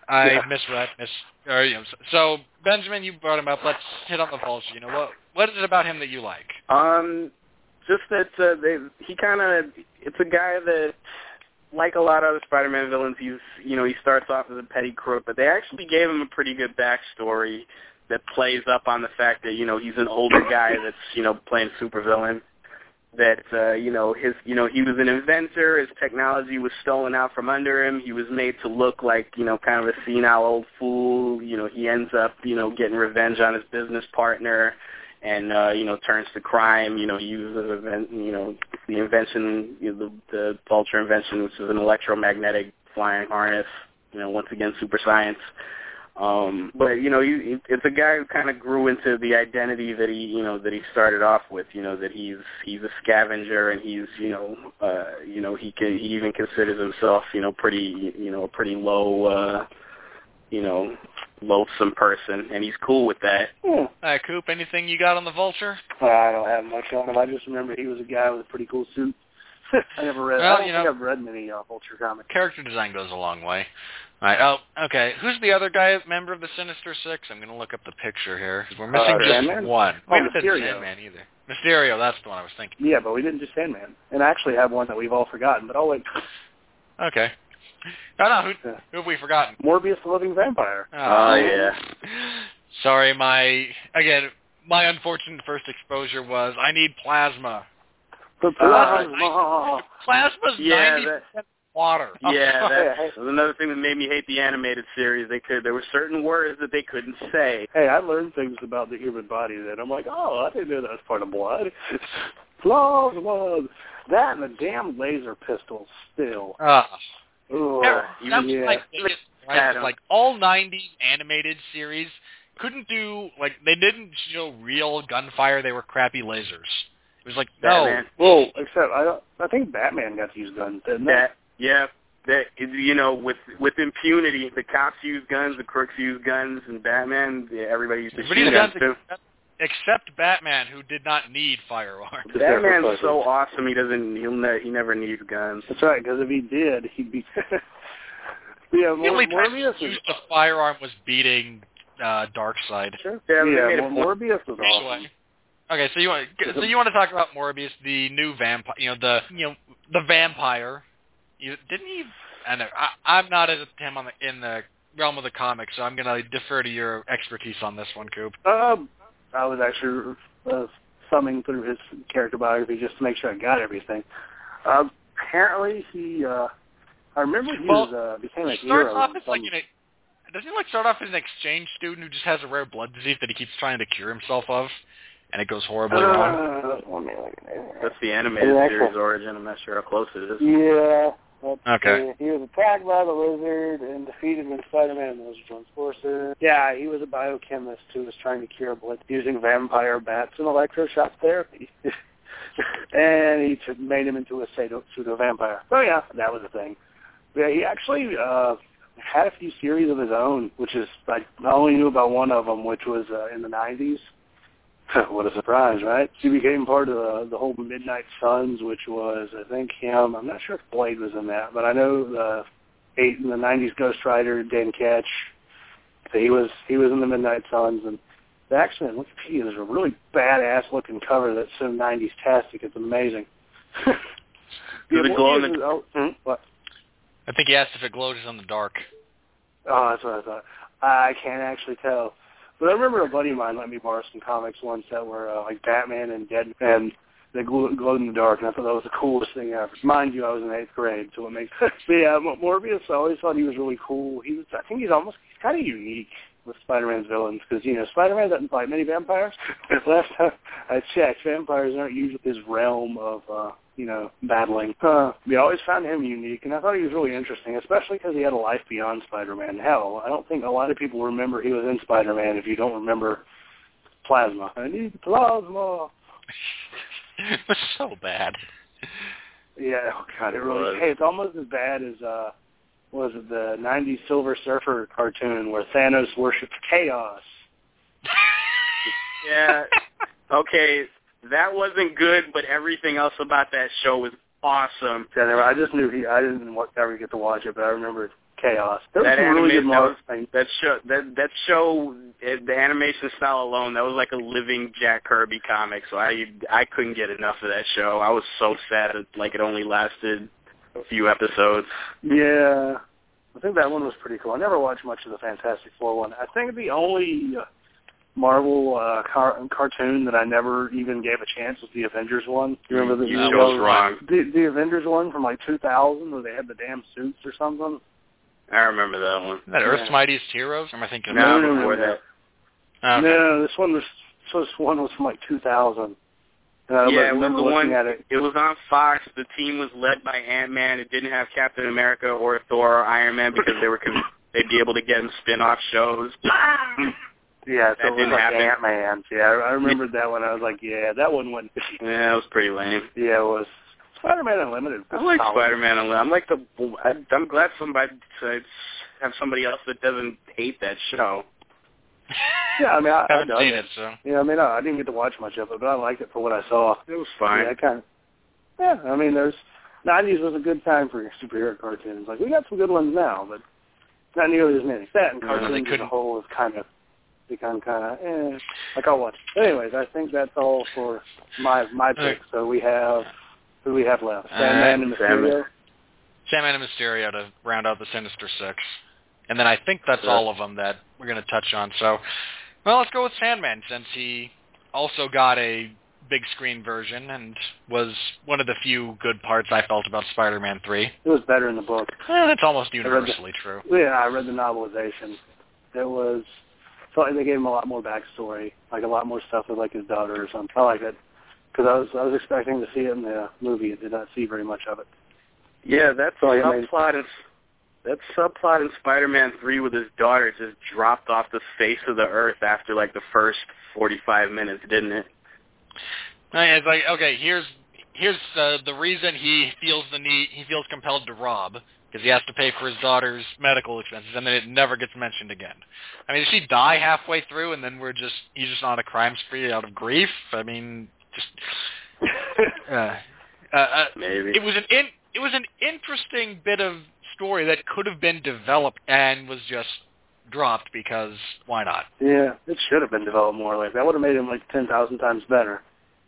I Yeah. misread. Mis. Or, you know, so Benjamin, you brought him up. Let's hit on the Vulture. You know what? What is it about him that you like? Um, just that uh, they he kind of it's a guy that like a lot of other Spider-Man villains, he's you know he starts off as a petty crook, but they actually gave him a pretty good backstory that plays up on the fact that you know he's an older guy that's you know playing supervillain. That uh, you know his you know he was an inventor. His technology was stolen out from under him. He was made to look like you know kind of a senile old fool. You know he ends up you know getting revenge on his business partner and uh, you know turns to crime. You know, uses you know the invention, you know, the, the vulture invention, which is an electromagnetic flying harness. You know, once again, super science. Um, but you know, he, it's a guy who kind of grew into the identity that he, you know, that he started off with. You know, that he's he's a scavenger, and he's, you know, uh, you know, he can, he even considers himself, you know, pretty, you know, a pretty low, uh, you know, loathsome person, and he's cool with that. Yeah. All right, Coop. Anything you got on the Vulture? I don't have much on him. I just remember he was a guy with a pretty cool suit. I never read. Well, I don't you think know- I've read many uh, Vulture comics. Character design goes a long way. All right. Oh, okay. Who's the other guy, member of the Sinister Six? I'm going to look up the picture here. because We're missing Uh, just Sandman? one. Oh, We haven't said Mysterio. Sandman either. Mysterio. That's the one I was thinking. Yeah, but we didn't do Sandman, and I actually have one that we've all forgotten. But I'll wait. Okay. No, no. Who, Yeah. who have we forgotten? Morbius, the Living Vampire. Oh, yeah. Sorry, my again. My unfortunate first exposure was I need plasma. The Plasma. Plasma's Yeah, ninety that- percent water. Yeah, Hey, that was another thing that made me hate the animated series. They could there were certain words that they couldn't say. Hey, I learned things about the human body that I'm like, oh, I didn't know that was part of blood. Plasma. That and the damn laser pistol still. Ah. Ugh. That even- was yeah. my biggest gripe, Like all '90s animated series couldn't do like they didn't show real gunfire. They were crappy lasers. It was like no. Batman. Well, except I I think Batman got to use guns, didn't they? That yeah, that you know with with impunity, the cops use guns, the crooks use guns, and Batman, yeah, everybody used Everybody machine guns guns too. except, except Batman, who did not need firearms. Batman's so awesome. He doesn't. He'll ne- he never needs guns. That's right, because if he did, he'd be. yeah, The Mor- only time he Morbius is used a firearm was beating uh, Darkseid. Sure. Yeah, they Yeah, made Mor- Morbius was awesome. Okay, so you want so you want to talk about Morbius, the new vampire, you know the you know the vampire. You didn't he? I know I, I'm not as him on the in the realm of the comics, so I'm gonna defer to your expertise on this one, Coop. Um, I was actually uh, thumbing through his character biography just to make sure I got everything. Uh, apparently, he. Uh, I remember he Well, was uh, became a He starts hero. off as like an doesn't he like start off as an exchange student who just has a rare blood disease that he keeps trying to cure himself of, and it goes horribly wrong. Uh, let me look at it. That's the animated Yeah, series origin. I'm not sure how close it is. Yeah. Okay. see. He was attacked by the lizard and defeated when Spider-Man and the Lizard joined forces. Yeah, he was a biochemist who was trying to cure blood using vampire bats and electroshock therapy. and he t- made him into a pseudo, pseudo vampire. So yeah, that was a thing. Yeah, he actually uh, had a few series of his own, which is I only knew about one of them, which was uh, in the '90s. what a surprise, right? He became part of the, the whole Midnight Suns, which was, I think, him. I'm not sure if Blade was in that, but I know the eight in the '90s Ghost Rider, Dan Ketch. He was he was in the Midnight Suns, and the X-Men Wikipedia there's a really badass looking cover that's so '90s tastic. It's amazing. Does it glow in the- Morbius is- oh, hmm, what? I think he asked if it glows on the dark. Oh, that's what I thought. I can't actually tell. But I remember a buddy of mine let me borrow some comics once that were uh, like Batman and Dead, and they glowed, glowed in the dark, and I thought that was the coolest thing ever. Mind you, I was in eighth grade, so it makes. But yeah, Morbius, I always thought he was really cool. He was, I think he's almost, he's kind of unique with Spider-Man's villains, because, you know, Spider-Man doesn't fight many vampires. Last time I checked, vampires aren't usually his realm of, uh, you know, battling. Uh, we always found him unique, and I thought he was really interesting, especially because he had a life beyond Spider-Man. Hell, I don't think a lot of people remember he was in Spider-Man if you don't remember Plasma. I need plasma. it was so bad. Yeah, oh god, it really. Hey, it's almost as bad as uh was it the '90s Silver Surfer cartoon where Thanos worshipped chaos. Yeah. Okay, that wasn't good, but everything else about that show was awesome. Yeah, I just knew he. I didn't ever get to watch it, but I remember chaos. There was That really good that was- things. That show, that that show, eh, the animation style alone, that was like a living Jack Kirby comic. So I I couldn't get enough of that show. I was so sad that like it only lasted few episodes. Yeah, I think that one was pretty cool. I never watched much of the Fantastic Four one. I think the only uh, Marvel uh, car- cartoon that I never even gave a chance was the Avengers one. You remember the You That chose was wrong. the, the Avengers one from like 2000 where they had the damn suits or something? I remember that one. Isn't that Earth's Mightiest Heroes? Am I thinking? No, no, no, before no. that. Okay. No, this one was so this one was from like 2000. Uh, and I yeah, it was remember the one. at it. It was on Fox. The team was led by Ant Man. It didn't have Captain America or Thor or Iron Man because they were con- they'd be able to get them spin-off shows. Yeah, so That it was didn't like happen. Ant Man. Yeah, I, I remembered that one. I was like, yeah, that one went. yeah, it was pretty lame. Yeah, it was Spider-Man Unlimited. I was like solid. Spider-Man. Unlimited. I'm like the. I, I'm glad somebody to have somebody else that doesn't hate that show. Yeah, I mean, I, I haven't dug seen it. it, so Yeah, I mean, I, I didn't get to watch much of it, but I liked it for what I saw. It was fine. Yeah, kind of. Yeah, I mean, there's '90s was a good time for superhero cartoons. Like we got some good ones now, but not nearly as many. That and cartoons they as a whole is kind of become kind of eh. Like I'll watch. But anyways, I think that's all for my my pick. Okay. So we have who we have left? Uh, and Mysterio. Sandman and Mysterio to round out the Sinister Six, and then I think that's Sure. all of them that we're going to touch on. So, well, let's go with Sandman since he also got a big screen version and was one of the few good parts I felt about Spider-Man 3. It was better in the book. Eh, that's almost read the- universally true. Yeah, I read the novelization. It was felt like they gave him a lot more backstory, like a lot more stuff with like his daughter or something. I like it because I was I was expecting to see it in the movie and did not see very much of it. Yeah, that So I made- subplot in that subplot in Spider-Man 3 with his daughter just dropped off the face of the earth after like the first 45 minutes, didn't it? It's like okay, here's here's uh, the reason he feels the need he feels compelled to rob because he has to pay for his daughter's medical expenses, and then it never gets mentioned again. I mean, does she die halfway through, and then we're just he's just on a crime spree out of grief? I mean, just uh, uh, uh, Maybe. it was an in, it was an interesting bit of story that could have been developed and was just dropped because why not? yeah, it should have been developed more. Like that would have made him like ten thousand times better.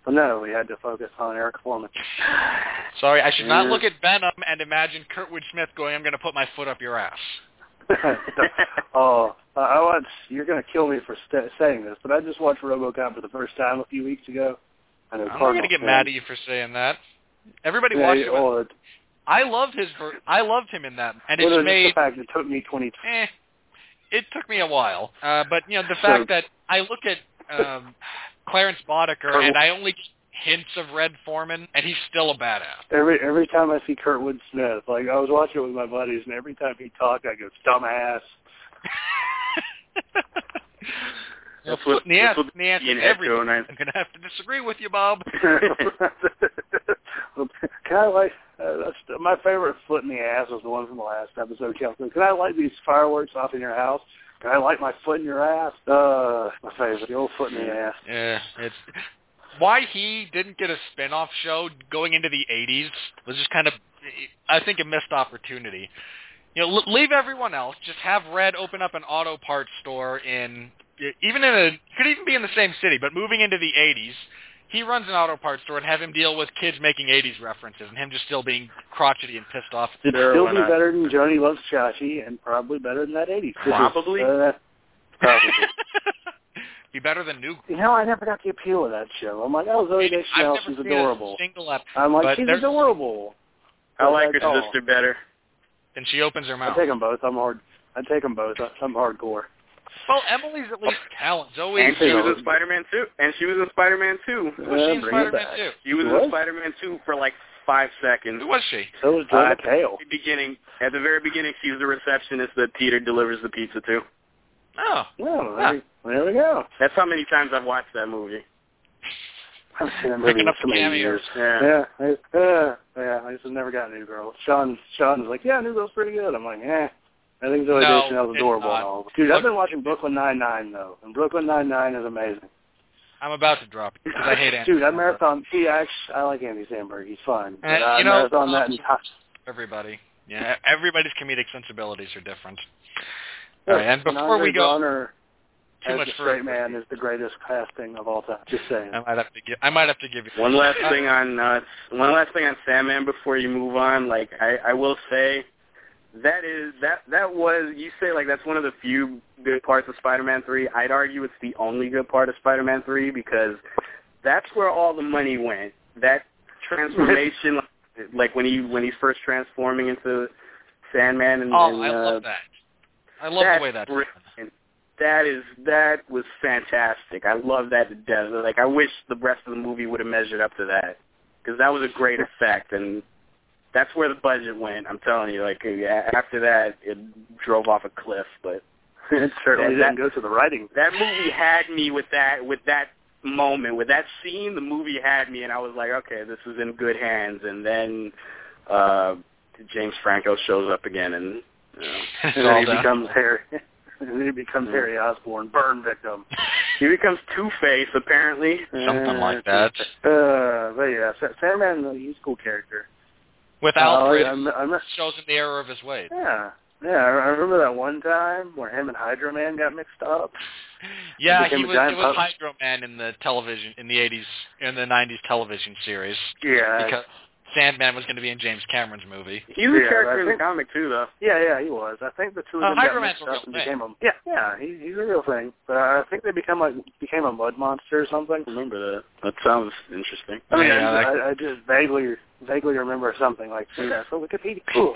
But no, we had to focus on Eric Forman. Sorry, I should not look at Venom and imagine Kurtwood Smith going, "I'm going to put my foot up your ass." oh, I watched. You're gonna kill me for st- saying this, but I just watched RoboCop for the first time a few weeks ago. I know I'm not going to get mad at you for saying that. Everybody Yeah, watched it. it- I loved his. Ver- I loved him in that, and well, it's just made. the fact it took me twenty. Eh, it took me a while, uh, but you know the So- fact that I look at um, Clarence Boddicker and I only get hints of Red Forman, and he's still a badass. Every every time I see Kurtwood Smith, like I was watching it with my buddies, and every time he talked, I go dumbass. That's what- in the ass, that's what in the ass Ian everything. and I- I'm going to have to disagree with you, Bob. Can I like uh, that's my favorite foot in the ass was the one from the last episode. Kelsey. Can I light these fireworks off in your house? Can I light my foot in your ass? Uh, my favorite, the old foot in the ass. Yeah, it's why he didn't get a spin-off show going into the 80s was just kind of I think a missed opportunity. You know, leave everyone else, just have Red open up an auto parts store in even in a could even be in the same city, but moving into the 80s, he runs an auto parts store and have him deal with kids making 80s references and him just still being crotchety and pissed off. It'd Sure, still be not? better than Joanie Loves Chachi, and probably better than that '80s. Probably? Uh, probably. be better than New you know, I never got the appeal of that show. I'm like, oh, Zooey I've Deschanel, never she's adorable. single episode. I'm like, she's there's- adorable. I like her sister better. And she opens her mouth. I take them both. I'm hard. I take them both. I'm hardcore. Well, Emily's at least talent. Zooey, And she you was know- in Spider-Man 2. And she was in Spider-Man 2. who was she in Spider-Man back. 2? She was What? in Spider-Man 2 for like five seconds. Who was she? So was Joel Uh, McHale. At the beginning, at the very beginning, she was the receptionist that Peter delivers the pizza to. Oh, Well, there, there we go. That's how many times I've watched that movie. I haven't seen that movie Picking up so many cameos. years. Yeah. Yeah, I, uh, yeah. I just never got a New Girl. Sean, Sean's like, yeah, New Girl's pretty good. I'm like, eh. I think Zooey No, Deschanel's it's adorable not. and all. Dude, I've been watching Brooklyn Nine Nine though, and Brooklyn Nine Nine is amazing. I'm about to drop it because I hate Andy Dude, I Samberg. marathon. See, I actually, I like Andy Samberg. He's fun. But And, I you know, marathon that um, entire. Everybody. Yeah, everybody's comedic sensibilities are different. All right, and And before Andre we go, Garner too as much for straight man is the greatest casting of all time. Just saying. I might have to give. I might have to give you One last thing on uh, one last thing on Sandman before you move on. Like I, I will say, that is that that was you say like that's one of the few good parts of Spider-Man three. I'd argue it's the only good part of Spider-Man three because that's where all the money went. That transformation, like, like when he when he's first transforming into Sandman and, Oh, and I uh, love that. I love the way that That is that was fantastic. I love that to death. Like I wish the rest of the movie would have measured up to that because that was a great effect, and that's where the budget went. I'm telling you. Like yeah, after that, it drove off a cliff. But it certainly that- didn't go to the writing. that movie had me with that with that moment with that scene. The movie had me, and I was like, okay, this is in good hands. And then uh James Franco shows up again, and you know, And then he done. becomes Harry. and then he becomes Harry Osborn, burn victim. he becomes Two Face apparently. Something like that. Uh, but yeah, Sa- Sandman, he's a cool character. With Uh, Alfred, I'm, I'm, shows him the error of his ways. yeah, yeah. I remember that one time where him and Hydro Man got mixed up. Yeah, he was. It was. Hydro Man in the television in the '80s in the '90s television series Yeah, because Sandman was going to be in James Cameron's movie. He's a Yeah, character in the comic too, though. yeah, yeah. He was. I think the two of Uh, them Hydro got Man's mixed up and thing. became a yeah, yeah. He, he's a real thing. But I think they become like became a mud monster or something. Remember that? That sounds interesting. I mean, Yeah, I, that- I, I just vaguely vaguely remember something like that. So Wikipedia. Cool.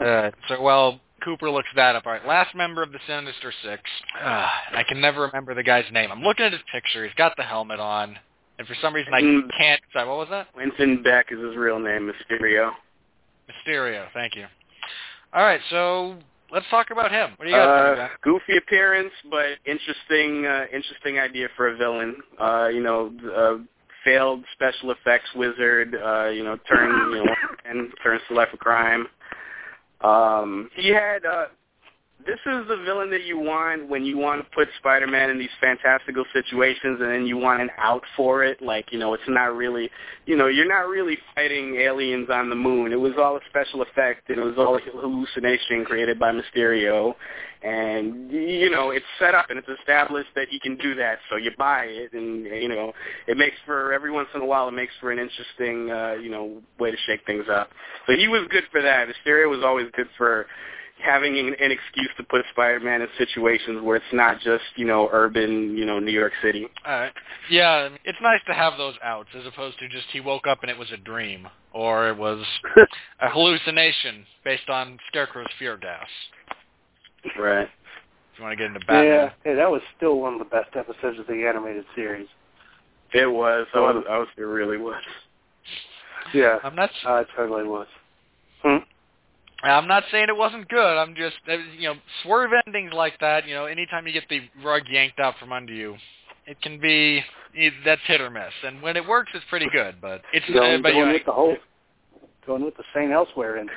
Uh, so well, Cooper looks that up, all right, last member of the Sinister Six. Uh, I can never remember the guy's name. I'm looking at his picture. He's got the helmet on, and for some reason I Mm. can't. Sorry, what was that? Quentin Beck is his real name, Mysterio. Mysterio. Thank you. All right, so let's talk about him. What do you got? Uh, goofy appearance, but interesting, uh, interesting idea for a villain. Uh, you know, uh, failed special effects wizard. Uh, you know, turn you know and turns to life of crime. Um, he had. Uh, this is the villain that you want when you want to put Spider-Man in these fantastical situations, and then you want an out for it. Like you know, it's not really, you know, you're not really fighting aliens on the moon. It was all a special effect, and it was all a hallucination created by Mysterio. And you know, it's set up and it's established that he can do that, so you buy it, and you know, it makes for every once in a while, it makes for an interesting, uh, you know, way to shake things up. So he was good for that. Mysterio was always good for having an, an excuse to put Spider-Man in situations where it's not just you know urban you know New York City. All right. Yeah, it's nice to have those outs as opposed to just he woke up and it was a dream or it was a hallucination based on Scarecrow's fear gas. Right. If you want to get into Batman. Yeah, hey, that was still one of the best episodes of the animated series. It was. I was. I was. It really was. Yeah, I'm not. uh, it totally was. Hmm? I'm not saying it wasn't good. I'm just, uh, you know, swerve endings like that. You know, anytime you get the rug yanked out from under you, it can be it, that's hit or miss. And when it works, it's pretty good. But it's Going, uh, but you going know, with the whole, going with the Saint Elsewhere and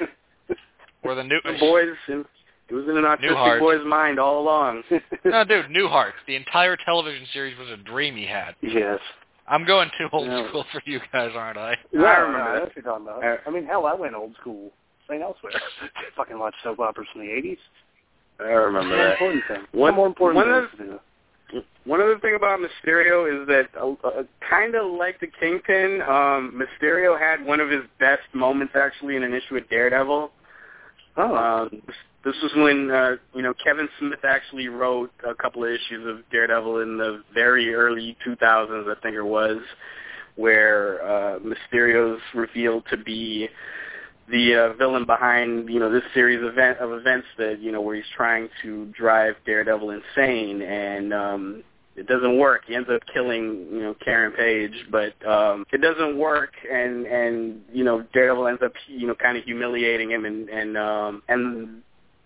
or the new The boys. It, it was in an autistic Newhart. boy's mind all along. no, dude, Newhart. The entire television series was a dream he had. yes. I'm going too old Yeah. school for you guys, aren't I? Yeah, I remember I know that. what you're talking about. Uh, I mean, hell, I went old school. Saint Elsewhere. Fucking watch soap operas from the 80s. I remember that. important thing. One- more important one of- to do. One other thing about Mysterio is that, uh, uh, kind of like the Kingpin, um, Mysterio had one of his best moments actually in an issue of Daredevil. Oh, Um, this, this was when uh, you know Kevin Smith actually wrote a couple of issues of Daredevil in the very early 2000s, I think it was, where uh, Mysterio's revealed to be the uh, villain behind you know this series of event of events that you know where he's trying to drive Daredevil insane and um it doesn't work. He ends up killing, you know, Karen Page, but um it doesn't work and and you know, Daredevil ends up you know kind of humiliating him and and um and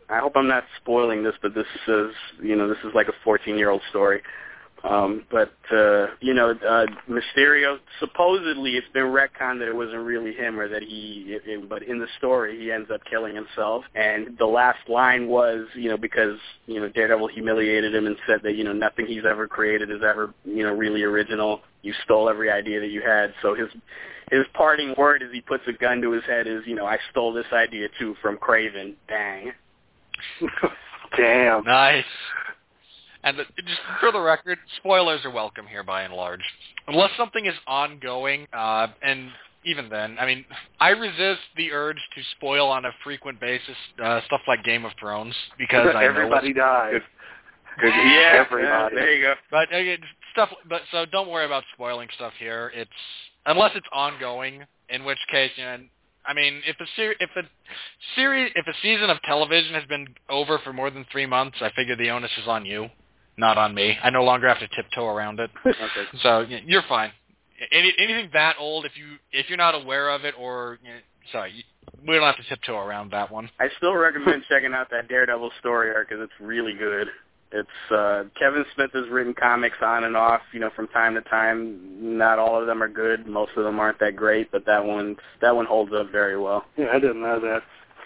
I hope I'm not spoiling this, but this is you know, this is like a 14-year-old story. Um, but uh, you know, uh, Mysterio supposedly it's been retconned that it wasn't really him or that he. It, it, but in the story, he ends up killing himself. And the last line was, you know, because you know Daredevil humiliated him and said that you know nothing he's ever created is ever you know really original. You stole every idea that you had. So his his parting word as he puts a gun to his head is, you know, I stole this idea too from Kraven. Bang. Damn. Nice. And the, just for the record, spoilers are welcome here by and large, unless something is ongoing. Uh, and even then, I mean, I resist the urge to spoil on a frequent basis uh, stuff like Game of Thrones because I everybody dies. Good. Good. Yeah, Everybody. There you go. But uh, stuff. But so don't worry about spoiling stuff here. It's unless it's ongoing, in which case, you know, I mean, if a ser- if a series, if a season of television has been over for more than three months, I figure the onus is on you, not on me. I no longer have to tiptoe around it. Okay. So y- you're fine. Any, anything that old, if you if you're not aware of it, or you know, sorry, you, we don't have to tiptoe around that one. I still recommend checking out that Daredevil story arc because it's really good. It's uh Kevin Smith has written comics on and off, you know, from time to time. Not all of them are good. Most of them aren't that great, but that one that one holds up very well. Yeah, I didn't know that.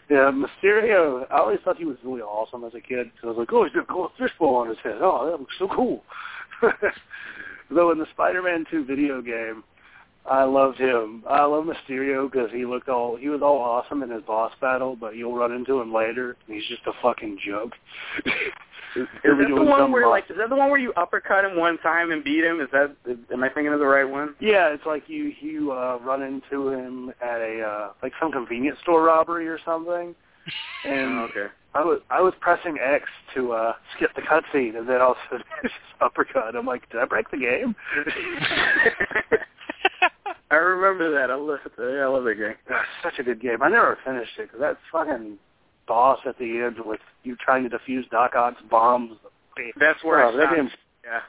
Yeah, Mysterio, I always thought he was really awesome as a kid. So I was like, oh, he's got a gold fishbowl on his head. Oh, that looks so cool. Though in the Spider-Man 2 video game, I loved him. I love Mysterio because he looked all, he was all awesome in his boss battle, but you'll run into him later, and he's just a fucking joke. Is that the one where like is that the one where you uppercut him one time and beat him? Is that is, am I thinking of the right one? Yeah, it's like you you uh, run into him at a uh, like some convenience store robbery or something, and Oh, okay. I was I was pressing X to uh, skip the cutscene, and then all of a sudden it's just uppercut. I'm like, did I break the game? I remember that. I love I love that game. That's such a good game. I never finished it because that fucking boss at the end with you trying to defuse Doc Ock's bombs. That's where Oh, I that game Yeah.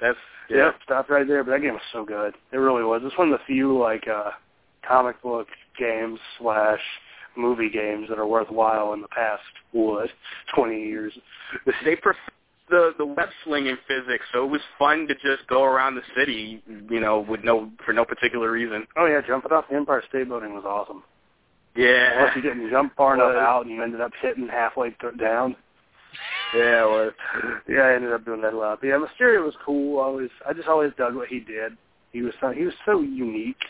That's Yeah, yeah. stopped right there. But that game was so good. It really was. It's one of the few like uh comic book games slash movie games that are worthwhile in the past what twenty years. They prefer the the web slinging physics, so it was fun to just go around the city, you know, with no for no particular reason. Oh yeah, jumping off the Empire State Building was awesome. Yeah. Unless you didn't jump far enough out and you ended up hitting halfway th- down. Yeah, it was. Yeah, I ended up doing that a lot. But yeah, Mysterio was cool. I always, I just always dug what he did. He was so, he was so unique,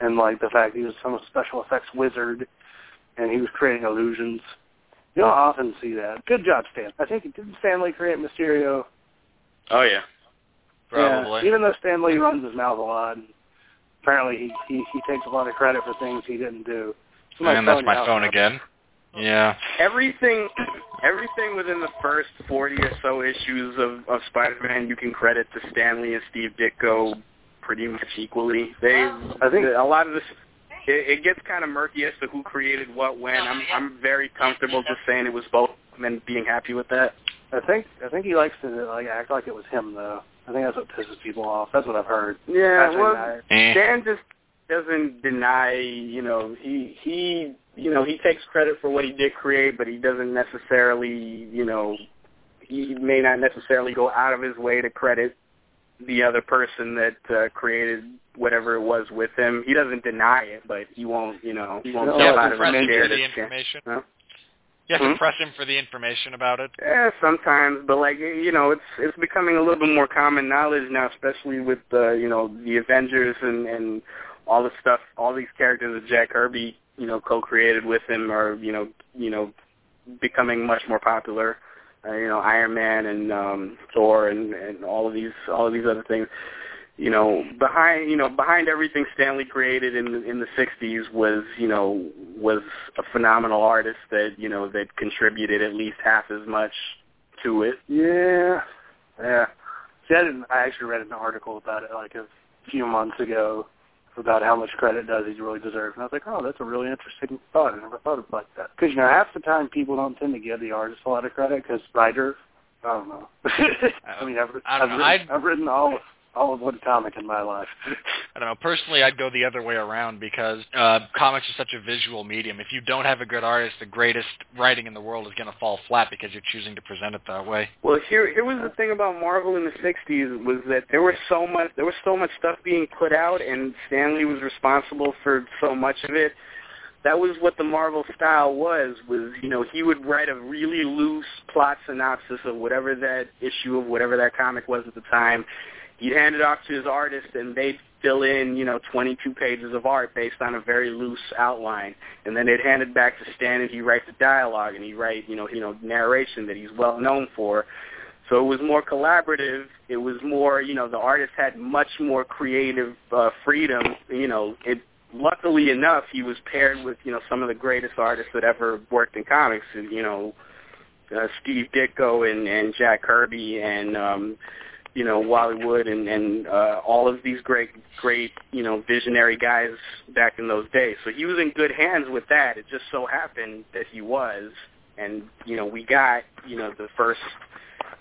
and like the fact he was some special effects wizard, and he was creating illusions. You don't often see that. Good job, Stan. I think didn't Stan Lee create Mysterio? Oh yeah. Probably. Yeah, even though Stan Lee runs his mouth a lot, and apparently he, he he takes a lot of credit for things he didn't do. Somebody's and that's my phone now. again. Yeah. Everything, everything within the first forty or so issues of, of Spider-Man, you can credit to Stan Lee and Steve Ditko pretty much equally. They, I think- a lot of this, it, it gets kind of murky as to who created what when. I'm, I'm very comfortable just saying it was both and being happy with that. I think I think he likes to like act like it was him though. I think that's what pisses people off. That's what I've heard. Yeah, Actually, well, I- Eh. Dan just doesn't deny, you know, he he you know, he takes credit for what he did create, but he doesn't necessarily, you know, he may not necessarily go out of his way to credit the other person that uh, created whatever it was with him. He doesn't deny it, but he won't, you know, he won't No, You jump have out to of press him for the information. Huh? You have to Hmm? press him for the information about it. Yeah, sometimes, but like you know, it's it's becoming a little bit more common knowledge now, especially with uh, you know the Avengers and and all the stuff, all these characters that Jack Kirby you know co-created with him are you know you know becoming much more popular. Uh, you know, Iron Man and um, Thor and and all of these all of these other things. You know, behind you know behind everything Stan Lee created in in the '60s was you know was a phenomenal artist that you know that contributed at least half as much to it. Yeah, yeah. See, I didn't. I actually read an article about it like a few months ago about how much credit does he really deserve, and I was like, oh, that's a really interesting thought. I never thought of it like that. Because you know, half the time people don't tend to give the artist a lot of credit because writer. I don't know. I mean, I've, I I've, know. written, I've written all all of one comic in my life. I don't know. Personally, I'd go the other way around because uh, comics are such a visual medium. If you don't have a good artist, the greatest writing in the world is going to fall flat because you're choosing to present it that way. Well, here here was the thing about Marvel in the '60s was that there was so much there was so much stuff being put out, and Stan Lee was responsible for so much of it that was what the Marvel style was. Was you know he would write a really loose plot synopsis of whatever that issue of whatever that comic was at the time. He'd hand it off to his artist, and they'd fill in you know 22 pages of art based on a very loose outline, and then they'd hand it back to Stan, and he'd write the dialogue, and he'd write you know you know narration that he's well known for. So it was more collaborative. It was more, you know, the artist had much more creative uh, freedom. You know, it luckily enough, he was paired with you know some of the greatest artists that ever worked in comics. You know, uh, Steve Ditko and and Jack Kirby and um, you know Wally Wood and and uh, all of these great great you know visionary guys back in those days. So he was in good hands with that. It just so happened that he was, and you know we got you know the first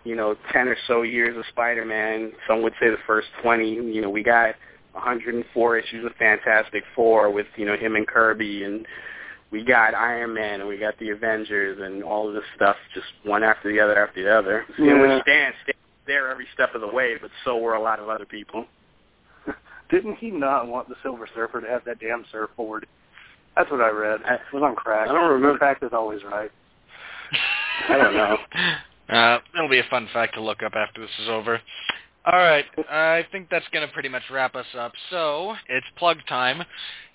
you know ten or so years of Spider-Man. Some would say the first twenty. You know we got 104 issues of Fantastic Four with you know him and Kirby, and we got Iron Man, and we got the Avengers, and all of this stuff just one after the other after the other. Yeah. And with Stan, Stan there every step of the way, but so were a lot of other people. Didn't he not want the Silver Surfer to have that damn surfboard? That's what I read. It was on crack. I don't remember. Crack is always right. I don't know. Uh, it'll be a fun fact to look up after this is over. All right, I think that's going to pretty much wrap us up. So it's plug time.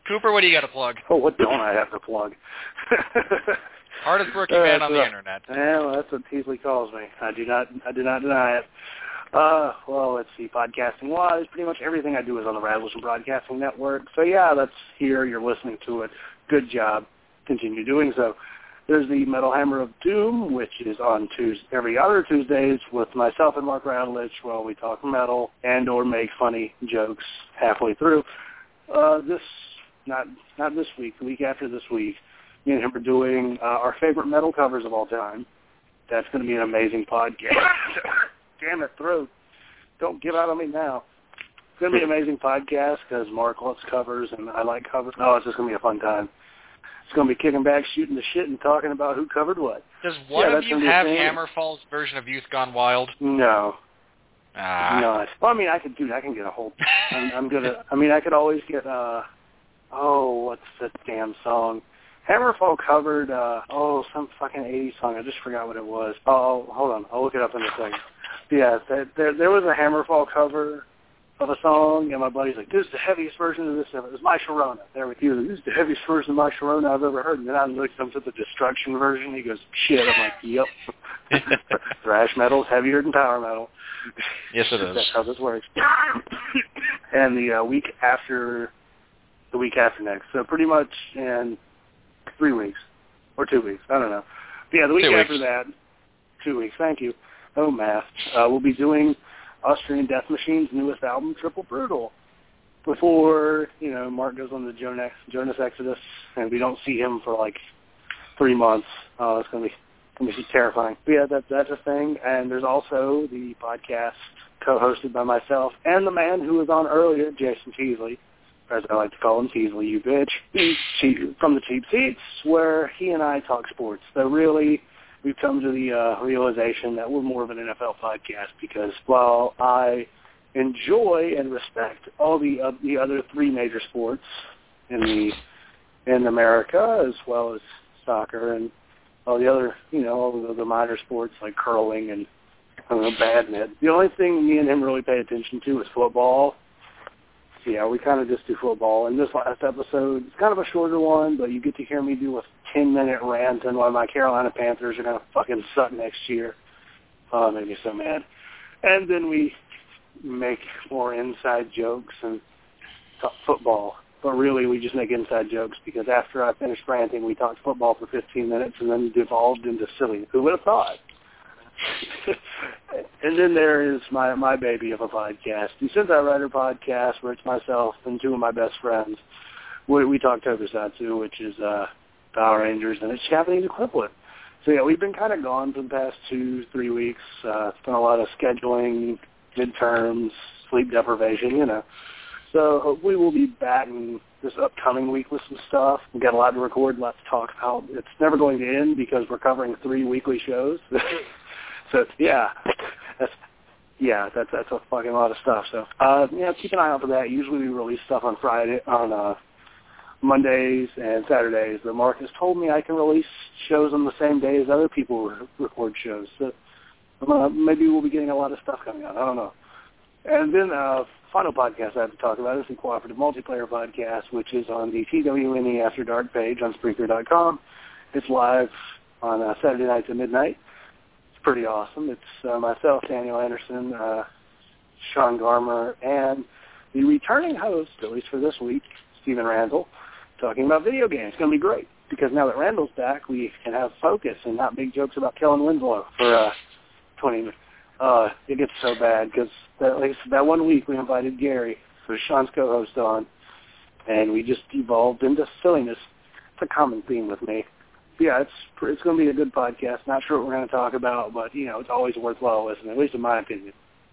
Cooper, what do you got to plug? Oh, what don't I have to plug? Hardest working man on the Uh, internet. Yeah, well, that's what Teasley calls me. I do not, I do not deny it. Uh, well, let's see, podcasting wise, pretty much everything I do is on the Revolution Broadcasting Network. So yeah, that's here. You're listening to it. Good job. Continue doing so. There's the Metal Hammer of Doom, which is on Tuesday, every other Tuesdays with myself and Mark Radulich while we talk metal and or make funny jokes halfway through. Uh, this, not not this week, the week after this week, me and him are doing uh, our favorite metal covers of all time. That's going to be an amazing podcast. Damn it, throat. Don't give out on me now. It's going to be an amazing podcast because Mark loves covers and I like covers. Oh, it's just going to be a fun time. It's going to be kicking back, shooting the shit, and talking about who covered what. Does one Yeah, of you gonna be a have. Hammerfall's version of Youth Gone Wild? No, Ah. not. Well, I mean, I could, dude. I can get a whole. I'm, I'm gonna. I mean, I could always get. uh Oh, what's that damn song? Hammerfall covered. uh Oh, some fucking '80s song. I just forgot what it was. Oh, hold on. I'll look it up in a second. Yeah, there there, there was a Hammerfall cover of a song, and my buddy's like, "This is the heaviest version of this ever." It was My Sharona. There with you. This is the heaviest version of My Sharona I've ever heard. And then I looked up to the Destruction version. He goes, "Shit." I'm like, "Yep." Thrash metal's heavier than power metal. Yes, it is. That's how this works. and the uh, week after, the week after next. So pretty much in three weeks or two weeks. I don't know. But yeah, the week Two after weeks. that, two weeks. Thank you. Oh, math. Uh, we'll be doing Austrian Death Machine's newest album, Triple Brutal. Before you know, Mark goes on the Jonas, Jonas Exodus, and we don't see him for like three months. Oh, it's gonna be gonna be terrifying. But yeah, that that's a thing. And there's also the podcast co-hosted by myself and the man who was on earlier, Jason Teasley, as I like to call him, Teasley, you bitch, from the cheap seats, where he and I talk sports. So really, we've come to the uh, realization that we're more of an NFL podcast because while I enjoy and respect all the uh, the other three major sports in the in America, as well as soccer and all the other, you know, all the, the minor sports like curling and I don't know, badminton. The only thing me and him really pay attention to is football. Yeah, we kind of just do football. And this last episode, it's kind of a shorter one, but you get to hear me do a 10-minute rant on why my Carolina Panthers are going to fucking suck next year. Oh, it made me so mad. And then we make more inside jokes and talk football. But really, we just make inside jokes because after I finished ranting, we talked football for 15 minutes and then devolved into silly. Who would have thought? and then there is my my baby of a podcast, the Sentai Rider podcast, where it's myself and two of my best friends. We, we talk Tokusatsu, which is uh, Power Rangers, and it's Japanese equivalent. So yeah, we've been kind of gone for the past two, three weeks. Uh, it's been a lot of scheduling, midterms, sleep deprivation, you know. So hopefully we'll be back in this upcoming week with some stuff. We've got a lot to record, a lot to talk about. It's never going to end because we're covering three weekly shows. so yeah, that's yeah, that's that's a fucking lot of stuff. So uh, yeah, keep an eye out for that. Usually we release stuff on Friday on uh, Mondays and Saturdays. Mark has told me I can release shows on the same day as other people re- record shows. So uh, maybe we'll be getting a lot of stuff coming out. I don't know. And then uh, final podcast I have to talk about is the Cooperative Multiplayer Podcast, which is on the TWNE After Dark page on Spreaker.com. It's live on uh, Saturday nights at midnight. Pretty awesome. It's uh, myself, Daniel Anderson, uh, Sean Garmer, and the returning host, at least for this week, Stephen Randall, talking about video games. It's going to be great because now that Randall's back, we can have focus and not make jokes about Kellen Winslow for uh, 20 minutes. Uh, it gets so bad because that, like, that one week we invited Gary, who's Sean's co-host, on, and we just evolved into silliness. It's a common theme with me. Yeah, it's it's going to be a good podcast. Not sure what we're going to talk about, but you know, it's always worthwhile listening, at least in my opinion.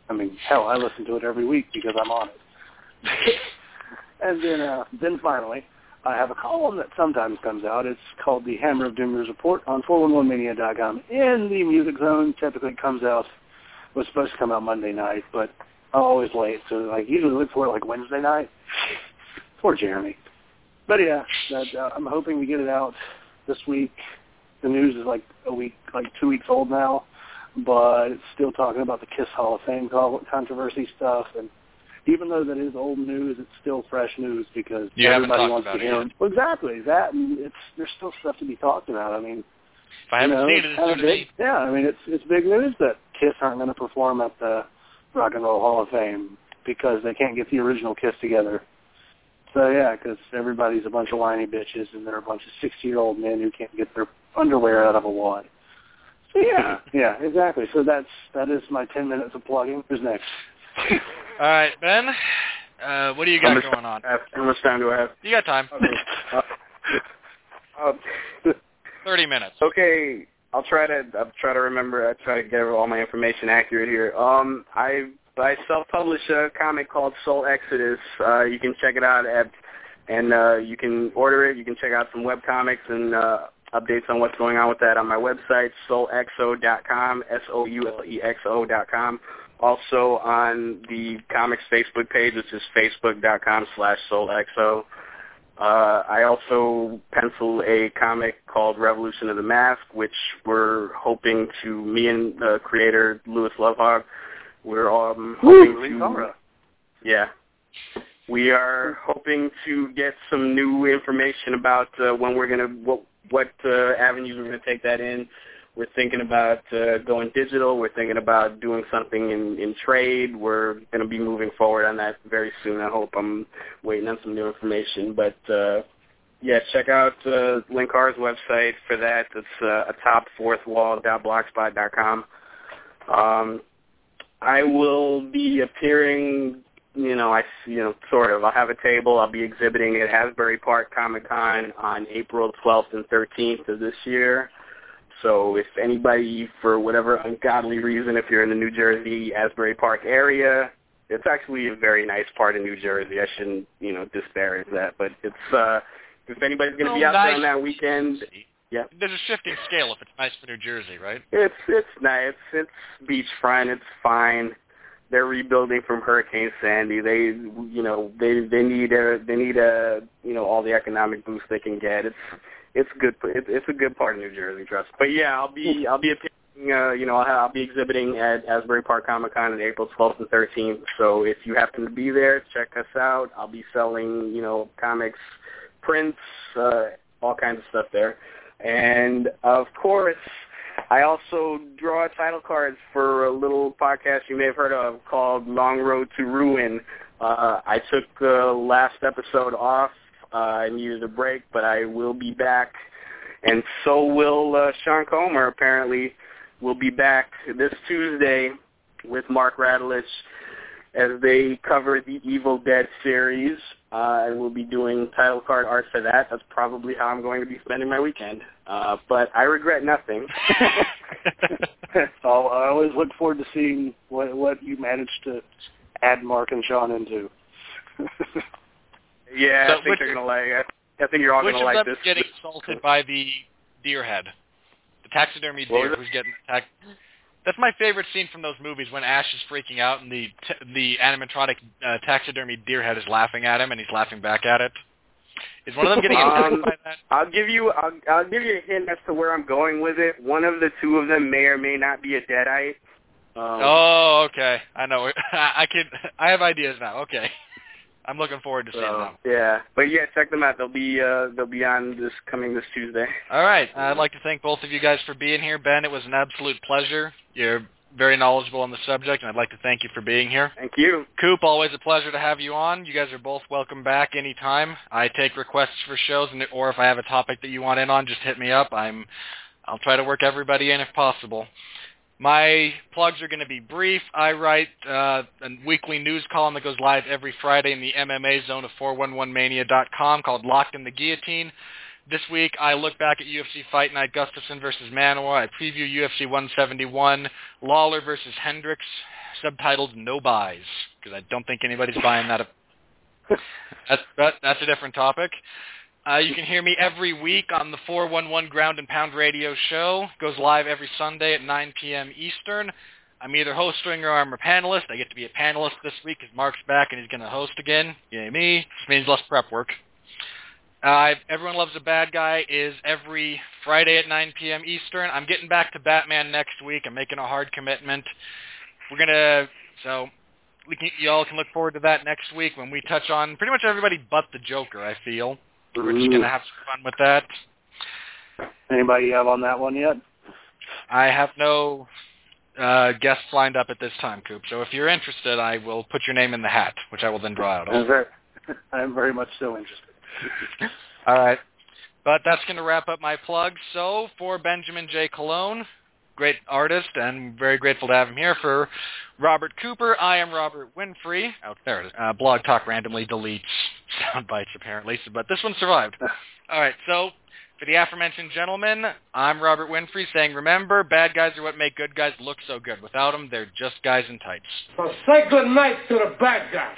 I mean, hell, I listen to it every week because I'm on it. and then, uh, then finally, I have a column that sometimes comes out. It's called the Hammer of Doom News Report on 411mania.com. In the Music Zone, typically comes out was supposed to come out Monday night, but I'm always late, so like usually look for it like Wednesday night. Poor Jeremy. But yeah, that, uh, I'm hoping to get it out this week. The news is like a week, like two weeks old now, but it's still talking about the Kiss Hall of Fame controversy stuff, and even though that is old news, it's still fresh news because You everybody wants to hear. yet. Well, exactly that, and it's there's still stuff to be talked about. I mean, If I haven't know, seen it, it's big. Yeah, I mean it's it's big news that Kiss aren't going to perform at the Rock and Roll Hall of Fame because they can't get the original Kiss together. So yeah, because everybody's a bunch of whiny bitches and they're a bunch of sixty-year-old men who can't get their underwear out of a wad. So yeah, yeah, exactly. So that's that is my ten minutes of plugging. Who's next? All right, Ben. Uh, what do you got How much going on? I have- How much time do I have? You got time. Uh, uh, Thirty minutes. Okay, I'll try to I'll try to remember. I try to get all my information accurate here. Um, I I self-publish a comic called Soul Exodus. Uh, you can check it out at, and uh, you can order it. You can check out some web comics and uh, updates on what's going on with that on my website, soulexo.com, S-O-U-L-E-X-O dot com. Also on the comics Facebook page, which is facebook.com slash soulexo. Uh, I also pencil a comic called Revolution of the Mask, which we're hoping to, me and the creator, Louis Lovehog, we're um, hoping to, yeah, we are hoping to get some new information about uh, when we're gonna, what, what uh, avenues we're gonna take that in. We're thinking about uh, going digital. We're thinking about doing something in, in trade. We're going to be moving forward on that very soon. I hope. I'm waiting on some new information. But uh, yeah, check out uh, Linkar's website for that. It's uh, atopfourthwall.blogspot.com. Um, I will be appearing. You know, I you know sort of. I'll have a table. I'll be exhibiting at Asbury Park Comic Con on April 12th and 13th of this year. So if anybody, for whatever ungodly reason, if you're in the New Jersey Asbury Park area, it's actually a very nice part of New Jersey. I shouldn't, you know, disparage that, but it's uh if anybody's going to be Oh, out there on that weekend, yeah, There's a shifting scale if it's nice for New Jersey, right? it's it's nice. It's beachfront. It's fine. They're rebuilding from Hurricane Sandy. They, you know, they they need a they need a you know all the economic boost they can get. It's it's good. It's, it's a good part of New Jersey, trust. But yeah, I'll be I'll be appearing, uh, you know I'll, I'll be exhibiting at Asbury Park Comic Con on April 12th and 13th. So if you happen to be there, check us out. I'll be selling you know comics, prints, uh, all kinds of stuff there. And of course, I also draw title cards for a little podcast you may have heard of called Long Road to Ruin. Uh, I took uh, last episode off. Uh, I needed a break, but I will be back. And so will uh, Sean Comer, apparently, will be back this Tuesday with Mark Radulich as they cover the Evil Dead series. Uh, and we'll be doing title card art for that. That's probably how I'm going to be spending my weekend. Uh, but I regret nothing. so I always look forward to seeing what what you managed to add Mark and Sean into. yeah, So I think which- they're gonna like. I, I think you're all gonna of like them this. is getting assaulted by the deer head? The taxidermy deer who's getting attacked. That's my favorite scene from those movies when Ash is freaking out and the t- the animatronic uh, taxidermy deer head is laughing at him and he's laughing back at it. Is one of them getting attacked Um, by that? I'll give you I'll, I'll give you a hint as to where I'm going with it. One of the two of them may or may not be a deadite. Um, Oh, okay. I know. I I can. I have ideas now. Okay. I'm looking forward to seeing so, them. yeah, but yeah, check them out. They'll be uh, they'll be on this coming this Tuesday. All right. I'd like to thank both of you guys for being here. Ben, it was an absolute pleasure. You're very knowledgeable on the subject, and I'd like to thank you for being here. Thank you. Coop, always a pleasure to have you on. You guys are both welcome back anytime. I take requests for shows, and or if I have a topic that you want in on, just hit me up. I'm, I'll try to work everybody in if possible. My plugs are going to be brief. I write uh, a weekly news column that goes live every Friday in the MMA zone of 411mania.com called Locked in the Guillotine. This week, I look back at UFC Fight Night Gustafsson versus Manuwa. I preview UFC 171, Lawler versus Hendricks, subtitled No Buys, because I don't think anybody's buying that. That's, that, that's a different topic. Uh, you can hear me every week on the 411 Ground and Pound radio show. It goes live every Sunday at 9 p.m. Eastern. I'm either hosting or I'm a panelist. I get to be a panelist this week because Mark's back and he's going to host again. Yay me. This means less prep work. Uh, Everyone Loves a Bad Guy is every Friday at 9 p.m. Eastern. I'm getting back to Batman next week. I'm making a hard commitment. We're going to, so we can, y'all can look forward to that next week when we touch on pretty much everybody but the Joker, I feel. We're just going to have some fun with that. Anybody you have on that one yet? I have no uh, guests lined up at this time, Coop. So if you're interested, I will put your name in the hat, which I will then draw out I'm very, I'm very much so interested. All right. But that's going to wrap up my plug. So for Benjamin J. Colon, great artist, and very grateful to have him here. For Robert Cooper, I am Robert Winfree. Oh, there it is. Uh, Blog Talk randomly deletes sound bites, apparently, so, but this one survived. All right, so for the aforementioned gentlemen, I'm Robert Winfree saying, remember, bad guys are what make good guys look so good. Without them, they're just guys in tights. So say good night to the bad guy.